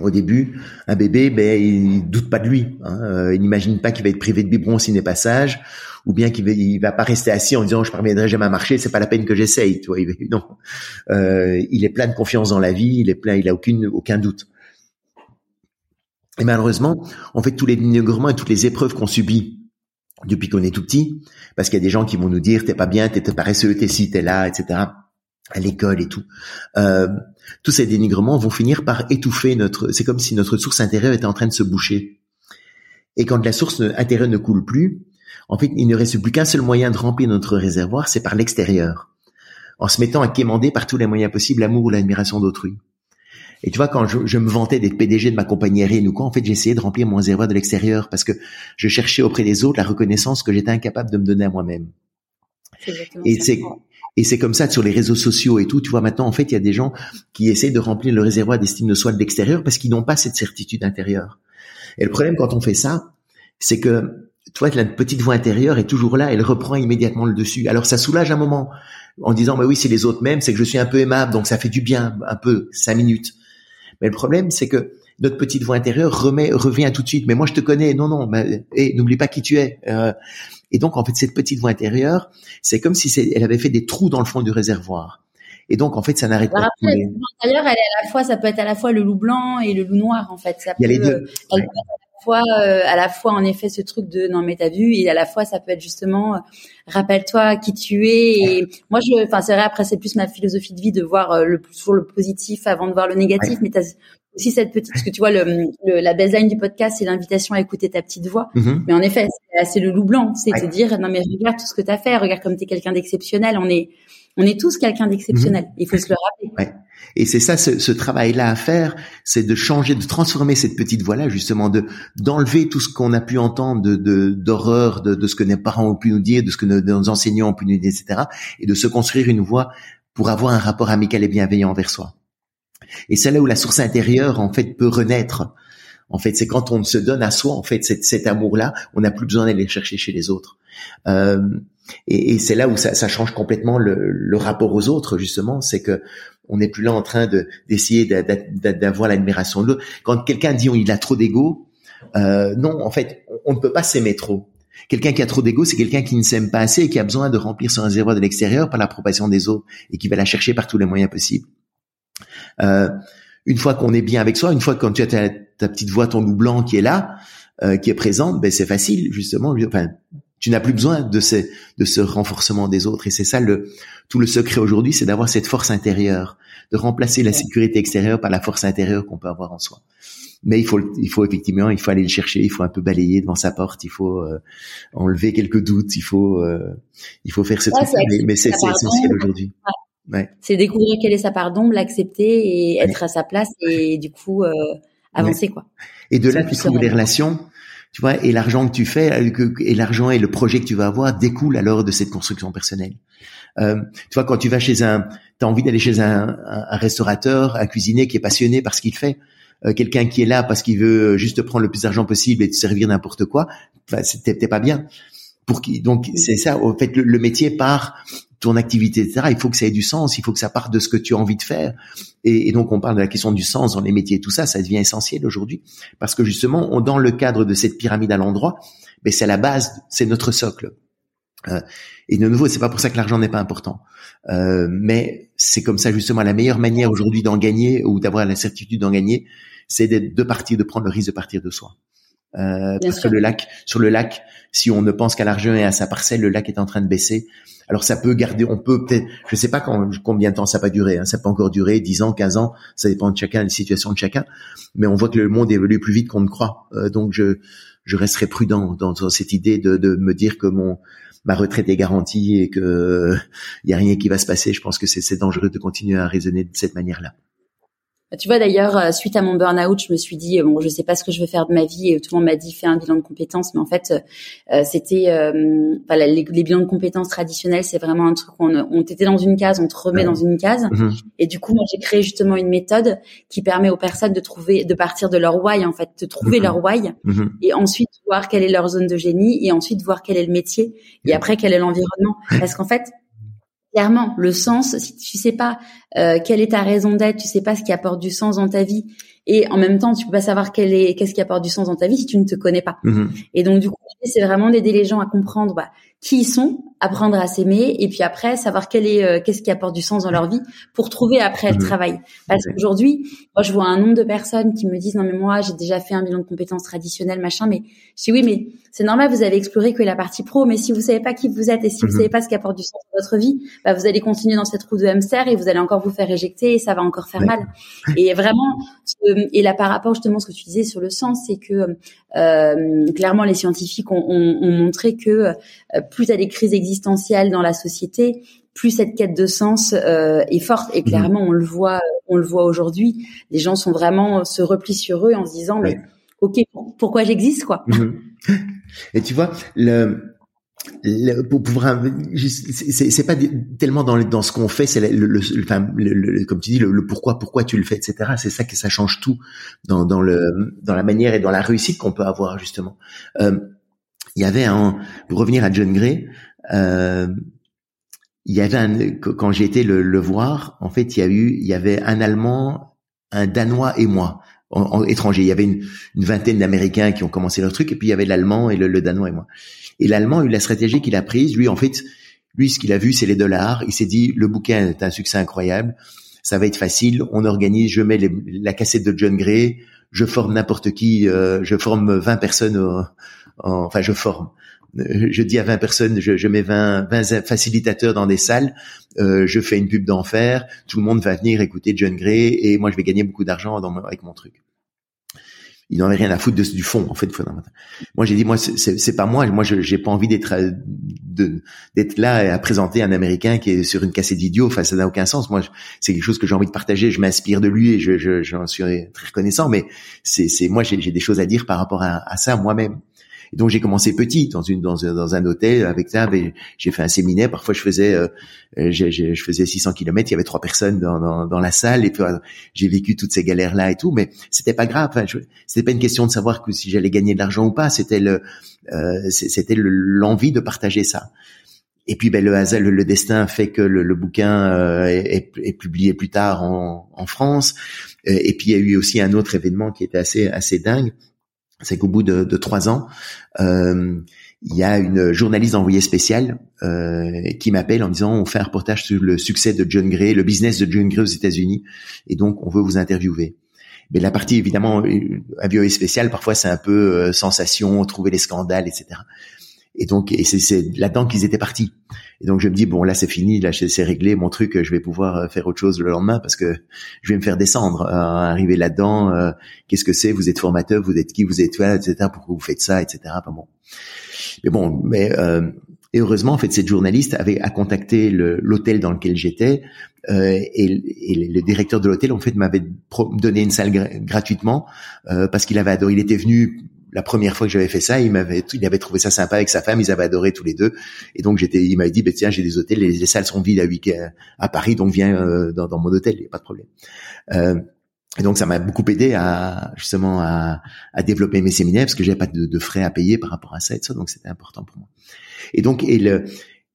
au début, un bébé, ben, il doute pas de lui. Hein. Euh, il n'imagine pas qu'il va être privé de biberon s'il n'est pas sage, ou bien qu'il va, il va pas rester assis en disant je parviendrai jamais à marcher, c'est pas la peine que j'essaye. Tu vois, non. Euh, il est plein de confiance dans la vie, il est plein, il a aucune, aucun doute. Et malheureusement, en fait, tous les dénigrements et toutes les épreuves qu'on subit depuis qu'on est tout petit, parce qu'il y a des gens qui vont nous dire t'es pas bien, t'es paresseux, t'es ci, t'es là, etc. à l'école et tout. Euh, tous ces dénigrements vont finir par étouffer notre. C'est comme si notre source intérieure était en train de se boucher. Et quand la source intérieure ne coule plus, en fait, il ne reste plus qu'un seul moyen de remplir notre réservoir, c'est par l'extérieur, en se mettant à quémander par tous les moyens possibles l'amour ou l'admiration d'autrui. Et tu vois, quand je, me vantais d'être PDG de ma compagnie aérienne ou quoi, en fait, j'essayais de remplir mon réservoir de l'extérieur parce que je cherchais auprès des autres la reconnaissance que j'étais incapable de me donner à moi-même. Et c'est et c'est comme ça sur les réseaux sociaux et tout. Tu vois, maintenant, en fait, il y a des gens qui essayent de remplir le réservoir d'estime de soi de l'extérieur parce qu'ils n'ont pas cette certitude intérieure. Et le problème quand on fait ça, c'est que, tu vois, la petite voix intérieure est toujours là, elle reprend immédiatement le dessus. Alors ça soulage un moment en disant, mais oui, c'est les autres mêmes, c'est que je suis un peu aimable, donc ça fait du bien, un peu, cinq minutes. Mais le problème, c'est que notre petite voix intérieure remet, revient tout de suite. Mais moi, je te connais. Non, non. Mais, et n'oublie pas qui tu es. Euh, et donc, en fait, cette petite voix intérieure, c'est comme si elle avait fait des trous dans le fond du réservoir. Et donc, en fait, ça n'arrête pas. Après, de intérieure, elle est à la fois, ça peut être à la fois le loup blanc et le loup noir, en fait. Ça Il y a les deux. Euh, elle peut être à la fois, euh, à la fois, en effet, ce truc de non mais t'as vu, et à la fois, ça peut être justement, euh, rappelle-toi qui tu es. Et moi, je, enfin, c'est vrai. Après, c'est plus ma philosophie de vie de voir le toujours le positif avant de voir le négatif. Mais t'as aussi cette petite, parce que tu vois, le, la baseline du podcast, c'est l'invitation à écouter ta petite voix. Mm-hmm. Mais en effet, c'est le loup blanc, c'est te dire, non mais regarde tout ce que tu as fait, regarde comme tu es quelqu'un d'exceptionnel. On est, on est tous quelqu'un d'exceptionnel. Mm-hmm. Il faut se le rappeler. Ouais. Et c'est ça, ce, ce travail-là à faire, c'est de changer, de transformer cette petite voix-là, justement, de d'enlever tout ce qu'on a pu entendre de d'horreur, de, de, ce que nos parents ont pu nous dire, de ce que nos, nos enseignants ont pu nous dire, etc., et de se construire une voix pour avoir un rapport amical et bienveillant envers soi. Et c'est là où la source intérieure, en fait, peut renaître. En fait, c'est quand on se donne à soi, en fait, cet, cet amour-là, on n'a plus besoin d'aller chercher chez les autres. Euh, et, et c'est là où ça, ça, change complètement le, le, rapport aux autres, justement, c'est que on n'est plus là en train de d'essayer d'avoir l'admiration de l'autre. Quand quelqu'un dit il a trop d'ego, euh, non, en fait, on ne peut pas s'aimer trop. Quelqu'un qui a trop d'ego, c'est quelqu'un qui ne s'aime pas assez et qui a besoin de remplir son réservoir de l'extérieur par l'approbation des autres et qui va la chercher par tous les moyens possibles. Euh, une fois qu'on est bien avec soi, une fois que quand tu as ta, petite voix, ton loup blanc qui est là, euh, qui est présente, ben c'est facile justement. Enfin, tu n'as plus besoin de ce de ce renforcement des autres. Et c'est ça le tout le secret aujourd'hui, c'est d'avoir cette force intérieure, de remplacer la sécurité extérieure par la force intérieure qu'on peut avoir en soi. Mais il faut il faut effectivement il faut aller le chercher, il faut un peu balayer devant sa porte, il faut euh, enlever quelques doutes, il faut euh, il faut faire ce truc. Mais, c'est essentiel aujourd'hui. C'est découvrir quelle est sa part d'ombre, l'accepter et être à sa place et du coup euh, avancer quoi. Et de là, tu trouves les relations, tu vois, et l'argent que tu fais, euh, et l'argent et le projet que tu vas avoir découlent alors de cette construction personnelle. Euh, tu vois, quand tu vas chez un, t'as envie d'aller chez un, un, restaurateur, un cuisinier qui est passionné par ce qu'il fait, euh, quelqu'un qui est là parce qu'il veut juste prendre le plus d'argent possible et te servir n'importe quoi, enfin, t'es pas bien. Pour qui, donc c'est ça. En fait, le, le métier part ton activité, etc. Il faut que ça ait du sens, il faut que ça parte de ce que tu as envie de faire. Et, donc, on parle de la question du sens dans les métiers, tout ça, ça devient essentiel aujourd'hui, parce que justement, on, dans le cadre de cette pyramide à l'endroit, ben c'est la base, c'est notre socle. Euh, et de nouveau, c'est pas pour ça que l'argent n'est pas important, euh, mais c'est comme ça justement la meilleure manière aujourd'hui d'en gagner ou d'avoir la certitude d'en gagner, c'est de partir, de prendre le risque de partir de soi. Euh, parce que le lac, sur le lac, si on ne pense qu'à l'argent et à sa parcelle, le lac est en train de baisser. Alors ça peut garder, on peut peut-être, je sais pas quand, combien de temps ça peut durer, hein, ça peut encore durer 10 ans, 15 ans, ça dépend de chacun, des situations de chacun, mais on voit que le monde évolue plus vite qu'on ne croit. Euh, donc je, je resterai prudent dans, cette idée de, de, me dire que mon ma retraite est garantie et que il y a rien qui va se passer. Je pense que c'est dangereux de continuer à raisonner de cette manière-là. Tu vois d'ailleurs, euh, suite à mon burn-out, je me suis dit bon, je sais pas ce que je veux faire de ma vie et tout le monde m'a dit fais un bilan de compétences, mais en fait, euh, c'était euh, les, bilans de compétences traditionnels, c'est vraiment un truc on, on était dans une case, on te remet dans une case, mhm. et du coup, moi j'ai créé justement une méthode qui permet aux personnes de trouver, de partir de leur why en fait, de trouver mhm. leur why, mhm. et ensuite voir quelle est leur zone de génie, et ensuite voir quel est le métier, et après quel est l'environnement, parce qu'en fait Clairement, le sens, si tu sais pas euh, quelle est ta raison d'être, tu sais pas ce qui apporte du sens dans ta vie, et en même temps, tu peux pas savoir quel est qu'est-ce qui apporte du sens dans ta vie si tu ne te connais pas. Mm-hmm. Et donc du coup, c'est vraiment d'aider les gens à comprendre bah, qui ils sont, apprendre à s'aimer et puis après savoir quel est euh, qu'est-ce qui apporte du sens dans leur vie pour trouver après le mhm. travail. Parce qu'aujourd'hui, moi je vois un nombre de personnes qui me disent non mais moi j'ai déjà fait un bilan de compétences traditionnelles machin mais je dis oui mais c'est normal vous avez exploré que la partie pro mais si vous savez pas qui vous êtes et si vous mhm. savez pas ce qui apporte du sens dans votre vie, bah vous allez continuer dans cette roue de hamster et vous allez encore vous faire éjecter et ça va encore faire mal. Et vraiment et là par rapport justement à ce que tu disais sur le sens c'est que euh, clairement les scientifiques ont, ont, ont montré que euh, plus tu as des crises existentielles dans la société, plus cette quête de sens euh, est forte. Et clairement, on le voit, on le voit aujourd'hui. Les gens sont vraiment se replient sur eux en se disant, mais ok, pourquoi j'existe, quoi. Mhm. Et tu vois, le, le, pour pouvoir c'est pas tellement dans dans ce qu'on fait c'est le, le, le, comme tu dis le, pourquoi pourquoi tu le fais etc c'est ça que ça change tout dans dans le dans la manière et dans la réussite qu'on peut avoir justement euh, il y avait un pour revenir à John Gray euh, il y avait un, quand j'ai été le, le, voir, en fait, il y a eu, il y avait un Allemand, un Danois et moi, en, étranger. Il y avait une, une vingtaine d'Américains qui ont commencé leur truc, et puis il y avait l'Allemand et le, le, Danois et moi. Et l'Allemand eu la stratégie qu'il a prise. Lui, en fait, lui, ce qu'il a vu, c'est les dollars. Il s'est dit, le bouquin est un succès incroyable. Ça va être facile. On organise. Je mets les, la cassette de John Gray. Je forme n'importe qui. Euh, je forme 20 personnes. Enfin, je forme je dis à 20 personnes, je, je mets 20, 20, facilitateurs dans des salles, euh, je fais une pub d'enfer, tout le monde va venir écouter John Gray et moi je vais gagner beaucoup d'argent avec mon truc. Il n'en avait rien à foutre de, du fond, en fait. Moi, j'ai dit, moi, c'est pas moi. Moi, je j'ai pas envie d'être d'être là à présenter un Américain qui est sur une cassette d'idiot. Enfin, ça n'a aucun sens. Moi, c'est quelque chose que j'ai envie de partager. Je m'inspire de lui et je j'en suis très reconnaissant. Mais c'est moi, j'ai des choses à dire par rapport à, à ça moi-même. Et donc j'ai commencé petit dans une dans, dans un hôtel avec ça. J'ai fait un séminaire. Parfois je faisais euh, je faisais 600 km. Il y avait trois personnes dans, dans, dans la salle et j'ai vécu toutes ces galères là et tout. Mais c'était pas grave. Enfin, c'était pas une question de savoir que si j'allais gagner de l'argent ou pas. C'était le euh, c'était l'envie de partager ça. Et puis ben, le hasard, le, destin fait que le, le bouquin euh, est, est, publié plus tard en, en France. Euh, et puis il y a eu aussi un autre événement qui était assez assez dingue c'est qu'au bout de, trois ans, euh, il y a une journaliste envoyée spéciale euh, qui m'appelle en disant on fait un reportage sur le succès de John Gray, le business de John Gray aux États-Unis, et donc on veut vous interviewer. Mais la partie évidemment envoyée spéciale, parfois c'est un peu euh, sensation, trouver les scandales, etc. Et donc, et c'est là-dedans qu'ils étaient partis. Et donc, je me dis bon, là, c'est fini, là, c'est réglé, mon truc, je vais pouvoir euh, faire autre chose le lendemain parce que je vais me faire descendre, euh, arriver là-dedans. Euh, qu'est-ce que c'est Vous êtes formateur, vous êtes qui Vous êtes toi, etc. Pourquoi vous faites ça, etc. Pas bon. Mais bon, mais et heureusement, en fait, cette journaliste avait à contacter l'hôtel dans lequel j'étais euh, et, et, le directeur de l'hôtel, en fait, m'avait donné une salle gratuitement euh, parce qu'il avait adoré. Il était venu la première fois que j'avais fait ça, il m'avait, il avait trouvé ça sympa avec sa femme, ils avaient adoré tous les deux. Et donc j'étais, il m'avait dit, bah, tiens, j'ai des hôtels, les, salles sont vides à, week à Paris, donc viens euh, dans, dans, mon hôtel, il n'y a pas de problème. Euh, et donc ça m'a beaucoup aidé à justement à, à, développer mes séminaires parce que j'avais pas de, de, frais à payer par rapport à ça et ça, donc c'était important pour moi. Et donc et le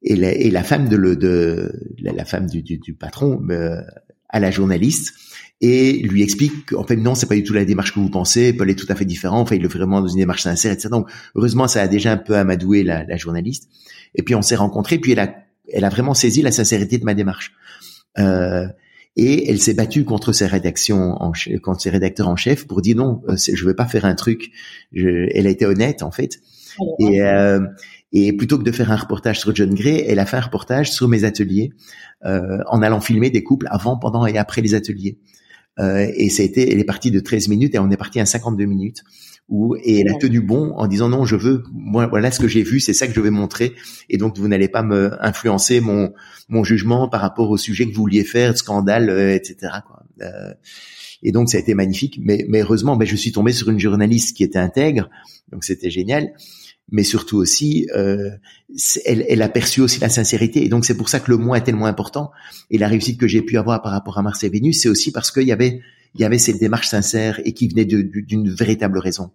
et la, et la femme de le de la, femme du, du, du patron euh, à la journaliste et lui explique qu'en fait non, c'est pas du tout la démarche que vous pensez, Paul est tout à fait différent, enfin il le fait vraiment dans une démarche sincère, etc. Donc heureusement ça a déjà un peu amadoué la, la journaliste. Et puis on s'est rencontrés, puis elle a, elle a vraiment saisi la sincérité de ma démarche. Euh, et elle s'est battue contre ses rédactions, en, contre ses rédacteurs en chef pour dire non, euh, je veux pas faire un truc. Je, elle a été honnête en fait. Et, euh, et plutôt que de faire un reportage sur John Gray, elle a fait un reportage sur mes ateliers euh, en allant filmer des couples avant, pendant et après les ateliers. Euh, et été, elle est partie de 13 minutes et on est parti à 52 minutes. Où, et elle a tenu bon en disant non, je veux, moi, voilà ce que j'ai vu, c'est ça que je vais montrer. Et donc, vous n'allez pas me influencer mon, mon jugement par rapport au sujet que vous vouliez faire, scandale, euh, etc. Quoi. Euh, et donc, ça a été magnifique. Mais, mais heureusement, ben, je suis tombé sur une journaliste qui était intègre. Donc, c'était génial mais surtout aussi, euh, elle, elle, a perçu aussi la sincérité. Et donc c'est pour ça que le moi est tellement important. Et la réussite que j'ai pu avoir par rapport à Mars et Vénus, c'est aussi parce qu'il y avait, il y avait cette démarche sincère et qui venait d'une véritable raison.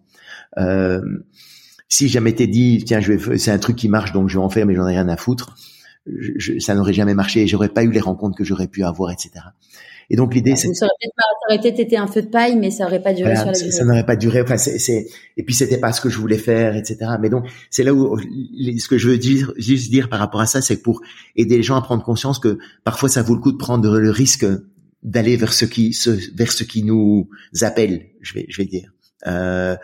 Euh, si jamais été dit, tiens, je vais, c'est un truc qui marche, donc je vais en faire, mais j'en ai rien à foutre, je, ça n'aurait jamais marché. J'aurais pas eu les rencontres que j'aurais pu avoir, etc. Et donc l'idée, c'est ça aurait peut-être été un feu de paille, mais ça aurait pas duré sur la durée. Ça n'aurait pas duré. Enfin, c'est, et puis c'était pas ce que je voulais faire, etc. Mais donc c'est là où ce que je veux dire, juste dire par rapport à ça, c'est que pour aider les gens à prendre conscience que parfois ça vaut le coup de prendre le risque d'aller vers ce qui, ce, vers ce qui nous appelle. Je vais, je vais dire euh,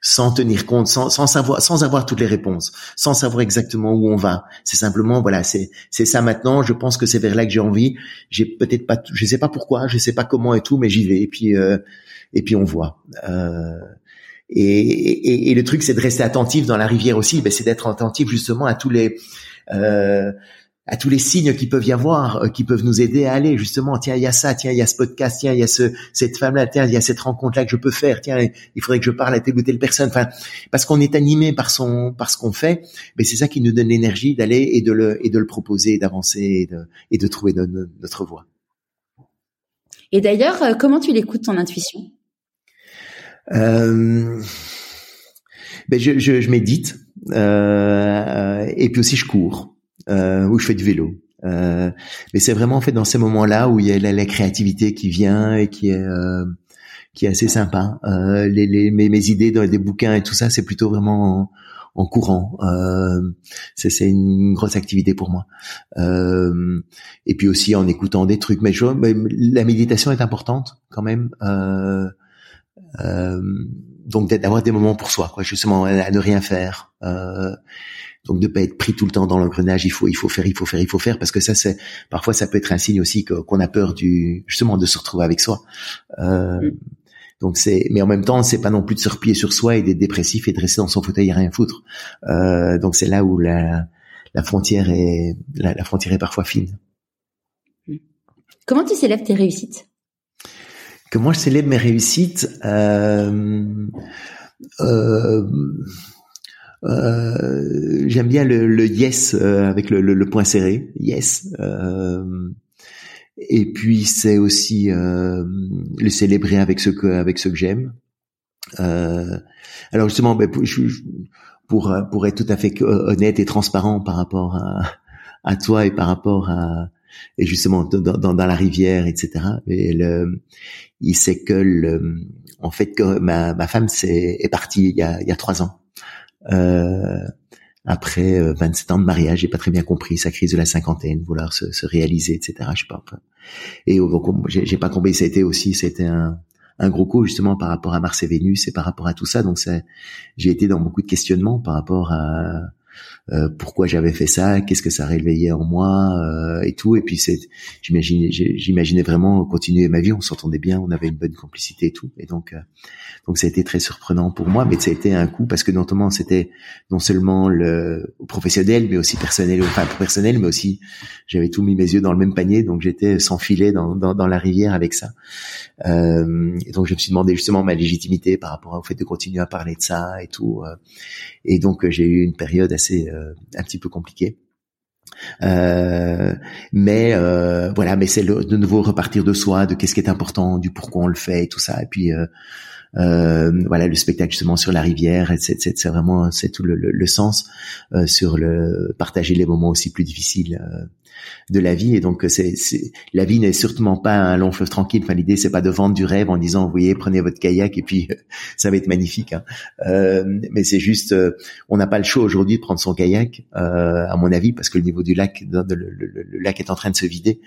sans tenir compte, sans, sans, savoir, sans avoir toutes les réponses, sans savoir exactement où on va. C'est simplement, voilà, c'est c'est ça maintenant. Je pense que c'est vers là que j'ai envie. J'ai peut-être pas, je sais pas pourquoi, je sais pas comment et tout, mais j'y vais. Et puis euh, et puis on voit. Euh, et, et, et, le truc, c'est de rester attentif dans la rivière aussi. Ben, c'est d'être attentif justement à tous les euh, à tous les signes qui peuvent y avoir, euh, qui peuvent nous aider à aller justement. Tiens, il y a ça. Tiens, il y a ce podcast. Tiens, il y a ce, cette femme-là. Tiens, il y a cette rencontre-là que je peux faire. Tiens, il faudrait que je parle à telle ou telle personne. Enfin, parce qu'on est animé par son, par ce qu'on fait. Mais c'est ça qui nous donne l'énergie d'aller et de le, et de le proposer, d'avancer et de, et de trouver notre, voie. Et d'ailleurs, euh, comment tu l'écoutes ton intuition? Euh, ben je, je, je médite euh, et puis aussi je cours euh, où je fais du vélo. Euh, mais c'est vraiment en fait dans ces moments-là où il y a la, créativité qui vient et qui est euh, qui est assez sympa. Euh, les, les mes, idées dans des bouquins et tout ça, c'est plutôt vraiment en, courant. Euh, c'est une grosse activité pour moi. Euh, et puis aussi en écoutant des trucs. Mais, je, la méditation est importante quand même. Euh, donc d'avoir des moments pour soi, quoi, justement à, ne rien faire. Donc de pas être pris tout le temps dans l'engrenage, il faut il faut faire, il faut faire, il faut faire parce que ça c'est parfois ça peut être un signe aussi qu'on a peur du justement de se retrouver avec soi. Euh, mm. Donc c'est, mais en même temps, c'est pas non plus de se replier sur soi et d'être dépressif et de rester dans son fauteuil et rien foutre. Euh, donc c'est là où la, la frontière est, la, la, frontière est parfois fine. Mm. Comment tu célèbres tes réussites? Comment je célèbre mes réussites? Euh, euh, euh, j'aime bien le, le yes euh, avec le, le, le, point serré, yes. Euh, et puis c'est aussi euh, le célébrer avec ce que avec ce que j'aime. alors justement, ben, pour, pour pour être tout à fait honnête et transparent par rapport à, à toi et par rapport à et justement dans, dans, dans la rivière, etc. Et le, il sait que le, en fait que ma, ma femme c'est est partie il y a il y a trois ans. Euh, après 27 euh, ans de mariage, j'ai pas très bien compris sa crise de la cinquantaine, vouloir se, se réaliser, etc. Je sais pas. Et j'ai pas compris. Ça a été aussi, c'était un, un gros coup justement par rapport à Mars et Vénus et par rapport à tout ça. Donc j'ai été dans beaucoup de questionnements par rapport à euh, pourquoi j'avais fait ça, qu'est-ce que ça réveillait en moi? Euh, et tout. Et puis c'est, j'imaginais, j'imaginais vraiment continuer ma vie. On s'entendait bien, on avait une bonne complicité et tout. Et donc, euh, donc ça a été très surprenant pour moi, mais ça a été un coup parce que notamment c'était non seulement le professionnel, mais aussi personnel, enfin personnel, mais aussi j'avais tout mis mes yeux dans le même panier, donc j'étais sans filet dans, dans, dans, la rivière avec ça. Euh, et donc je me suis demandé justement ma légitimité par rapport au fait de continuer à parler de ça et tout. et donc j'ai eu une période assez euh, un petit peu compliqué. Euh, mais euh, voilà, mais c'est de nouveau repartir de soi, de qu'est-ce qui est important, du pourquoi on le fait et tout ça. Et puis voilà, le spectacle justement sur la rivière, c'est vraiment c'est tout le, le, sens sur le partager les moments aussi plus difficiles de la vie. Et donc, c'est, la vie n'est certainement pas un long fleuve tranquille. Enfin, l'idée, c'est pas de vendre du rêve en disant, vous voyez, prenez votre kayak et puis ça va être magnifique. Hein. Euh, mais c'est juste, euh, on n'a pas le choix aujourd'hui de prendre son kayak, euh, à mon avis, parce que le niveau du lac, le, lac est en train de se vider.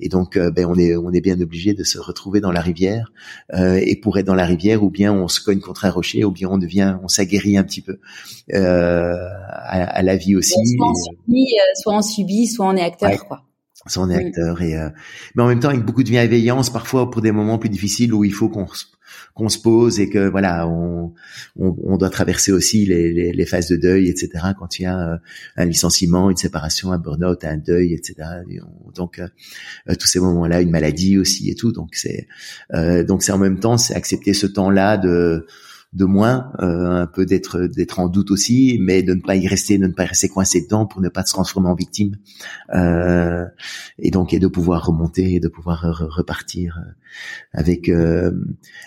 Et donc, ben, on est, on est bien obligé de se retrouver dans la rivière. et pour être dans la rivière, ou bien on se cogne contre un rocher, ou bien on devient, on s'aguerrit un petit peu à, la vie aussi. Soit on, subit, soit on subit, soit on est acteur quoi. Son acteur et euh, mais en même temps avec beaucoup de bienveillance parfois pour des moments plus difficiles où il faut qu'on qu'on se pose et que voilà on, on, on doit traverser aussi les, les, les, phases de deuil etc quand il y a euh, un licenciement une séparation un burn-out un deuil etc donc euh, tous ces moments là une maladie aussi et tout. Donc c'est donc c'est en même temps c'est accepter ce temps là de de moins, un peu d'être d'être en doute aussi, mais de ne pas y rester, de ne pas rester coincé dedans pour ne pas se transformer en victime, et donc et de pouvoir remonter, et de pouvoir repartir avec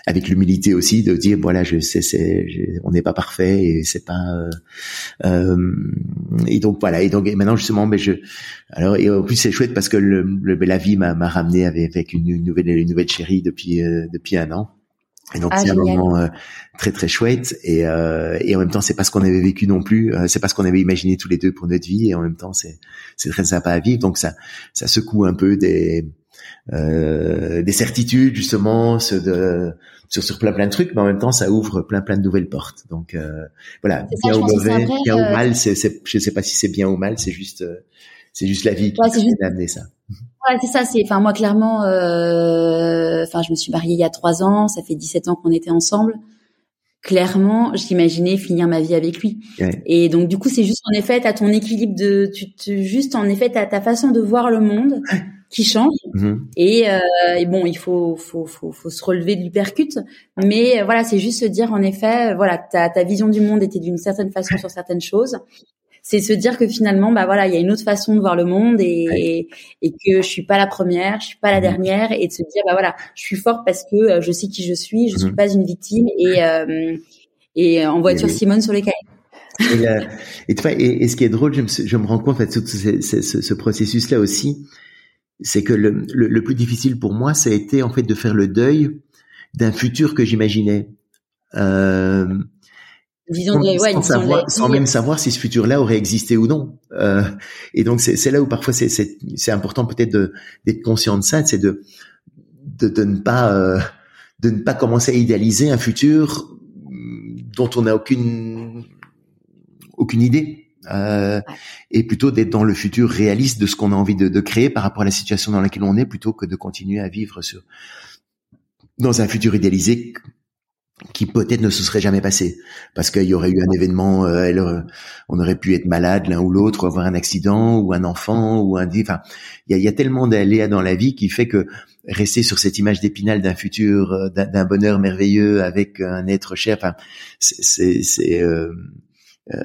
avec l'humilité aussi, de dire voilà, je sais, c'est, on n'est pas parfait et c'est pas et donc voilà. Et donc maintenant justement mais je alors et en plus c'est chouette parce que le, le la vie m'a ramené avec, avec une, nouvelle une nouvelle chérie depuis euh, depuis un an et donc ah, c'est un moment euh, très très chouette. Et euh, et en même temps c'est pas ce qu'on avait vécu non plus c'est pas ce qu'on avait imaginé tous les deux pour notre vie. Et en même temps c'est c'est très sympa à vivre. Donc ça ça secoue un peu des des certitudes justement ce de sur, sur plein plein de trucs, mais en même temps, ça ouvre plein plein de nouvelles portes. Donc euh, voilà, bien ou mauvais, bien ou euh, mal, c'est, je sais pas si c'est bien ou mal, c'est juste, euh, c'est juste la vie qui a amené ça. Ouais, c'est ça. C'est, enfin moi clairement, enfin je me suis mariée il y a trois ans, ça fait 17 ans qu'on était ensemble. Clairement, j'imaginais finir ma vie avec lui. Et donc du coup, c'est juste en effet, à ton équilibre de, tu, juste en effet, à ta façon de voir le monde qui change. Mm-hmm. Et, euh, et, bon, il faut, faut, faut, faut se relever de l'hypercute. Mais euh, voilà, c'est juste se dire, en effet, euh, voilà, ta, ta vision du monde était d'une certaine façon sur certaines choses. C'est se dire que finalement, bah voilà, il y a une autre façon de voir le monde et, et, que je suis pas la première, je suis pas la mm-hmm. dernière, et de se dire, bah voilà, je suis forte parce que euh, je sais qui je suis, je suis mm-hmm. pas une victime et euh, et en voiture Simone sur les cahiers. Et, euh, et, et, ce qui est drôle, je me, je me rends compte, en fait, ce, ce, ce, ce processus-là aussi, c'est que le, le, plus difficile pour moi, ça a été en fait de faire le deuil d'un futur que j'imaginais. Euh, Disons sans, savoir, sans même savoir si ce futur-là aurait existé ou non. Euh, et donc c'est là où parfois c'est important peut-être d'être conscient de ça, c'est de, de, de ne pas euh, de ne pas commencer à idéaliser un futur dont on n'a aucune aucune idée euh, et plutôt d'être dans le futur réaliste de ce qu'on a envie de, de, créer par rapport à la situation dans laquelle on est, plutôt que de continuer à vivre sur dans un futur idéalisé qui peut-être ne se serait jamais passé parce qu'il y aurait eu un événement, euh, on aurait pu être malade l'un ou l'autre, avoir un accident ou un enfant ou un, enfin, il y a, y a, tellement d'aléas dans la vie qui fait que rester sur cette image d'épinal d'un futur, euh, d'un bonheur merveilleux avec un être cher, enfin, c'est, euh, euh,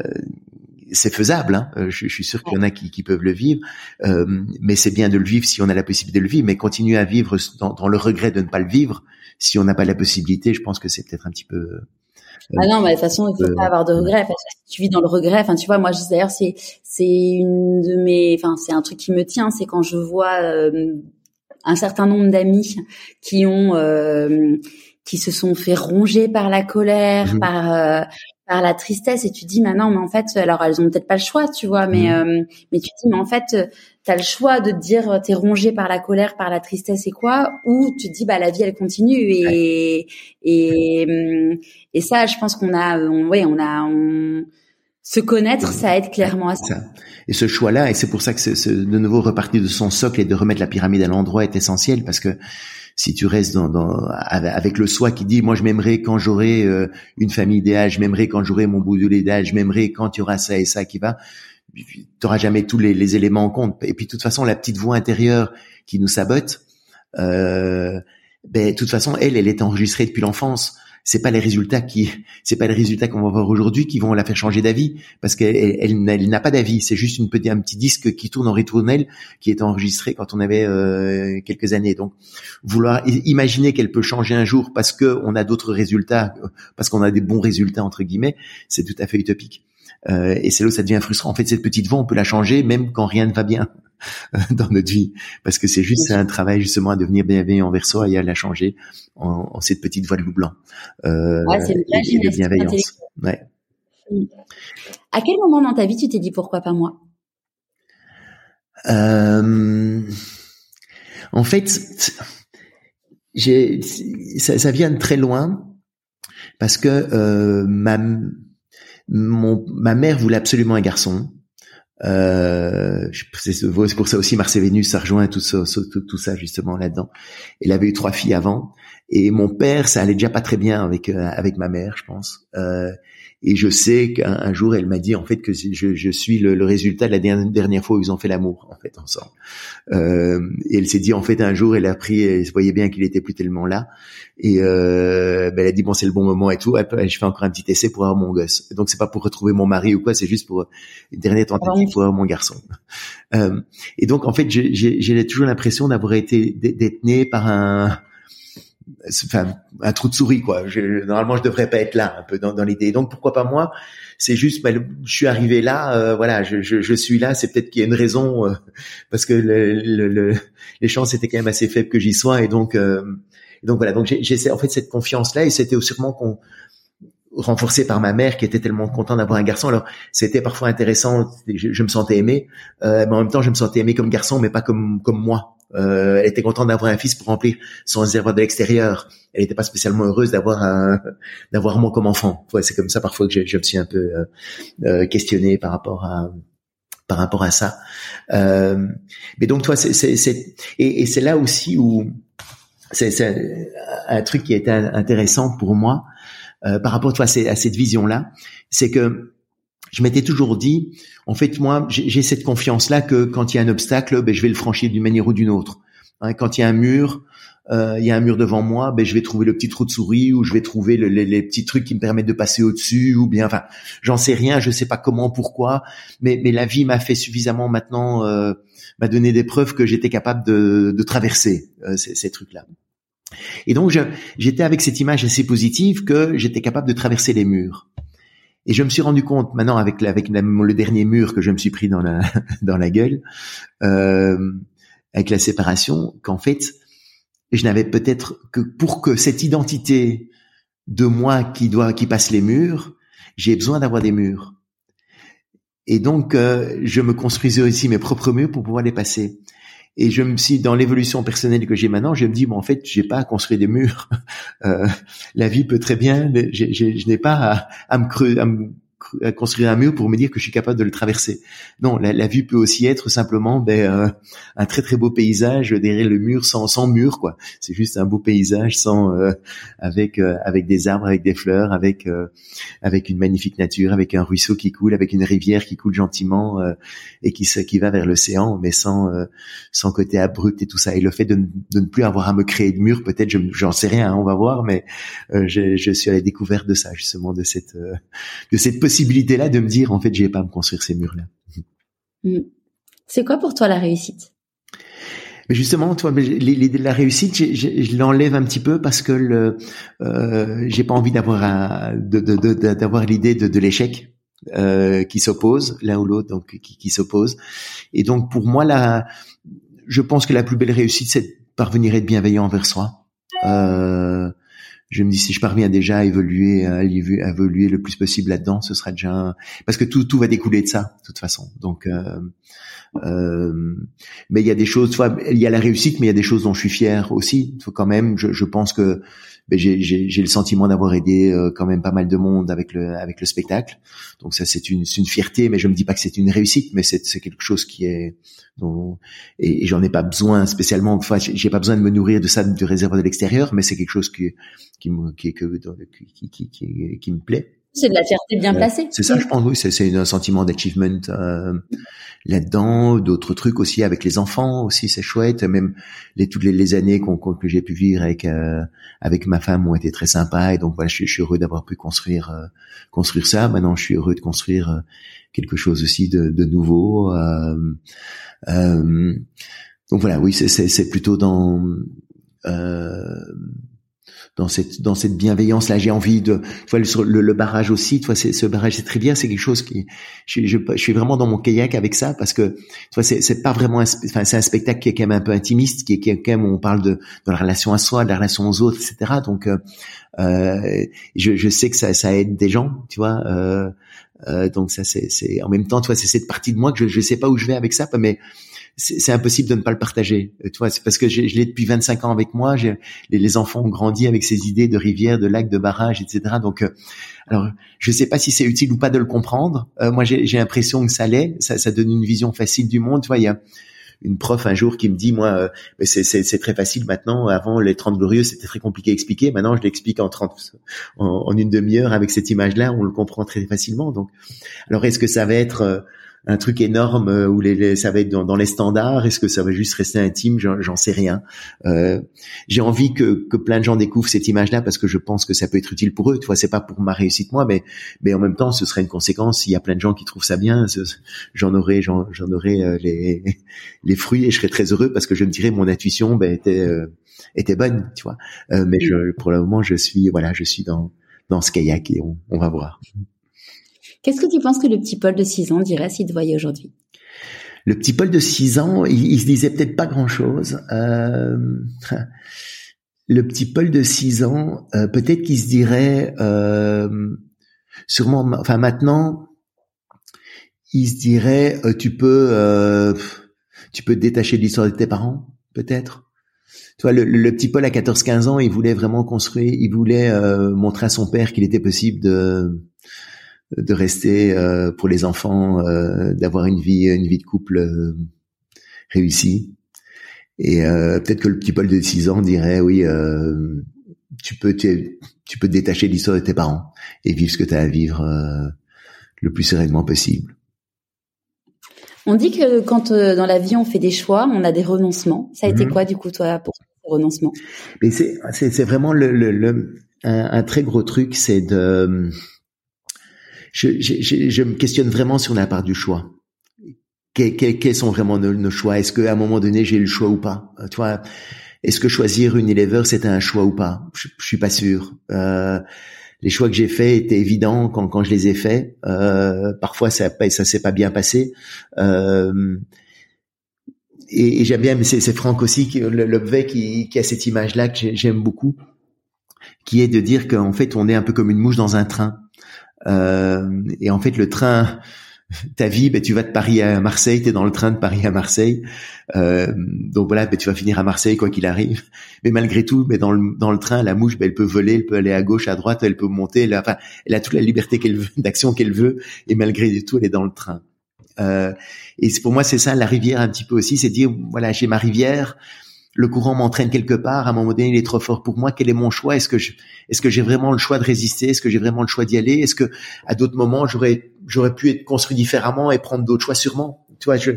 c'est faisable. Hein. Euh, je, suis sûr qu'il y en a qui, qui peuvent le vivre, euh, mais c'est bien de le vivre si on a la possibilité de le vivre. Mais continuer à vivre dans, dans le regret de ne pas le vivre, si on n'a pas la possibilité, je pense que c'est peut-être un petit peu. Euh, ah non, mais de toute façon, il faut pas avoir de regret. Parce que si tu vis dans le regret, enfin, tu vois, moi, d'ailleurs, c'est c'est une de mes, enfin, c'est un truc qui me tient, c'est quand je vois euh, un certain nombre d'amis qui ont qui se sont fait ronger par la colère, mmh par par la tristesse et tu dis maintenant mais en fait alors elles ont peut-être pas le choix tu vois mais mmh. euh, mais tu dis mais en fait tu as le choix de te dire t'es rongé par la colère par la tristesse et quoi ou tu te dis bah la vie elle continue et et mmh, et ça je pense qu'on a on, ouais on a on, se connaître ça aide clairement à ça. et ce choix là et c'est pour ça que c'est de nouveau repartir de son socle et de remettre la pyramide à l'endroit est essentiel parce que si tu restes dans, dans, avec le soi qui dit moi je m'aimerais quand j'aurai euh, une famille idéale, je m'aimerais quand j'aurai mon bout idéal, je m'aimerais quand il y ça et ça qui va, tu n'auras jamais tous les, les, éléments en compte. Et puis de toute façon la petite voix intérieure qui nous sabote, euh, ben de toute façon elle elle est enregistrée depuis l'enfance c'est pas les résultats qui, c'est pas les résultats qu'on va voir aujourd'hui qui vont la faire changer d'avis, parce qu'elle elle, n'a pas d'avis. C'est juste une petit, un petit disque qui tourne en ritournelle, qui est enregistré quand on avait euh, quelques années. Donc, vouloir imaginer qu'elle peut changer un jour parce que on a d'autres résultats, parce qu'on a des bons résultats entre guillemets, c'est tout à fait utopique. Euh, et c'est là où ça devient frustrant. En fait, cette petite voix, on peut la changer même quand rien ne va bien. dans notre vie, parce que c'est juste un travail justement à devenir bienveillant envers soi et à la changer en, cette petite voix de loup blanc. Euh, c'est une de bienveillance. Ouais. À quel moment dans ta vie tu t'es dit pourquoi pas moi? Euh, En fait, ça, ça, vient de très loin parce que euh, ma mon, ma mère voulait absolument un garçon Euh, c'est pour ça aussi Mars et Vénus, ça rejoint tout ça, tout, ça justement là-dedans. Elle avait eu trois filles avant, et mon père, ça allait déjà pas très bien avec euh, avec ma mère, je pense. Euh, et je sais qu'un jour, elle m'a dit en fait que je, je suis le, le, résultat de la dernière, fois où ils ont fait l'amour en fait ensemble. Euh, et elle s'est dit en fait un jour, elle a pris, elle voyait bien qu'il était plus tellement là, et euh, ben, elle a dit bon c'est le bon moment et tout. je fais encore un petit essai pour avoir mon gosse. Donc c'est pas pour retrouver mon mari ou quoi, c'est juste pour une dernière tentative pour avoir mon garçon. Euh, et donc en fait, j'ai toujours l'impression d'avoir été d'être né par un enfin un trou de souris quoi. Je, normalement je devrais pas être là un peu dans, dans l'idée. Donc pourquoi pas moi? C'est juste bah, je suis arrivé là, euh, voilà, je, je, je, suis là. C'est peut-être qu'il y a une raison euh, parce que le, le, les chances étaient quand même assez faibles que j'y sois et donc euh, donc voilà. Donc j'ai en fait cette confiance là et c'était sûrement qu'on renforcé par ma mère qui était tellement contente d'avoir un garçon. Alors c'était parfois intéressant, je, je me sentais aimé, mais en même temps je me sentais aimé comme garçon, mais pas comme comme moi. Euh, elle était contente d'avoir un fils pour remplir son réservoir de l'extérieur. Elle n'était pas spécialement heureuse d'avoir d'avoir moi comme enfant. Ouais, c'est comme ça parfois que je, je me suis un peu euh, euh questionné par rapport à par rapport à ça. Euh, mais donc toi, c'est, et, et c'est là aussi où c'est, un truc qui était intéressant pour moi euh, par rapport toi, à cette vision là, c'est que je m'étais toujours dit, en fait, moi, j'ai cette confiance-là que quand il y a un obstacle, ben, je vais le franchir d'une manière ou d'une autre. Hein, quand il y a un mur, euh, il y a un mur devant moi, ben, je vais trouver le petit trou de souris ou je vais trouver les, petits trucs qui me permettent de passer au-dessus ou bien, enfin, j'en sais rien, je sais pas comment, pourquoi, mais, mais la vie m'a fait suffisamment maintenant, euh, m'a donné des preuves que j'étais capable de, de traverser euh, ces, ces trucs-là. Et donc, j'étais avec cette image assez positive que j'étais capable de traverser les murs. Et je me suis rendu compte maintenant avec avec le dernier mur que je me suis pris dans la dans la gueule euh, avec la séparation qu'en fait je n'avais peut-être que pour que cette identité de moi qui doit qui passe les murs, j'ai besoin d'avoir des murs. Et donc euh, je me construisais aussi mes propres murs pour pouvoir les passer. Et je me suis dans l'évolution personnelle que j'ai maintenant, je me dis bon en fait j'ai pas à construire des murs. Euh, la vie peut très bien, je n'ai pas à, à me creuser, construire un mur pour me dire que je suis capable de le traverser. Non, la, la vue peut aussi être simplement ben, euh, un très très beau paysage derrière le mur sans sans mur quoi. C'est juste un beau paysage sans euh, avec euh, avec des arbres, avec des fleurs, avec avec une magnifique nature, avec un ruisseau qui coule, avec une rivière qui coule gentiment et qui qui va vers l'océan, mais sans sans côté abrupt et tout ça. Et le fait de, de ne plus avoir à me créer de mur, peut-être, j'en sais rien, hein, on va voir, mais je, je suis à la découverte de ça justement de cette de cette possibilité-là de me dire, en fait, j'ai pas à me construire ces murs-là. Mm. C'est quoi pour toi la réussite? Mais justement, toi, la réussite, je, l'enlève un petit peu parce que le, euh, j'ai pas envie d'avoir d'avoir l'idée de, l'échec euh, qui s'oppose l'un ou l'autre, donc qui, qui s'oppose. Et donc pour moi, là, je pense que la plus belle réussite, c'est de parvenir à être bienveillant envers soi. Euh, je me dis si je parviens déjà à évoluer, à évoluer le plus possible là-dedans, ce sera déjà parce que tout tout va découler de ça de toute façon. Donc, euh, euh, mais il y a des choses, il y a la réussite, mais il y a des choses dont je suis fier aussi. Quand même, je, pense que j'ai le sentiment d'avoir aidé euh, quand même pas mal de monde avec le avec le spectacle. Donc ça c'est une une fierté, mais je me dis pas que c'est une réussite, mais c'est c'est quelque chose qui est dont, et, j'en ai pas besoin spécialement. Enfin, j'ai pas besoin de me nourrir de ça du réservoir de l'extérieur, mais c'est quelque chose qui qui me qui, qui, qui, qui, qui me plaît. C'est de la fierté bien placée. C'est ça, je pense. Oui, c'est un sentiment d'achievement euh, là-dedans. D'autres trucs aussi avec les enfants aussi, c'est chouette. Même les toutes les, années qu'on que j'ai pu vivre avec euh, avec ma femme ont été très sympas. Et donc voilà, je, suis heureux d'avoir pu construire euh, construire ça. Maintenant, je suis heureux de construire euh, quelque chose aussi de, de nouveau. donc voilà, oui, c'est plutôt dans dans cette dans cette bienveillance. Là j'ai envie de tu vois le, le, barrage aussi tu vois ce barrage c'est très bien c'est quelque chose qui je, je, je, suis vraiment dans mon kayak avec ça parce que tu vois c'est pas vraiment enfin c'est un spectacle qui est quand même un peu intimiste qui est, quand même on parle de de la relation à soi de la relation aux autres etc donc euh, euh, je, je sais que ça ça aide des gens tu vois euh, euh, donc ça c'est en même temps tu vois c'est cette partie de moi que je je sais pas où je vais avec ça mais c'est impossible de ne pas le partager. Tu vois, c'est parce que je l'ai depuis 25 ans avec moi. Les, les, enfants ont grandi avec ces idées de rivières, de lacs, de barrages, etc. Donc, euh, alors, je ne sais pas si c'est utile ou pas de le comprendre. Euh, moi, j'ai l'impression que ça l'est. Ça, ça donne une vision facile du monde. Tu vois, il y a une prof un jour qui me dit, moi, euh, c'est très facile maintenant. Avant, les 30 glorieux, c'était très compliqué à expliquer. Maintenant, je l'explique en 30, en, en une demi-heure avec cette image-là, on le comprend très facilement. Donc, alors, est-ce que ça va être un truc énorme euh, où les, ça va être dans, les standards Est-ce que ça va juste rester intime? J'en sais rien. Euh, J'ai envie que, que plein de gens découvrent cette image-là parce que je pense que ça peut être utile pour eux. Tu vois, c'est pas pour ma réussite moi, mais mais en même temps, ce serait une conséquence. S'il y a plein de gens qui trouvent ça bien, j'en aurais j'en aurais euh, les les fruits et je serais très heureux parce que je me dirais mon intuition ben, était euh, était bonne, tu vois. mais je, pour le moment, je suis voilà, je suis dans dans ce kayak et on, on va voir. Qu'est-ce que tu penses que le petit Paul de 6 ans dirait s'il te voyait aujourd'hui? Le petit Paul de 6 ans, il, se disait peut-être pas grand-chose. Euh, le petit Paul de 6 ans, euh, peut-être qu'il se dirait, euh, sûrement, enfin maintenant, il se dirait, tu peux, tu peux te détacher de l'histoire de tes parents, peut-être. Tu vois, le, le, petit Paul à 14-15 ans, il voulait vraiment construire, il voulait montrer à son père qu'il était possible de de rester euh, pour les enfants, euh, d'avoir une vie, une vie de couple euh, réussie. Et peut-être que le petit Paul de 6 ans dirait oui, tu peux tu, peux te détacher de l'histoire de tes parents et vivre ce que tu as à vivre le plus sereinement possible. On dit que quand dans la vie on fait des choix, on a des renoncements. Ça a été mhm. quoi du coup toi pour ces renoncements? Mais c'est c'est vraiment le, le, un, un, très gros truc, c'est de je, je, je, me questionne vraiment sur la part du choix. quels sont vraiment nos, choix? Est-ce qu'à un moment donné, j'ai le choix ou pas? Euh, Tu vois, est-ce que choisir une Unilever, c'était un choix ou pas? Je, je, suis pas sûr. Euh, les choix que j'ai faits étaient évidents quand, quand je les ai faits. Euh, parfois, ça ça s'est pas bien passé. Euh, et, et j'aime bien, mais c'est Franck aussi, le, qui, qui a cette image-là que j'aime beaucoup, qui est de dire qu'en fait, on est un peu comme une mouche dans un train. Euh, et en fait, le train, ta vie, ben, tu vas de Paris à Marseille, tu es dans le train de Paris à Marseille. Euh, donc voilà, ben, tu vas finir à Marseille quoi qu'il arrive. Mais malgré tout, ben, dans, le, dans le train, la mouche, ben, elle peut voler, elle peut aller à gauche, à droite, elle peut monter. Elle enfin, elle a toute la liberté qu'elle veut, d'action qu'elle veut. Et malgré tout, elle est dans le train. Euh, et pour moi, c'est ça la rivière un petit peu aussi, c'est dire voilà, j'ai ma rivière le courant m'entraîne quelque part, à un moment donné, il est trop fort pour moi, quel est mon choix? Est-ce que je, est-ce que j'ai vraiment le choix de résister? Est-ce que j'ai vraiment le choix d'y aller? Est-ce que à d'autres moments, j'aurais j'aurais pu être construit différemment et prendre d'autres choix sûrement? Tu vois, je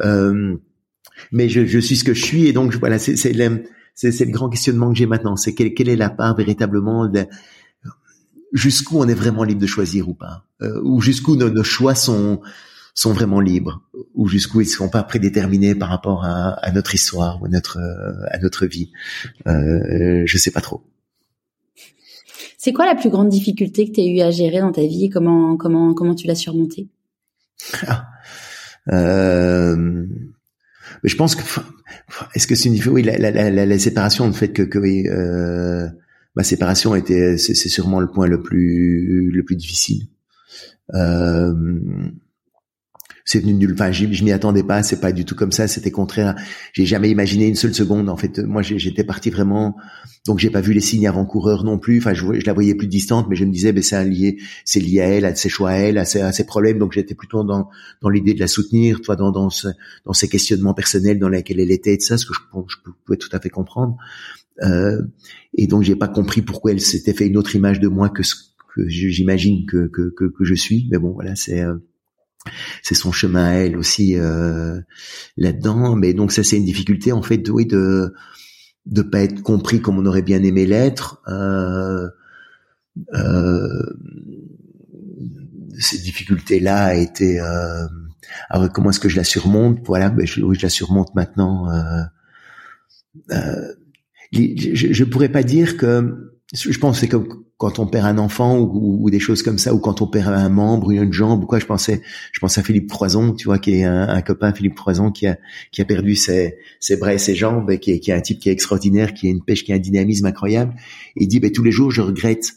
euh, mais je, je, suis ce que je suis et donc voilà, c'est c'est le, c'est, le grand questionnement que j'ai maintenant, c'est quelle, quelle est la part véritablement de, jusqu'où on est vraiment libre de choisir ou pas, euh, ou jusqu'où nos choix sont sont vraiment libres ou jusqu'où ils sont pas prédéterminés par rapport à, à notre histoire ou à notre à notre vie. Euh, je sais pas trop. C'est quoi la plus grande difficulté que tu as eu à gérer dans ta vie comment comment comment tu l'as surmontée? Ah. euh, je pense que est-ce que c'est une oui la, la, la, la, séparation le fait que, que euh, ma séparation était c'est sûrement le point le plus le plus difficile. Euh, c'est venu nul. Enfin, je m'y attendais pas. C'est pas du tout comme ça. C'était contraire. J'ai jamais imaginé une seule seconde. En fait, moi, j'étais parti vraiment. Donc, j'ai pas vu les signes avant-coureurs non plus. Enfin, je, je, la voyais plus distante, mais je me disais, ben, c'est lié, c'est lié à elle, à ses choix à elle, à ses, à ses problèmes. Donc, j'étais plutôt dans dans l'idée de la soutenir, toi, dans dans ce, dans ses questionnements personnels dans lesquels elle était et de ça, ce que je, je pouvais tout à fait comprendre. Euh, et donc, j'ai pas compris pourquoi elle s'était fait une autre image de moi que ce que j'imagine que, que, que, que je suis. Mais bon, voilà, c'est euh, c'est son chemin à elle aussi euh, là-dedans. Mais donc ça c'est une difficulté en fait oui, de de pas être compris comme on aurait bien aimé l'être. Euh, euh, cette difficulté-là a été. Euh, alors comment est-ce que je la surmonte? Voilà, ben je, oui, je la surmonte maintenant. Euh, euh, je, je pourrais pas dire que. Je pense c'est comme quand on perd un enfant ou, des choses comme ça, ou quand on perd un membre, une jambe ou quoi. Je pensais, je pense à Philippe Croison, tu vois, qui est un, copain, Philippe Croison, qui a qui a perdu ses, ses bras et ses jambes, et qui est, qui est un type qui est extraordinaire, qui a une pêche, qui a un dynamisme incroyable. il dit, ben tous les jours, je regrette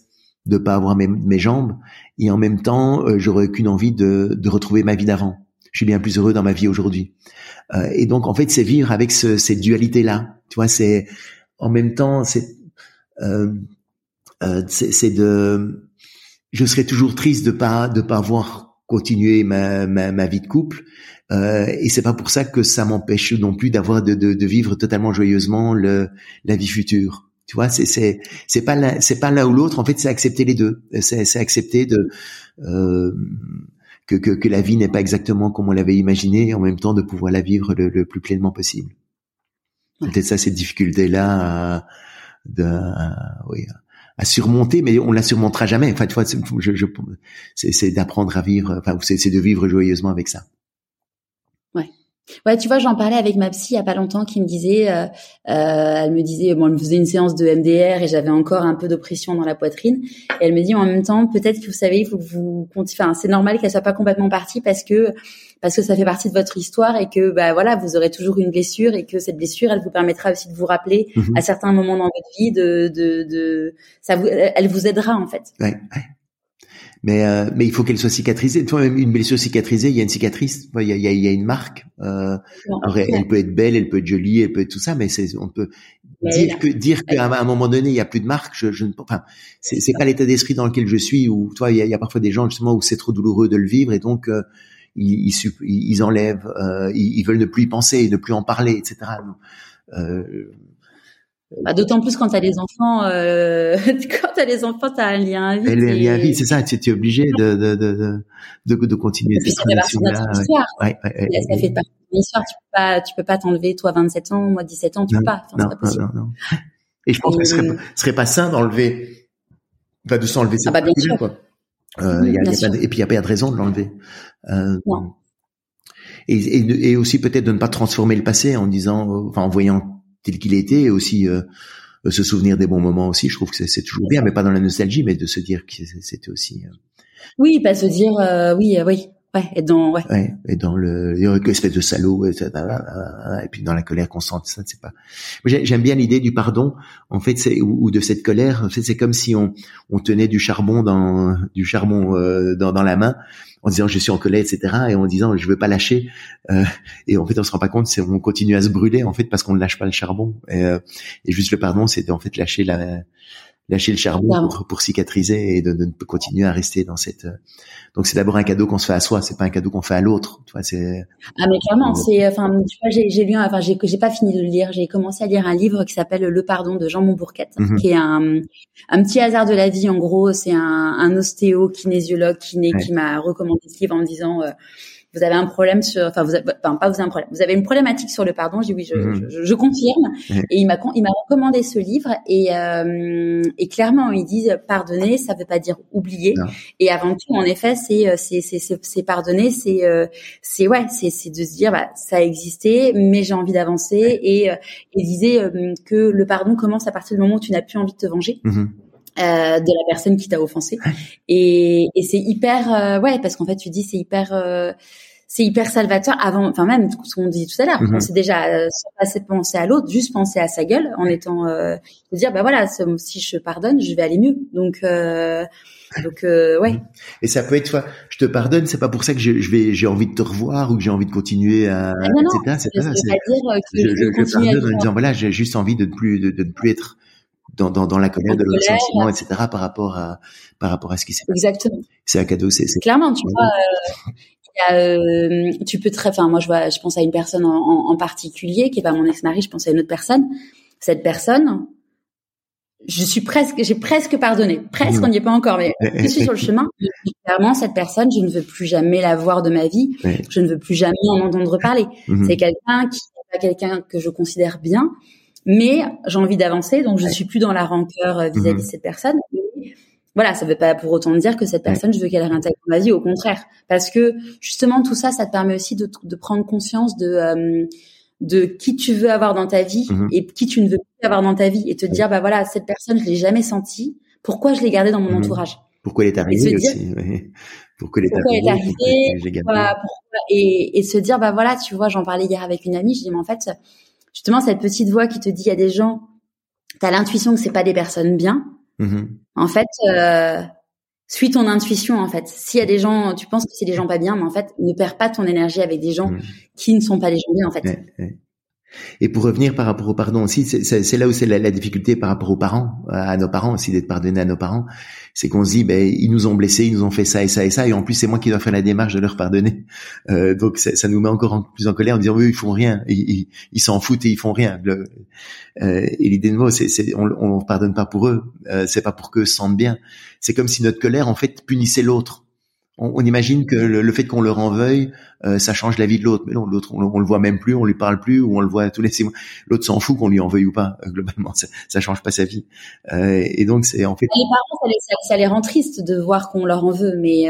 de pas avoir mes, mes jambes, et en même temps, euh, j'aurais qu'une envie de, de retrouver ma vie d'avant je suis bien plus heureux dans ma vie aujourd'hui. Euh, et donc en fait, c'est vivre avec ce, cette dualité là. Tu vois, c'est en même temps, c'est euh, euh, c'est de, je serais toujours triste de pas de pas voir continuer ma, ma, ma vie de couple. Euh, et c'est pas pour ça que ça m'empêche non plus d'avoir de, de, de, vivre totalement joyeusement le, la vie future. Tu vois, c'est c'est c'est pas c'est pas l'un ou l'autre. En fait, c'est accepter les deux. C'est c'est accepter de euh, que, que, que la vie n'est pas exactement comme on l'avait imaginé, et en même temps de pouvoir la vivre le, le plus pleinement possible. Peut-être ça, cette difficulté là, de, oui, à surmonter, mais on la surmontera jamais. Enfin, tu vois, c'est d'apprendre à vivre, enfin, c'est de vivre joyeusement avec ça. Ouais. Tu vois, j'en parlais avec ma psy il y a pas longtemps qui me disait, euh, euh, elle me disait, bon, elle me faisait une séance de MDR et j'avais encore un peu d'oppression dans la poitrine. Et elle me dit en même temps, peut-être que vous savez, il faut que vous, enfin, c'est normal qu'elle soit pas complètement partie parce que parce que ça fait partie de votre histoire et que bah voilà, vous aurez toujours une blessure et que cette blessure, elle vous permettra aussi de vous rappeler mhm. à certains moments dans votre vie de de, de ça vous, elle vous aidera en fait. Ouais, ouais. Mais euh, mais il faut qu'elle soit cicatrisée. Toi, une blessure cicatrisée, il y a une cicatrice, il y a, il y a, il y a une marque. Euh, alors, elle, peut être belle, elle peut être jolie, elle peut être tout ça, mais c'est on peut dire que dire qu'à un moment donné il y a plus de marque. Je, je ne enfin c'est c'est pas l'état d'esprit dans lequel je suis. Ou toi, il y a, il y a parfois des gens justement où c'est trop douloureux de le vivre et donc euh, ils, ils, enlèvent, euh, ils, veulent ne plus y penser, ne plus en parler, etc. Euh, bah, D'autant plus quand tu as des enfants, euh, quand tu as des enfants, tu as un lien à vie. Un lien à vie, c'est ça, tu es obligé de, de, de, de, de continuer cette relation-là. Ouais. Ouais, ouais, ça fait partie de l'histoire, tu peux pas, tu peux pas t'enlever, toi 27 ans, moi 17 ans, tu peux pas. Non, pas non, non, Et je pense que ce serait, serait pas sain d'enlever, enfin de s'enlever ah bah, bien sûr. quoi. Euh, y a, y a pas et puis il n'y a pas de raison de l'enlever. Euh, et, et, et, aussi peut-être de ne pas transformer le passé en disant, euh, enfin en voyant tel qu'il était, et aussi euh, se souvenir des bons moments aussi. Je trouve que c'est toujours bien, mais pas dans la nostalgie, mais de se dire que c'était aussi. Euh, oui, pas se dire, oui, oui, Ouais, et dans ouais. ouais et dans le espèce de salaud et, et puis dans la colère constante ça c'est pas j'aime bien l'idée du pardon en fait c'est ou, de cette colère en fait, c'est comme si on on tenait du charbon dans du charbon euh, dans, dans la main en disant je suis en colère etc et en disant je veux pas lâcher euh, et en fait on se rend pas compte c'est on continue à se brûler en fait parce qu'on ne lâche pas le charbon. Et, euh, et juste le pardon c'est en fait lâcher la lâcher le charbon pour, pour, cicatriser et de, de, continuer à rester dans cette. Euh, donc c'est d'abord un cadeau qu'on se fait à soi, c'est pas un cadeau qu'on fait à l'autre. Tu vois, c'est. Ah mais clairement, c'est enfin tu vois j'ai j'ai lu enfin j'ai j'ai pas fini de le lire, j'ai commencé à lire un livre qui s'appelle Le pardon de Jean Montbourquette, mhm. qui est un un petit hasard de la vie en gros, c'est un un ostéo kinésiologue qui qui m'a recommandé ce livre en me disant euh, vous avez un problème sur, enfin, vous avez, enfin, pas vous avez un problème, vous avez une problématique sur le pardon. J'ai oui, je, mhm. je, je, confirme. Et il m'a, il m'a recommandé ce livre et, euh, et clairement, ils disent pardonner, ça veut pas dire oublier. Et avant tout, en effet, c'est, euh, c'est, c'est, c'est, pardonner, c'est, euh, c'est ouais, c'est, c'est de se dire, bah, ça a existé, mais j'ai envie d'avancer. Et, euh, et disait que le pardon commence à partir du moment où tu n'as plus envie de te venger. Mhm. Euh, de la personne qui t'a offensé. Et, et c'est hyper euh, ouais parce qu'en fait tu dis c'est hyper euh, c'est hyper salvateur avant enfin même ce qu'on dit tout à l'heure. Mm c'est déjà euh, sans passer de penser à l'autre juste penser à sa gueule en étant de dire bah voilà si je pardonne je vais aller mieux. Donc donc ouais. Mhm. et ça peut être je te pardonne c'est pas pour ça que je, je vais j'ai envie de te revoir ou que j'ai envie de continuer à ah non, non, c'est pas ça c'est je, je, je pardonne en disant voilà j'ai juste envie de ne plus de, de ne plus être dans, dans, dans la colère, de le sentiment, etc. par rapport à par rapport à ce qui s'est passé. Exactement. C'est un cadeau, c'est clairement. Tu vois, euh, y a, euh, tu peux très, enfin moi je vois, je pense à une personne en, en, particulier qui est pas mon ex-mari, je pense à une autre personne. Cette personne, je suis presque, j'ai presque pardonné, presque, mmh. on n'y est pas encore, mais je suis sur le chemin. Clairement, cette personne, je ne veux plus jamais la voir de ma vie. Je ne veux plus jamais en entendre parler. Mmh. C'est quelqu'un qui n'est pas quelqu'un que je considère bien mais j'ai envie d'avancer, donc je suis plus dans la rancœur euh, vis-à-vis de mhm. cette personne. voilà, ça veut pas pour autant dire que cette personne, je veux qu'elle réintègre ma vie, au contraire, parce que justement tout ça, ça te permet aussi de, de prendre conscience de euh, de qui tu veux avoir dans ta vie mhm. et qui tu ne veux plus avoir dans ta vie, et te dire bah voilà, cette personne, je l'ai jamais sentie, pourquoi je l'ai gardée dans mon mhm. entourage? Pourquoi elle est arrivée aussi Pourquoi elle est arrivée, et, et se dire bah voilà, tu vois, j'en parlais hier avec une amie, je dis mais en fait justement cette petite voix qui te dit il y a des gens, tu as l'intuition que c'est pas des personnes bien. Mm-hmm. En fait, euh, suis ton intuition en fait. S'il y a des gens, tu penses que c'est des gens pas bien, mais en fait, ne perds pas ton énergie avec des gens mmh. qui ne sont pas des gens bien en fait. Et pour revenir par rapport au pardon aussi, c'est là où c'est la, difficulté par rapport aux parents, à nos parents aussi d'être pardonnés à nos parents, c'est qu'on se dit ben ils nous ont blessés, ils nous ont fait ça et ça et ça, et en plus c'est moi qui dois faire la démarche de leur pardonner. Euh, donc ça, nous met encore plus en colère en disant oui ils font rien, ils s'en foutent et ils font rien. Euh, et l'idée de moi c'est on, on pardonne pas pour eux, euh, c'est pas pour qu'eux se sentent bien. C'est comme si notre colère en fait punissait l'autre on, imagine que le, fait qu'on leur en veuille, euh, ça change la vie de l'autre. Mais non, l'autre, on, le voit même plus, on lui parle plus, ou on le voit tous les six mois. L'autre s'en fout qu'on lui en veuille ou pas. Euh, globalement, ça, ça change pas sa vie. Euh, et donc, c'est en fait. Les parents, ça les, rend tristes de voir qu'on leur en veut, mais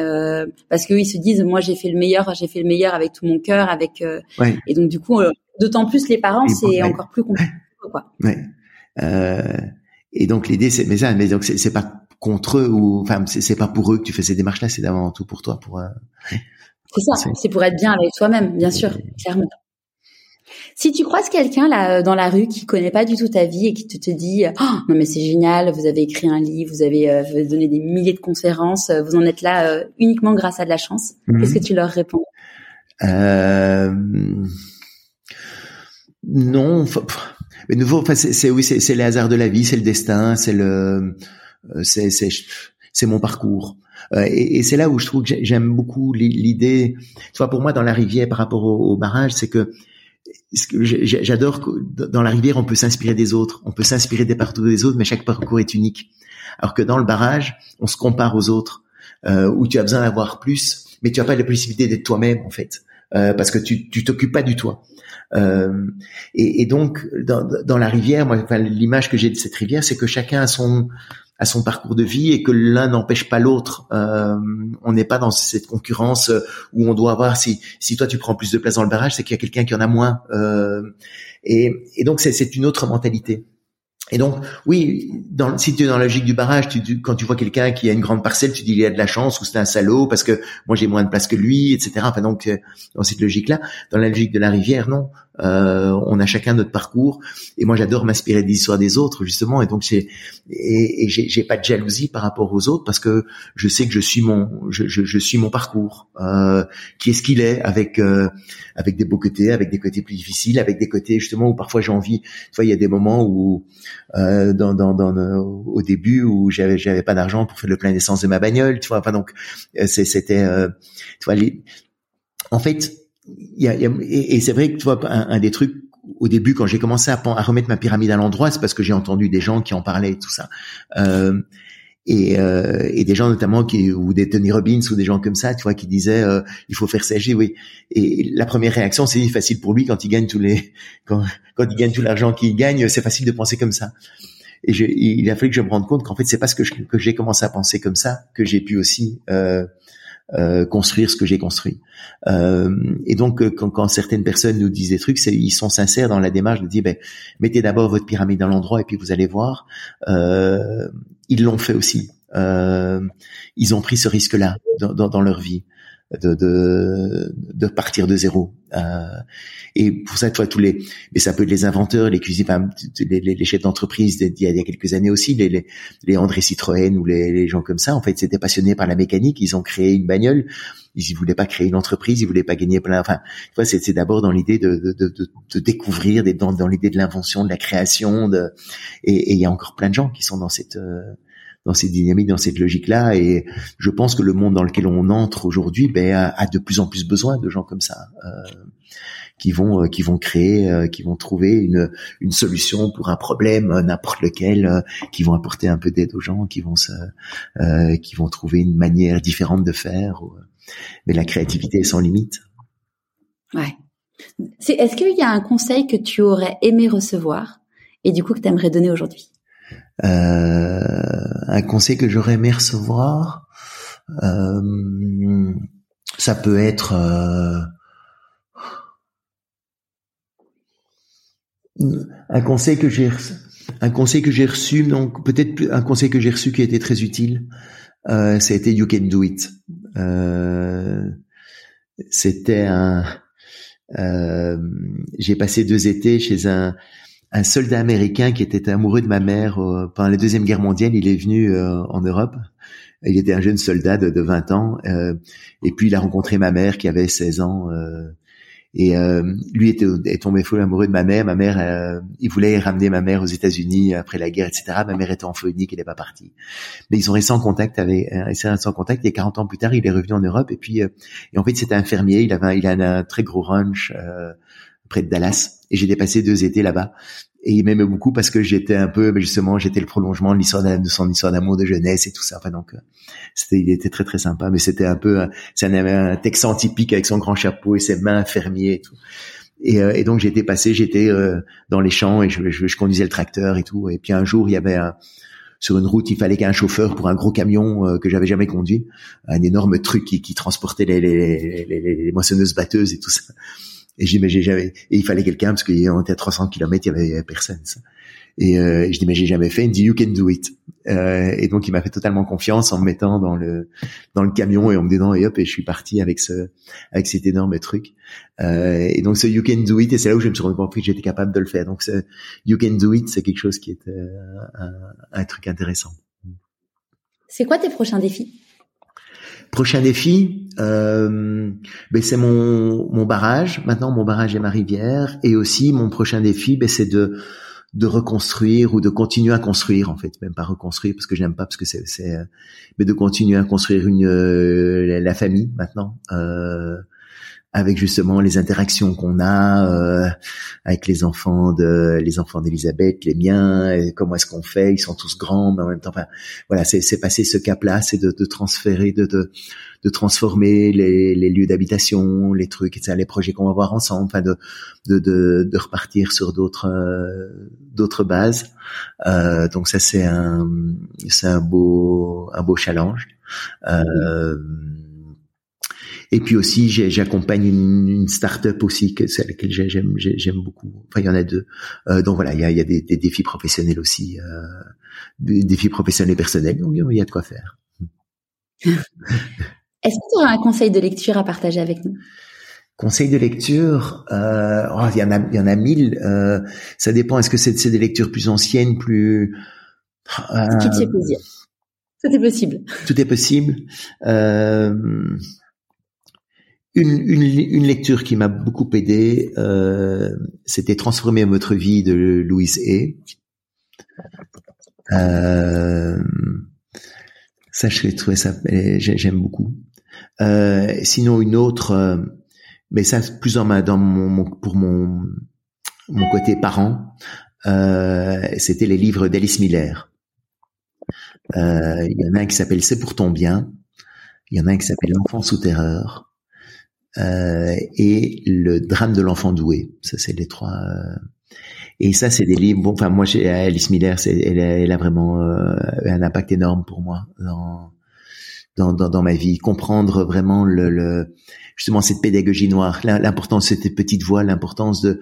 parce qu'eux, ils se disent, moi, j'ai fait le meilleur, j'ai fait le meilleur avec tout mon cœur, avec. Et donc, du coup, d'autant plus les parents, c'est encore plus compliqué, quoi. Ouais. et donc, l'idée, c'est mais ça, mais donc c'est pas contre eux ou enfin c'est pas pour eux que tu fais ces démarches là c'est d'abord tout pour toi pour euh, c'est ça c'est pour être bien avec soi-même bien sûr clairement. Si tu croises quelqu'un là euh, dans la rue qui connaît pas du tout ta vie et qui te, te dit oh, non mais c'est génial vous avez écrit un livre vous avez, euh, donné des milliers de conférences vous en êtes là uniquement grâce à de la chance mhm. qu'est-ce que tu leur réponds? Non mais nouveau enfin c'est oui c'est les hasards de la vie c'est le destin c'est le euh, c'est c'est c'est mon parcours. Euh, et, c'est là où je trouve que j'aime beaucoup l'idée. Tu vois, pour moi, dans la rivière, par rapport au, barrage, c'est que j'adore que dans la rivière, on peut s'inspirer des autres, on peut s'inspirer des parcours des autres, mais chaque parcours est unique. Alors que dans le barrage, on se compare aux autres, euh, où tu as besoin d'avoir plus, mais tu n'as pas la possibilité d'être toi-même en fait, euh, parce que tu t'occupes pas du toi. Euh, et, donc dans, dans la rivière, moi, l'image que j'ai de cette rivière, c'est que chacun a son à son parcours de vie et que l'un n'empêche pas l'autre. Euh, on n'est pas dans cette concurrence où on doit avoir si si toi tu prends plus de place dans le barrage, c'est qu'il y a quelqu'un qui en a moins. Euh, et, et donc c'est une autre mentalité. Et donc, oui, dans, si tu es dans la logique du barrage, tu, quand tu vois quelqu'un qui a une grande parcelle, tu dis il a de la chance ou c'est un salaud parce que moi j'ai moins de place que lui, etc. Enfin donc euh, dans cette logique-là, dans la logique de la rivière, non. Euh, on a chacun notre parcours. Et moi j'adore m'inspirer des histoires des autres justement. Et donc c'est et, et j'ai pas de jalousie par rapport aux autres parce que je sais que je suis mon je, je, je suis mon parcours. Euh, qui est ce qu'il est avec euh, avec des beaux côtés avec des côtés plus difficiles avec des côtés justement où parfois j'ai envie tu vois il y a des moments où euh, dans, dans, dans au début où j'avais j'avais pas d'argent pour faire le plein d'essence de ma bagnole tu vois. Enfin donc euh, c'était euh, tu vois les, en fait et, c'est vrai que tu vois un, des trucs au début quand j'ai commencé à, remettre ma pyramide à l'endroit, c'est parce que j'ai entendu des gens qui en parlaient et tout ça. Euh, et, euh, et, des gens notamment qui ou des Tony Robbins ou des gens comme ça, tu vois, qui disaient euh, il faut faire CG, oui. Et la première réaction, c'est facile pour lui quand il gagne tous les quand, il gagne tout l'argent qu'il gagne, c'est facile de penser comme ça. Et il a fallu que je me rende compte qu'en fait, c'est parce que, que j'ai commencé à penser comme ça que j'ai pu aussi euh, euh, construire ce que j'ai construit. Euh, et donc, euh, quand, quand, certaines personnes nous disent des trucs, ils sont sincères dans la démarche de dire, ben, mettez d'abord votre pyramide dans l'endroit et puis vous allez voir. Euh, ils l'ont fait aussi. Euh, ils ont pris ce risque-là dans, dans, dans, leur vie de, de, de partir de zéro. Euh, et pour ça, toi, tous les, mais ça peut être les inventeurs, les cuisiniers, les, les, chefs d'entreprise il y a quelques années aussi, les, les, les André Citroën ou les, les gens comme ça, en fait, c'était passionnés par la mécanique, ils ont créé une bagnole, ils ne voulaient pas créer une entreprise, ils voulaient pas gagner plein. Enfin, tu vois, c'est d'abord dans l'idée de, de, de, de, découvrir, dans, dans l'idée de l'invention, de la création, de, et il y a encore plein de gens qui sont dans cette euh, dans cette dynamique, dans cette logique-là. Et je pense que le monde dans lequel on entre aujourd'hui ben, a, de plus en plus besoin de gens comme ça. Euh, qui vont euh, qui vont créer euh, qui vont trouver une une solution pour un problème n'importe lequel qui vont apporter un peu d'aide aux gens qui vont se qui vont trouver une manière différente de faire mais la créativité est sans limite ouais est-ce qu'il y a un conseil que tu aurais aimé recevoir et du coup que tu aimerais donner aujourd'hui? euh, un conseil que j'aurais aimé recevoir, euh, ça peut être euh, un conseil que j'ai un conseil que j'ai reçu donc peut-être un conseil que j'ai reçu qui a été très utile euh, ça a été you can do it. Euh, c'était un euh, j'ai passé deux étés chez un un soldat américain qui était amoureux de ma mère euh, pendant la deuxième guerre mondiale. Il est venu euh, en Europe il était un jeune soldat de, de 20 ans. et puis il a rencontré ma mère qui avait 16 ans. Et euh, lui était est tombé fou amoureux de ma mère. Ma mère, euh, il voulait ramener ma mère aux États-Unis après la guerre, etc. Ma mère était en unique, il n'est pas parti. Mais ils sont restés en contact avec, euh, ils en contact. Et 40 ans plus tard, il est revenu en Europe. Et puis, euh, et en fait, c'était un fermier. Il avait, il a un, très gros ranch près de Dallas. Et j'ai dépassé deux étés là-bas et il m'aimait beaucoup parce que j'étais un peu, justement, j'étais le prolongement de l'histoire de son histoire d'amour de jeunesse et tout ça. Enfin donc, euh, c'était, il était très très sympa, mais c'était un peu, c'est un, un Texan typique avec son grand chapeau et ses mains fermiers et tout. Et, euh, donc j'étais passé, j'étais euh, dans les champs et je, conduisais le tracteur et tout. Et puis un jour, il y avait un, sur une route, il fallait qu'un chauffeur pour un gros camion que j'avais jamais conduit, un énorme truc qui, transportait les, les, moissonneuses batteuses et tout ça. Et j'ai, mais j'ai jamais, et il fallait quelqu'un parce qu'il était à 300 km, il y avait, personne. Ça. Et euh, je dis mais j'ai jamais fait. Il me dit you can do it. Euh, et donc il m'a fait totalement confiance en me mettant dans le dans le camion et en me disant et hop et je suis parti avec ce avec cet énorme truc. Euh, et donc ce you can do it et c'est là où je me suis rendu compte que j'étais capable de le faire. Donc ce you can do it c'est quelque chose qui est euh, un, un truc intéressant. C'est quoi tes prochains défis? Prochain défi, euh, ben c'est mon, mon barrage. Maintenant, mon barrage est ma rivière. Et aussi, mon prochain défi, ben c'est de de reconstruire ou de continuer à construire en fait, même pas reconstruire parce que j'aime pas parce que c'est, c'est mais de continuer à construire une euh, la famille maintenant. Euh, avec justement les interactions qu'on a euh, avec les enfants de les enfants d'Elisabeth, les miens, et comment est-ce qu'on fait Ils sont tous grands, mais en même temps, enfin, voilà, c'est passer ce cap-là, c'est de, de, transférer, de, de, de transformer les, les lieux d'habitation, les trucs, etc., les projets qu'on va voir ensemble, enfin, de de, de, de repartir sur d'autres euh, d'autres bases. Euh, donc ça, c'est un c'est un beau un beau challenge. Euh, et puis aussi, j'accompagne une, une start-up aussi, que c'est laquelle j'aime, j'aime beaucoup. Enfin, il y en a deux. Euh, donc voilà, il y a, il y a des, des, défis professionnels aussi, euh, des défis professionnels et personnels. Donc il y a de quoi faire. Est-ce que tu auras un conseil de lecture à partager avec nous? Conseil de lecture, euh, oh, il y en a, il y en a mille. Euh, ça dépend. Est-ce que c'est des lectures plus anciennes, plus euh, Tout est possible. Tout est possible. Tout est possible. Euh, une, une, lecture qui m'a beaucoup aidé, euh, c'était Transformer votre vie de Louise Hay. Euh, ça, je trouvé ça, j'aime beaucoup. Euh, sinon, une autre, euh, mais ça, plus dans ma, dans mon, pour mon, mon côté parent, euh, c'était les livres d'Alice Miller. Il y en a un qui s'appelle C'est pour ton bien. Il y en a un qui s'appelle L'enfant sous terreur euh, et le drame de l'enfant doué. Ça, c'est les trois. Euh, et ça, c'est des livres. Bon, enfin, moi, j'ai Alice Miller, elle, a vraiment euh, un impact énorme pour moi dans dans, dans, dans ma vie. Comprendre vraiment le, le justement cette pédagogie noire, l'importance de cette petite voix, l'importance de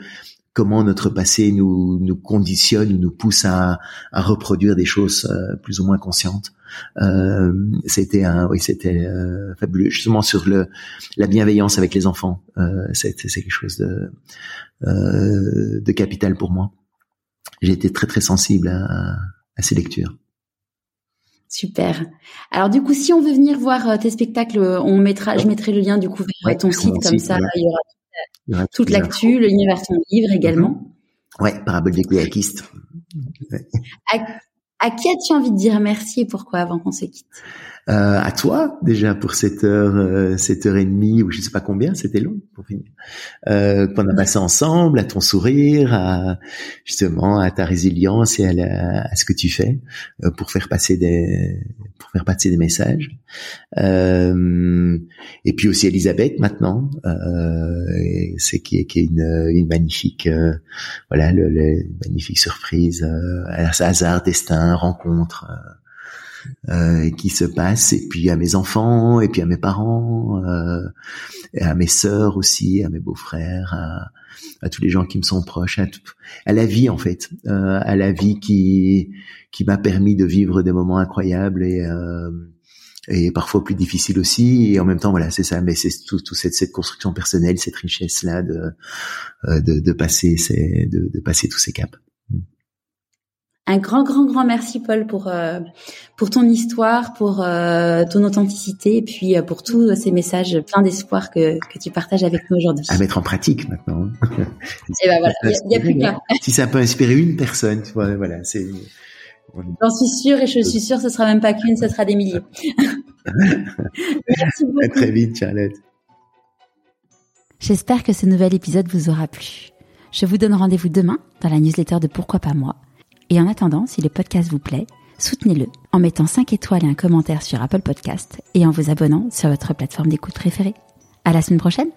comment notre passé nous, nous conditionne ou nous pousse à, à reproduire des choses euh, plus ou moins conscientes. Euh, c'était un, oui, c'était euh, fabuleux. Justement sur le la bienveillance avec les enfants, euh, c'est quelque chose de euh, de capital pour moi. J'ai été très très sensible à, à ces lectures. Super. Alors du coup, si on veut venir voir tes spectacles, on mettra, je mettrai le lien du coup vers ton site, comme ça, il y aura toute l'actu, l'univers de ton livre également. Mhm. Ouais, Parabole des kayakistes. À, qui as-tu envie de dire merci et pourquoi avant qu'on se quitte? Euh, à toi déjà pour cette heure, euh, cette heure et demie ou je sais pas combien, c'était long pour finir. Euh, qu'on a passé ensemble, à ton sourire, à justement à ta résilience et à, à ce que tu fais euh, pour faire passer des pour faire passer des messages. Euh, et puis aussi Elisabeth maintenant, euh, c'est qui est qui est une, une magnifique voilà le, le, magnifique surprise, hasard, destin, rencontre euh, qui se passe, et puis à mes enfants, et puis à mes parents, euh, et à mes sœurs aussi, à mes beaux-frères, à, à, tous les gens qui me sont proches, à, à la vie en fait, euh, à la vie qui qui m'a permis de vivre des moments incroyables et euh, et parfois plus difficiles aussi. Et en même temps voilà c'est ça. Mais c'est tout, tout cette, cette construction personnelle cette richesse là de euh, de, de passer ces, de, de passer tous ces caps Un grand, grand, grand merci, Paul, pour euh, pour ton histoire, pour euh, ton authenticité, et puis euh, pour tous ces messages pleins d'espoir que, que tu partages avec nous aujourd'hui. À mettre en pratique maintenant. et eh ben voilà, il n'y a, plus qu'à. si ça peut inspirer une personne, voilà, voilà c'est. J'en suis sûre, et je suis sûre, ce sera même pas qu'une, ce sera des milliers. merci beaucoup. À très vite, Charlotte. J'espère que ce nouvel épisode vous aura plu. Je vous donne rendez-vous demain dans la newsletter de Pourquoi pas moi et en attendant, si le podcast vous plaît, soutenez-le en mettant 5 étoiles et un commentaire sur Apple Podcast et en vous abonnant sur votre plateforme d'écoute préférée. À la semaine prochaine!